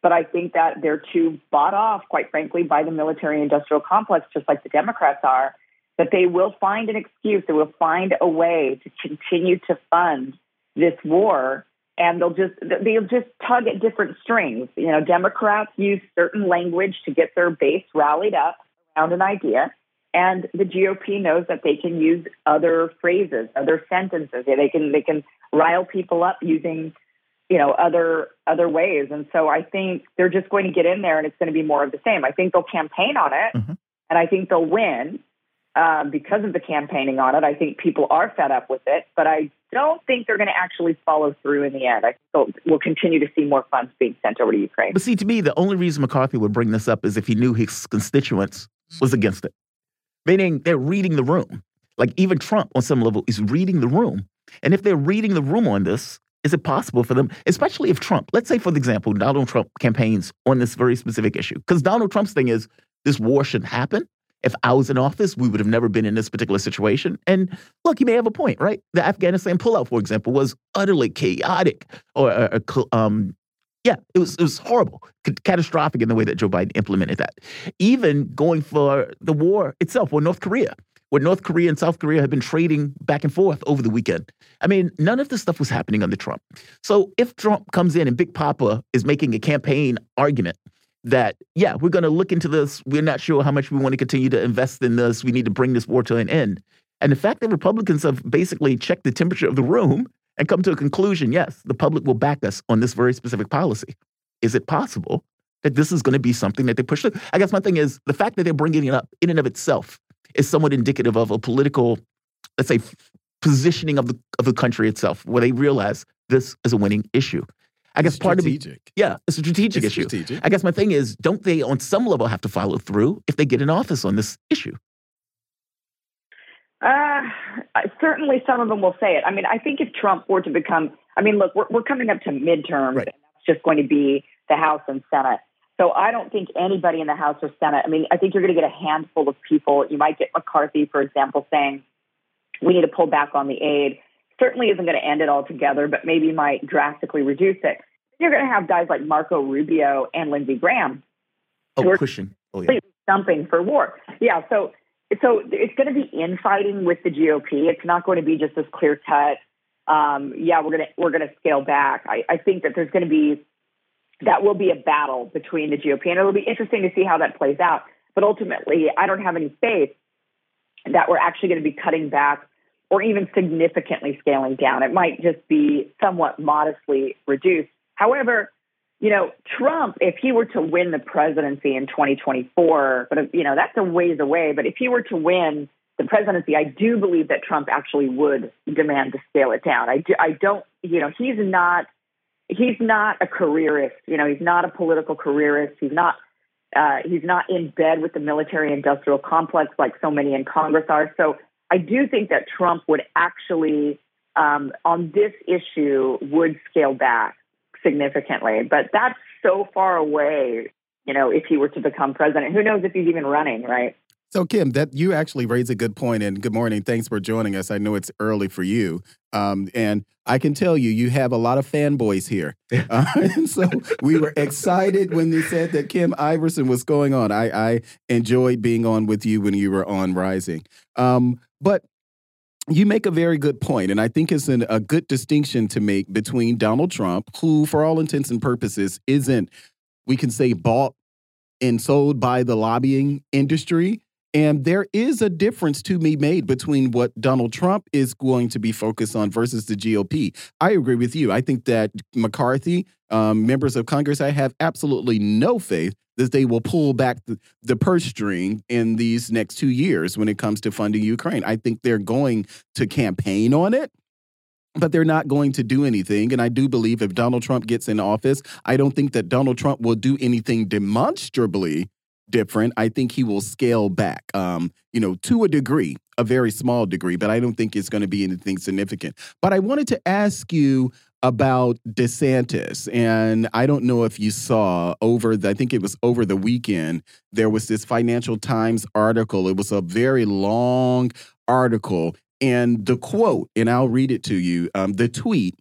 but I think that they're too bought off, quite frankly, by the military industrial complex, just like the Democrats are, that they will find an excuse, they will find a way to continue to fund this war. And they'll just they'll just tug at different strings. You know, Democrats use certain language to get their base rallied up around an idea, and the GOP knows that they can use other phrases, other sentences. They can they can rile people up using you know other other ways. And so I think they're just going to get in there, and it's going to be more of the same. I think they'll campaign on it, Mhm. and I think they'll win um, because of the campaigning on it. I think people are fed up with it, but I don't think they're going to actually follow through in the end. I think we'll continue to see more funds being sent over to Ukraine. But see, to me, the only reason McCarthy would bring this up is if he knew his constituents was against it. Meaning they're reading the room. Like even Trump, on some level, is reading the room. And if they're reading the room on this, is it possible for them, especially if Trump, let's say, for example, Donald Trump campaigns on this very specific issue? Because Donald Trump's thing is this war shouldn't happen. If I was in office, we would have never been in this particular situation. And look, he may have a point, right? The Afghanistan pullout, for example, was utterly chaotic or, or um, yeah, it was it was horrible, catastrophic in the way that Joe Biden implemented that. Even going for the war itself, or North Korea, where North Korea and South Korea have been trading back and forth over the weekend. I mean, none of this stuff was happening under Trump. So if Trump comes in and Big Papa is making a campaign argument that yeah, we're going to look into this, we're not sure how much we want to continue to invest in this, we need to bring this war to an end. And the fact that Republicans have basically checked the temperature of the room and come to a conclusion yes, the public will back us on this very specific policy. Is it possible that this is going to be something that they push through? I guess my thing is the fact that they're bringing it up in and of itself is somewhat indicative of a political, let's say, positioning of the of the country itself, where they realize this is a winning issue. I guess part strategic. of it, yeah, it's a strategic It's issue. strategic. I guess my thing is, don't they, on some level, have to follow through if they get in office on this issue? Uh, certainly, some of them will say it. I mean, I think if Trump were to become, I mean, look, we're, we're coming up to midterms, Right. and that's just going to be the House and Senate. So I don't think anybody in the House or Senate. I mean, I think you're going to get a handful of people. You might get McCarthy, for example, saying we need to pull back on the aid. Certainly isn't going to end it altogether, but maybe might drastically reduce it. You're going to have guys like Marco Rubio and Lindsey Graham Oh, pushing. Oh, yeah. stumping for war. Yeah, so so it's going to be infighting with the GOP. It's not going to be just this clear cut. Um, yeah, we're gonna we're gonna scale back. I, I think that there's going to be that will be a battle between the GOP, and it'll be interesting to see how that plays out. But ultimately, I don't have any faith that we're actually going to be cutting back or even significantly scaling down. It might just be somewhat modestly reduced. However, you know, Trump, if he were to win the presidency in 2024, but you know, that's a ways away. But if he were to win the presidency, I do believe that Trump actually would demand to scale it down. I, do, I don't, you know, he's not, he's not a careerist. You know, he's not a political careerist. He's not, uh, he's not in bed with the military-industrial complex like so many in Congress are. So I do think that Trump would actually, um, on this issue, would scale back significantly. But that's so far away, you know, if he were to become president. Who knows if he's even running, right? So, Kim, that you actually raise a good point, and good morning. Thanks for joining us. I know it's early for you, um, and I can tell you, you have a lot of fanboys here. Uh, and so we were excited when they said that Kim Iverson was going on. I, I enjoyed being on with you when you were on Rising, um, but you make a very good point, and I think it's an, a good distinction to make between Donald Trump, who, for all intents and purposes, isn't we can say bought and sold by the lobbying industry. And there is a difference to be made between what Donald Trump is going to be focused on versus the GOP. I agree with you. I think that McCarthy, um, members of Congress, I have absolutely no faith that they will pull back the, the purse string in these next two years when it comes to funding Ukraine. I think they're going to campaign on it. But they're not going to do anything. And I do believe if Donald Trump gets in office, I don't think that Donald Trump will do anything demonstrably different. I think he will scale back, um, you know, to a degree, a very small degree, but I don't think it's going to be anything significant. But I wanted to ask you about DeSantis, and I don't know if you saw over the, I think it was over the weekend, there was this Financial Times article. It was a very long article, and the quote, and I'll read it to you, um, the tweet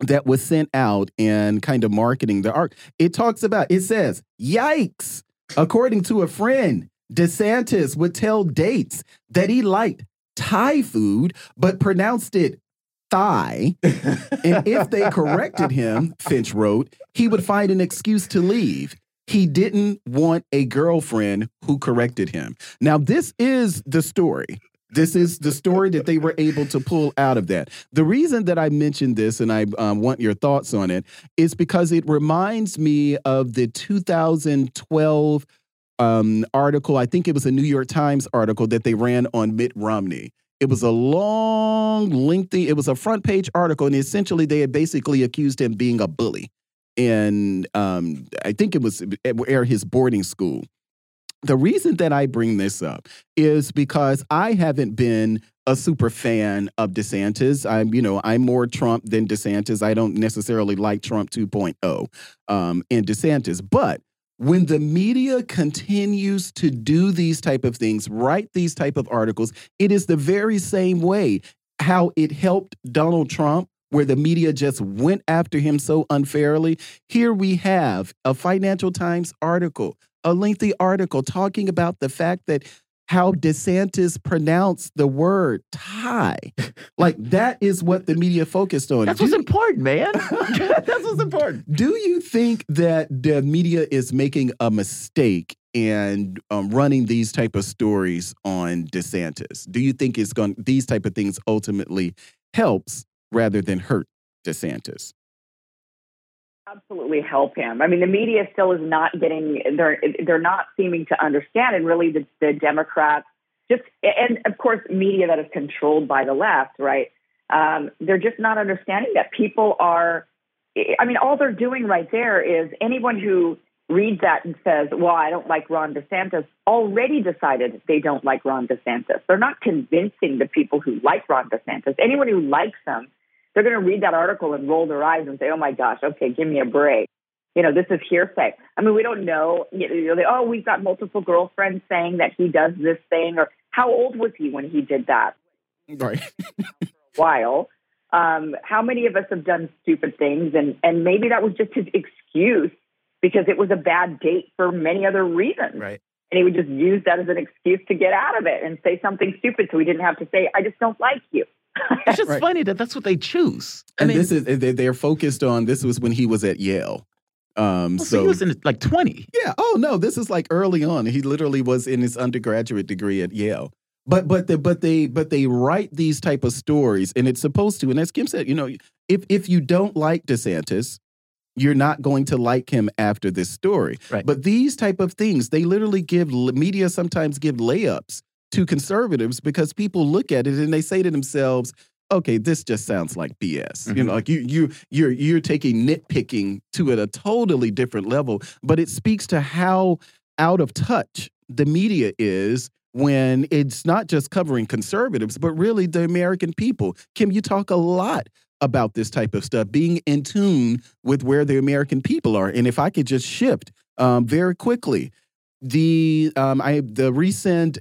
that was sent out and kind of marketing the art. It talks about, it says, yikes. According to a friend, DeSantis would tell dates that he liked Thai food, but pronounced it thigh. and if they corrected him, Finch wrote, he would find an excuse to leave. He didn't want a girlfriend who corrected him. Now, this is the story. This is the story that they were able to pull out of that. The reason that I mentioned this and I um, want your thoughts on it is because it reminds me of the 2012 um, article. I think it was a New York Times article that they ran on Mitt Romney. It was a long, lengthy, it was a front page article, and essentially they had basically accused him being a bully. And um, I think it was at his boarding school. The reason that I bring this up is because I haven't been a super fan of DeSantis. I'm, you know, I'm more Trump than DeSantis. I don't necessarily like Trump 2.0 um, and DeSantis, but when the media continues to do these type of things, write these type of articles, it is the very same way how it helped Donald Trump where the media just went after him so unfairly. Here we have a Financial Times article, a lengthy article talking about the fact that how DeSantis pronounced the word Thai. Like that is what the media focused on. That's Do- what's important, man. That's what's important. do you think that the media is making a mistake and um, running these type of stories on DeSantis? Do you think it's going these type of things ultimately helps rather than hurt DeSantis? Absolutely help him. I mean, the media still is not getting they're they're not seeming to understand, and really the, the Democrats just and of course media that is controlled by the left, right? Um, they're just not understanding that people are. I mean, all they're doing right there is anyone who reads that and says, "Well, I don't like Ron DeSantis," already decided they don't like Ron DeSantis. They're not convincing the people who like Ron DeSantis. Anyone who likes him, they're going to read that article and roll their eyes and say, "Oh my gosh, okay, give me a break." You know, this is hearsay. I mean, we don't know. You know, they, oh, we've got multiple girlfriends saying that he does this thing, or how old was he when he did that? Right. while. Um, how many of us have done stupid things, and and maybe that was just his excuse because it was a bad date for many other reasons. Right. And he would just use that as an excuse to get out of it and say something stupid, so he didn't have to say, "I just don't like you." It's just Right. funny that that's what they choose. I And mean, this is they- they're focused on. This was when he was at Yale. Um, well, so he was in like 20. Yeah. Oh no, this is like early on. He literally was in his undergraduate degree at Yale. But but the, but they but they write these type of stories, and it's supposed to. And as Kim said, you know, if if you don't like DeSantis, you're not going to like him after this story. Right. But these type of things, they literally give media sometimes give layups to conservatives because people look at it and they say to themselves, okay, this just sounds like BS. You know, like you you you're you're taking nitpicking to a, a totally different level, but it speaks to how out of touch the media is when it's not just covering conservatives, but really the American people. Kim, you talk a lot about this type of stuff, being in tune with where the American people are. And if I could just shift um, very quickly, the um, I the recent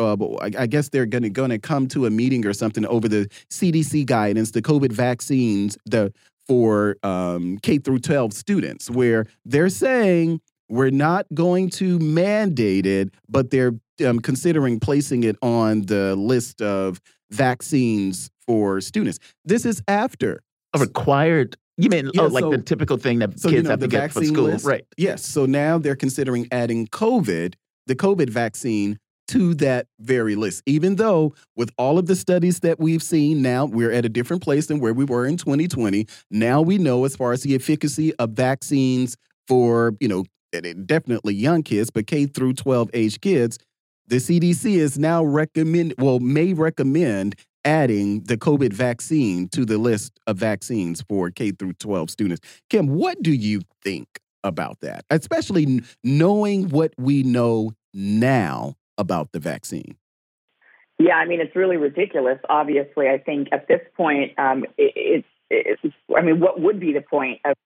uh, but I I guess they're going to going to come to a meeting or something over the CDC guidance, the COVID vaccines, the for um, K through 12 students, where they're saying we're not going to mandate it, but they're um, considering placing it on the list of vaccines for students. This is after A required, you mean, Yeah, oh, like so- the typical thing that so kids you know have to get for school. list? Right. Yes. So now they're considering adding COVID, the COVID vaccine, to that very list. Even though with all of the studies that we've seen, now we're at a different place than where we were in 2020. Now we know as far as the efficacy of vaccines for you know definitely young kids, but K through 12 age kids, the CDC is now recommend well may recommend adding the COVID vaccine to the list of vaccines for K through 12 students. Kim, what do you think about that? Especially knowing what we know now about the vaccine. Yeah, I mean, it's really ridiculous. Obviously, I think at this point, um, it, it's, it's, I mean, what would be the point of,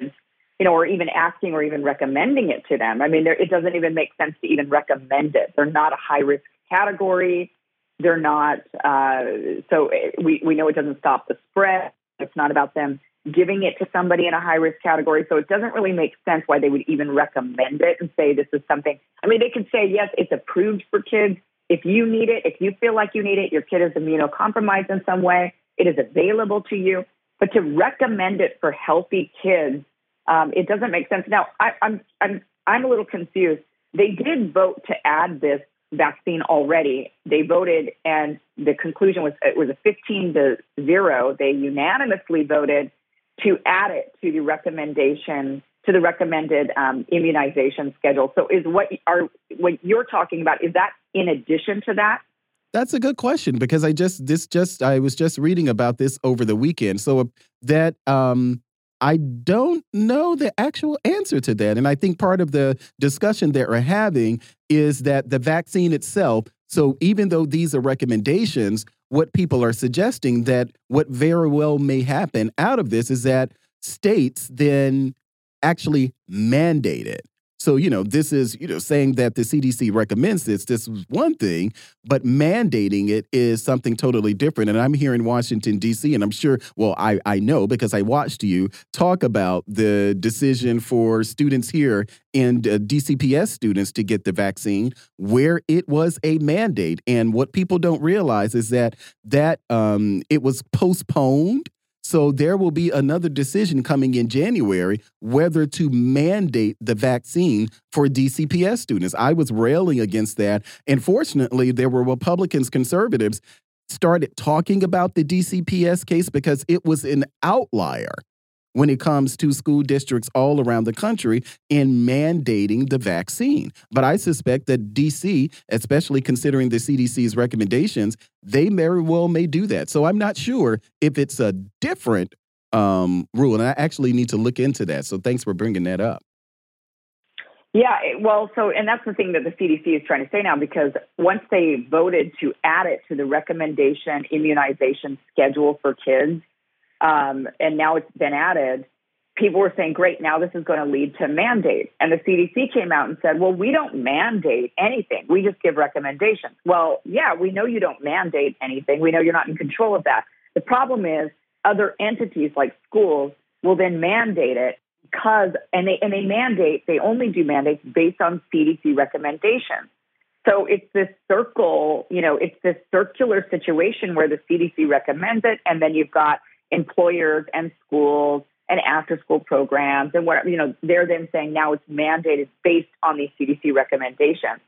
you know, or even asking or even recommending it to them? I mean, there, it doesn't even make sense to even recommend it. They're not a high risk category. They're not, uh, so we, we know it doesn't stop the spread. It's not about them giving it to somebody in a high risk category. So it doesn't really make sense why they would even recommend it and say this is something. I mean, they could say, yes, it's approved for kids. If you need it, if you feel like you need it, your kid is immunocompromised in some way, it is available to you. But to recommend it for healthy kids, um, it doesn't make sense. Now, I, I'm, I'm, I'm a little confused. They did vote to add this vaccine already. They voted, and the conclusion was it was a 15 to zero. They unanimously voted to add it to the recommendation to the recommended um, immunization schedule. So, is what are what you're talking about? Is that in addition to that? That's a good question because I just this just I was just reading about this over the weekend. So uh, that um I don't know the actual answer to that. And I think part of the discussion that we're having is that the vaccine itself, so even though these are recommendations, what people are suggesting that what very well may happen out of this is that states then actually mandate it. So, you know, this is, you know, saying that the CDC recommends this, this is one thing, but mandating it is something totally different. And I'm here in Washington, D.C., and I'm sure, well, I, I know because I watched you talk about the decision for students here and uh, DCPS students to get the vaccine, where it was a mandate. And what people don't realize is that that um, it was postponed so there will be another decision coming in January whether to mandate the vaccine for DCPS students. I was railing against that. And fortunately, there were Republicans, conservatives started talking about the DCPS case because it was an outlier when it comes to school districts all around the country in mandating the vaccine. But I suspect that DC, especially considering the CDC's recommendations, they very well may do that. So I'm not sure if it's a different um, rule, and I actually need to look into that. So thanks for bringing that up. Yeah, well, so, and that's the thing that the CDC is trying to say now because once they voted to add it to the recommendation immunization schedule for kids, um, and now it's been added, people were saying, great, now this is going to lead to mandates. And the CDC came out and said, well, we don't mandate anything. We just give recommendations. Well, yeah, we know you don't mandate anything. We know you're not in control of that. The problem is other entities like schools will then mandate it because and they and they mandate they only do mandates based on CDC recommendations. So it's this circle, you know, it's this circular situation where the CDC recommends it, and then you've got employers and schools and after school programs and what you know they're then saying now it's mandated based on these CDC recommendations.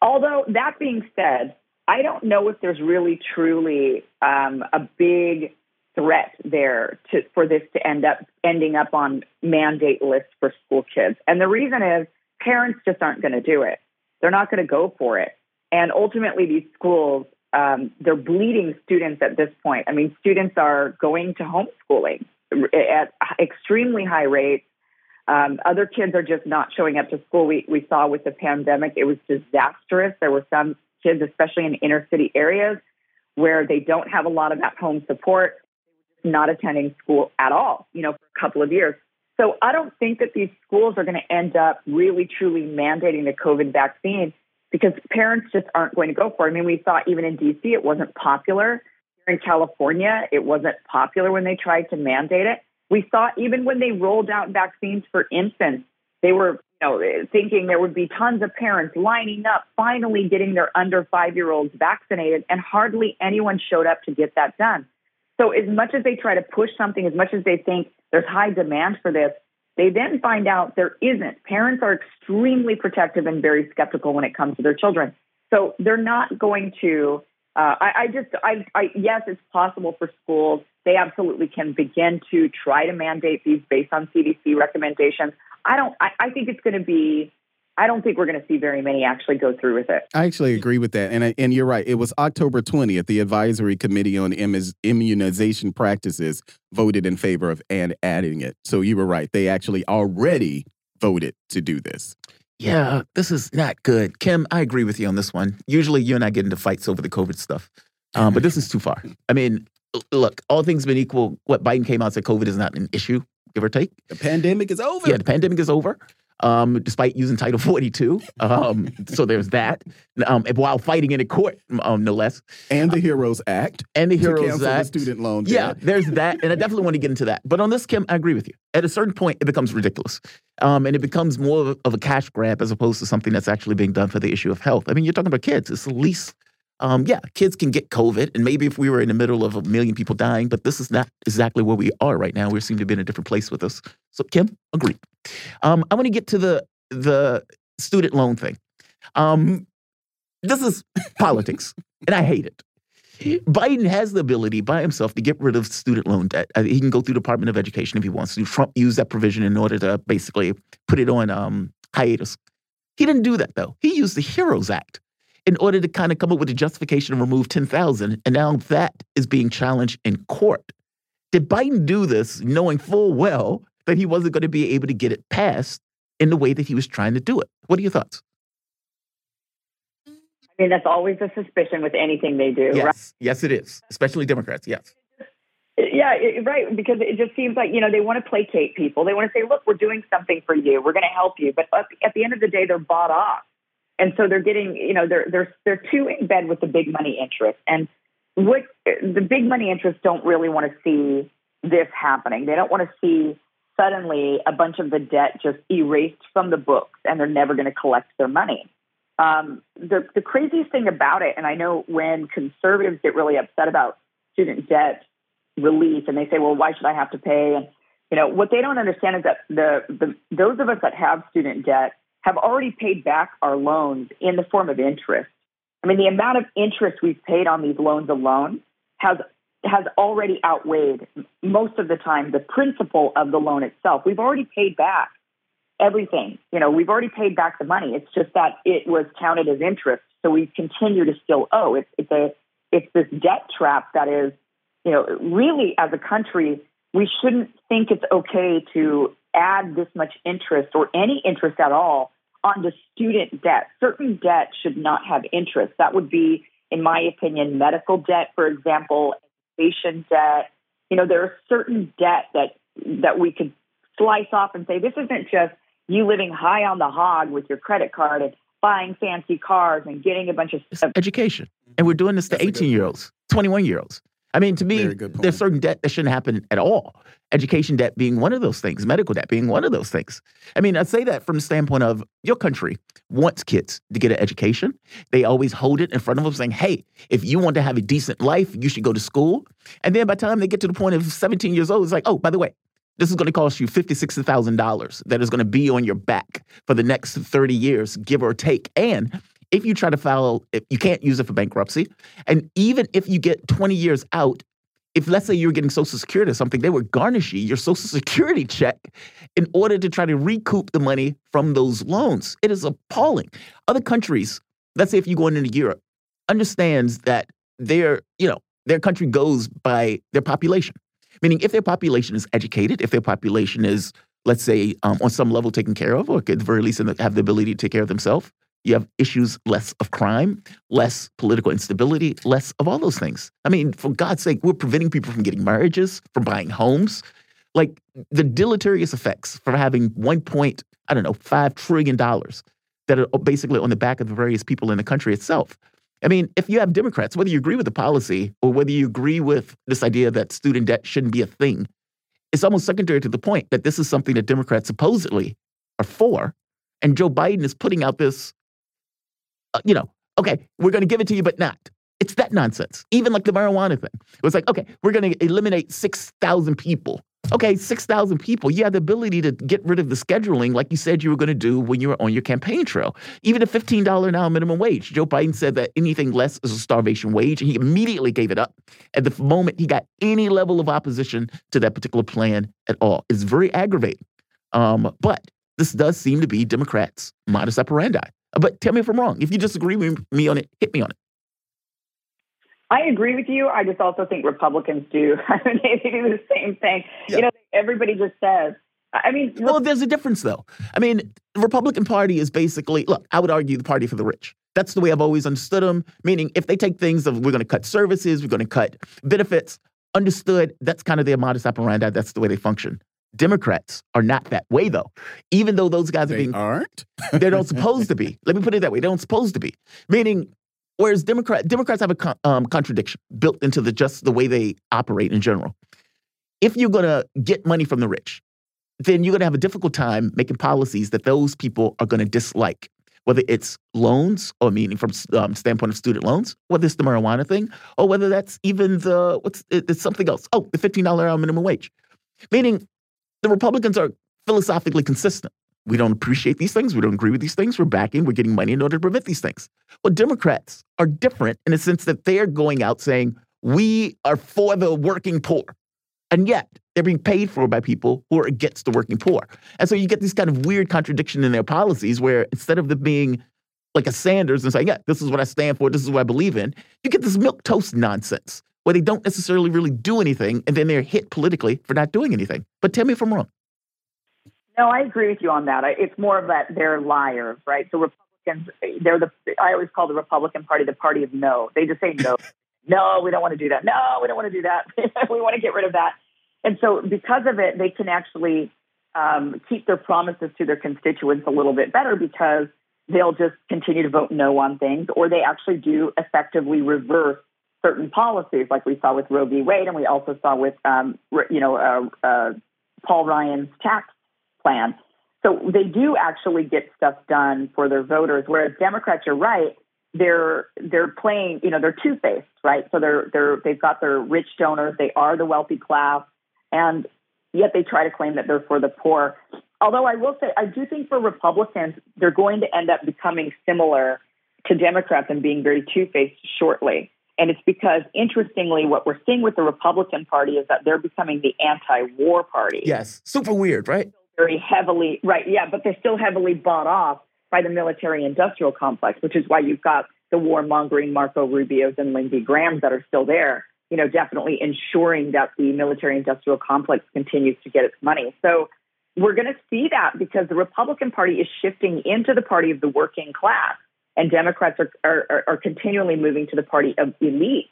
Although that being said, I don't know if there's really truly um, a big threat there to, for this to end up ending up on mandate lists for school kids. And the reason is parents just aren't going to do it. They're not going to go for it. And ultimately, these schools, um, they're bleeding students at this point. I mean, students are going to homeschooling at extremely high rates. Um, other kids are just not showing up to school. We, we saw with the pandemic, it was disastrous. There were some kids, especially in inner city areas, where they don't have a lot of at home support not attending school at all, you know, for a couple of years. So I don't think that these schools are going to end up really truly mandating the COVID vaccine because parents just aren't going to go for it. I mean, we saw even in DC it wasn't popular. Here in California, it wasn't popular when they tried to mandate it. We saw even when they rolled out vaccines for infants, they were you know, thinking there would be tons of parents lining up, finally getting their under five year olds vaccinated, and hardly anyone showed up to get that done. So, as much as they try to push something, as much as they think there's high demand for this, they then find out there isn't. Parents are extremely protective and very skeptical when it comes to their children. So, they're not going to. Uh, I, I just, I, I, yes, it's possible for schools. They absolutely can begin to try to mandate these based on CDC recommendations. I don't. I, I think it's going to be I don't think we're going to see very many actually go through with it. I actually agree with that, and and you're right. It was October 20th. The advisory committee on immunization practices voted in favor of and adding it. So you were right. They actually already voted to do this. Yeah, this is not good. Kim, I agree with you on this one. Usually you and I get into fights over the COVID stuff, um, but this is too far. I mean, look, all things being equal, what Biden came out said COVID is not an issue, give or take. The pandemic is over. Yeah, the pandemic is over um, despite using Title 42. Um, so there's that. Um, while fighting in a court, um, no less. And the Heroes Act. And the Heroes Act. The student loan. Debt. Yeah, there's that. And I definitely want to get into that. But on this, Kim, I agree with you. At a certain point, it becomes ridiculous. Um, and it becomes more of a cash grab as opposed to something that's actually being done for the issue of health. I mean, you're talking about kids. It's the least um, yeah, kids can get COVID, and maybe if we were in the middle of a million people dying, but this is not exactly where we are right now. We seem to be in a different place with this. So, Kim, agree. Um, I want to get to the the student loan thing. Um, this is politics, and I hate it. Biden has the ability by himself to get rid of student loan debt. Uh, he can go through Department of Education if he wants to. Trump used that provision in order to basically put it on um, hiatus. He didn't do that though. He used the HEROES Act in order to kind of come up with a justification to remove 10,000. And now that is being challenged in court. Did Biden do this knowing full well that he wasn't going to be able to get it passed in the way that he was trying to do it? What are your thoughts? I mean, that's always a suspicion with anything they do. Yes, right? yes, it is, especially Democrats. Yes. Yeah, it, right. Because it just seems like you know they want to placate people. They want to say, "Look, we're doing something for you. We're going to help you." But at the end of the day, they're bought off and so they're getting you know they're they're they're too in bed with the big money interest. And what the big money interests don't really want to see this happening. They don't want to see suddenly a bunch of the debt just erased from the books and they're never going to collect their money. Um, the the craziest thing about it and i know when conservatives get really upset about student debt relief and they say well why should i have to pay? And you know what they don't understand is that the, the those of us that have student debt have already paid back our loans in the form of interest. I mean, the amount of interest we've paid on these loans alone has has already outweighed most of the time the principal of the loan itself. We've already paid back everything. You know, we've already paid back the money. It's just that it was counted as interest, so we continue to still owe. It's it's a it's this debt trap that is, you know, really as a country, we shouldn't think it's okay to add this much interest or any interest at all onto student debt. Certain debt should not have interest. That would be, in my opinion, medical debt, for example, education debt. You know, there are certain debt that that we could slice off and say this isn't just you living high on the hog with your credit card and buying fancy cars and getting a bunch of stuff. education. And we're doing this to 18 year olds, 21 year olds. I mean, to me, there's certain debt that shouldn't happen at all. Education debt being one of those things, medical debt being one of those things. I mean, I say that from the standpoint of your country wants kids to get an education. They always hold it in front of them saying, hey, if you want to have a decent life, you should go to school. And then by the time they get to the point of 17 years old, it's like, oh, by the way, this is going to cost you fifty, sixty thousand dollars that is going to be on your back for the next 30 years, give or take. And if you try to file, you can't use it for bankruptcy. And even if you get 20 years out, if let's say you're getting Social Security or something, they would garnish you your Social Security check in order to try to recoup the money from those loans. It is appalling. Other countries, let's say if you go into Europe, understands that their, you know, their country goes by their population. Meaning, if their population is educated, if their population is, let's say, um, on some level taken care of, or at the very least have the ability to take care of themselves, you have issues less of crime, less political instability, less of all those things. I mean, for God's sake, we're preventing people from getting marriages, from buying homes. Like the deleterious effects from having one point, I don't know, five trillion dollars that are basically on the back of the various people in the country itself. I mean, if you have Democrats, whether you agree with the policy or whether you agree with this idea that student debt shouldn't be a thing, it's almost secondary to the point that this is something that Democrats supposedly are for. And Joe Biden is putting out this, uh, you know, okay, we're going to give it to you, but not. It's that nonsense. Even like the marijuana thing. It was like, okay, we're going to eliminate 6,000 people Okay, 6,000 people. You have the ability to get rid of the scheduling like you said you were going to do when you were on your campaign trail. Even a $15 an hour minimum wage. Joe Biden said that anything less is a starvation wage, and he immediately gave it up at the moment he got any level of opposition to that particular plan at all. It's very aggravating. Um, but this does seem to be Democrats' modus operandi. But tell me if I'm wrong. If you disagree with me on it, hit me on it. I agree with you. I just also think Republicans do. they do the same thing. Yeah. You know, everybody just says. I mean, well, there's a difference though. I mean, the Republican Party is basically look. I would argue the party for the rich. That's the way I've always understood them. Meaning, if they take things of we're going to cut services, we're going to cut benefits. Understood. That's kind of their modus operandi. That's the way they function. Democrats are not that way, though. Even though those guys are being aren't, they don't supposed to be. Let me put it that way. They don't supposed to be. Meaning, Whereas Democrat Democrats have a um, contradiction built into the just the way they operate in general. If you're going to get money from the rich, then you're going to have a difficult time making policies that those people are going to dislike. Whether it's loans, or meaning from um, standpoint of student loans, whether it's the marijuana thing, or whether that's even the what's it's something else. Oh, the fifteen dollar minimum wage, meaning the Republicans are philosophically consistent. We don't appreciate these things. We don't agree with these things. We're backing. We're getting money in order to prevent these things. Well, Democrats are different in the sense that they're going out saying, we are for the working poor. And yet they're being paid for by people who are against the working poor. And so you get this kind of weird contradiction in their policies where instead of them being like a Sanders and saying, yeah, this is what I stand for, this is what I believe in, you get this milk toast nonsense where they don't necessarily really do anything and then they're hit politically for not doing anything. But tell me if I'm wrong. No, I agree with you on that. It's more of that they're liars, right? So Republicans, they're the. I always call the Republican Party the party of no. They just say no, no, we don't want to do that. No, we don't want to do that. we want to get rid of that. And so, because of it, they can actually um, keep their promises to their constituents a little bit better because they'll just continue to vote no on things, or they actually do effectively reverse certain policies, like we saw with Roe v. Wade, and we also saw with, um, you know, uh, uh, Paul Ryan's tax plan. So they do actually get stuff done for their voters, whereas Democrats, you're right, they're they're playing, you know, they're two faced, right? So they're they're they've got their rich donors, they are the wealthy class, and yet they try to claim that they're for the poor. Although I will say, I do think for Republicans, they're going to end up becoming similar to Democrats and being very two faced shortly. And it's because, interestingly, what we're seeing with the Republican Party is that they're becoming the anti war party. Yes. Super weird, right? Very heavily, right, yeah, but they're still heavily bought off by the military industrial complex, which is why you've got the warmongering Marco Rubios and Lindsey Grahams that are still there, you know, definitely ensuring that the military industrial complex continues to get its money. So we're going to see that because the Republican Party is shifting into the party of the working class and Democrats are, are, are continually moving to the party of elite.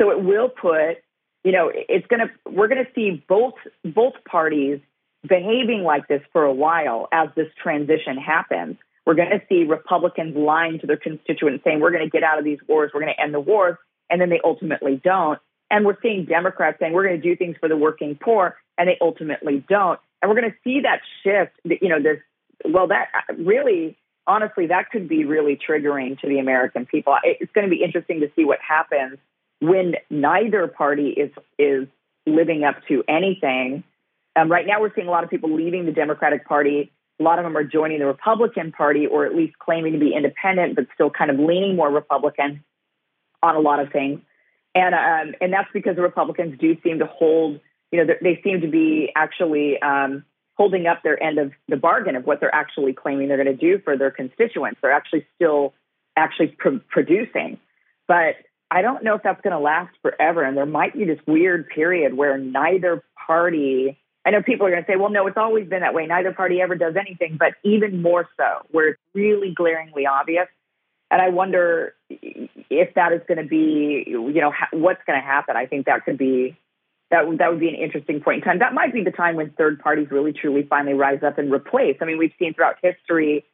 So it will put, you know, it's going to, we're going to see both, both parties behaving like this for a while as this transition happens. We're going to see Republicans lying to their constituents saying, we're going to get out of these wars, we're going to end the wars, and then they ultimately don't. And we're seeing Democrats saying, we're going to do things for the working poor, and they ultimately don't. And we're going to see that shift, you know, this, well, that really honestly, that could be really triggering to the American people. It's going to be interesting to see what happens when neither party is is living up to anything. Um, right now, we're seeing a lot of people leaving the Democratic Party. A lot of them are joining the Republican Party, or at least claiming to be independent, but still kind of leaning more Republican on a lot of things. And um, and that's because the Republicans do seem to hold. You know, they seem to be actually um, holding up their end of the bargain of what they're actually claiming they're going to do for their constituents. They're actually still actually pr- producing. But I don't know if that's going to last forever. And there might be this weird period where neither party, I know people are going to say, well, no, it's always been that way. Neither party ever does anything, but even more so, where it's really glaringly obvious. And I wonder if that is going to be, you know, ha- what's going to happen. I think that could be that that would be an interesting point in time. That might be the time when third parties really truly finally rise up and replace. I mean, we've seen throughout history,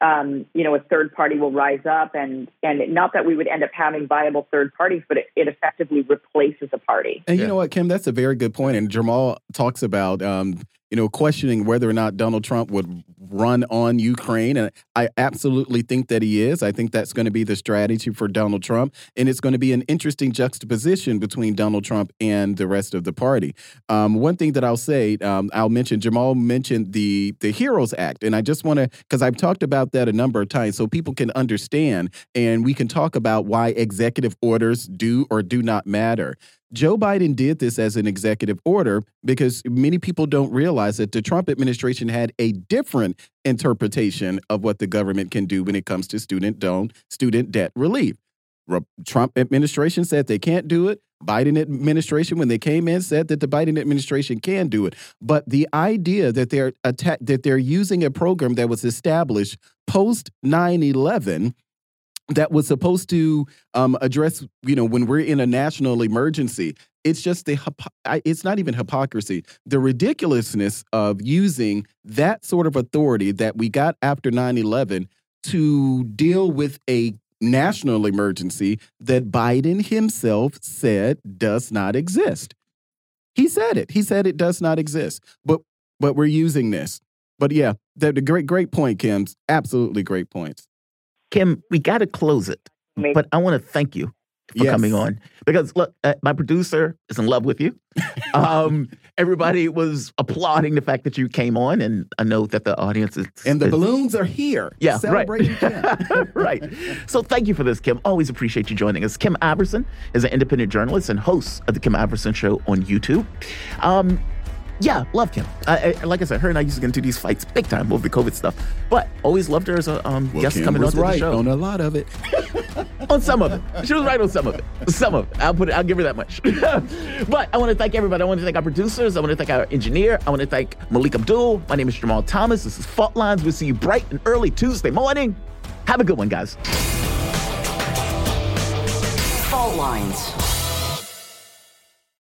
um, you know, a third party will rise up, and and not that we would end up having viable third parties, but it, it effectively replaces a party. And you know what, Kim, that's a very good point. And Jamarl talks about um, you know, questioning whether or not Donald Trump would run on Ukraine. And I absolutely think that he is. I think that's going to be the strategy for Donald Trump. And it's going to be an interesting juxtaposition between Donald Trump and the rest of the party. Um, one thing that I'll say, um, I'll mention, Jamarl mentioned the, the HEROES Act. And I just want to, because I've talked about that a number of times so people can understand and we can talk about why executive orders do or do not matter. Joe Biden did this as an executive order because many people don't realize that the Trump administration had a different interpretation of what the government can do when it comes to student loan, student debt relief. Trump administration said they can't do it. Biden administration, when they came in, said that the Biden administration can do it. But the idea that they're that they're using a program that was established post 9 11 that was supposed to um, address, you know, when we're in a national emergency. It's just the, it's not even hypocrisy, the ridiculousness of using that sort of authority that we got after 9 11 to deal with a national emergency that Biden himself said does not exist. He said it. He said it does not exist. But but we're using this. But yeah, the, the great great point, Kim's absolutely great points. Kim, we got to close it. But I want to thank you for yes. coming on because look, uh, my producer is in love with you. um, everybody was applauding the fact that you came on, and I know that the audience is. And the is, balloons are here. Yeah, right. right. So thank you for this, Kim. Always appreciate you joining us. Kim Iversen is an independent journalist and host of the Kim Iversen Show on YouTube. Um, yeah, loved him. I, I, like I said, her and I used to get into these fights big time over the COVID stuff. But always loved her as a um, well, guest Kim coming on to right the show. On a lot of it. on some of it. She was right on some of it. Some of it. I'll put it, I'll give her that much. but I want to thank everybody. I want to thank our producers. I want to thank our engineer. I want to thank Melik Abdul. My name is Jamarl Thomas. This is Fault Lines. We'll see you bright and early Tuesday morning. Have a good one, guys. Fault Lines.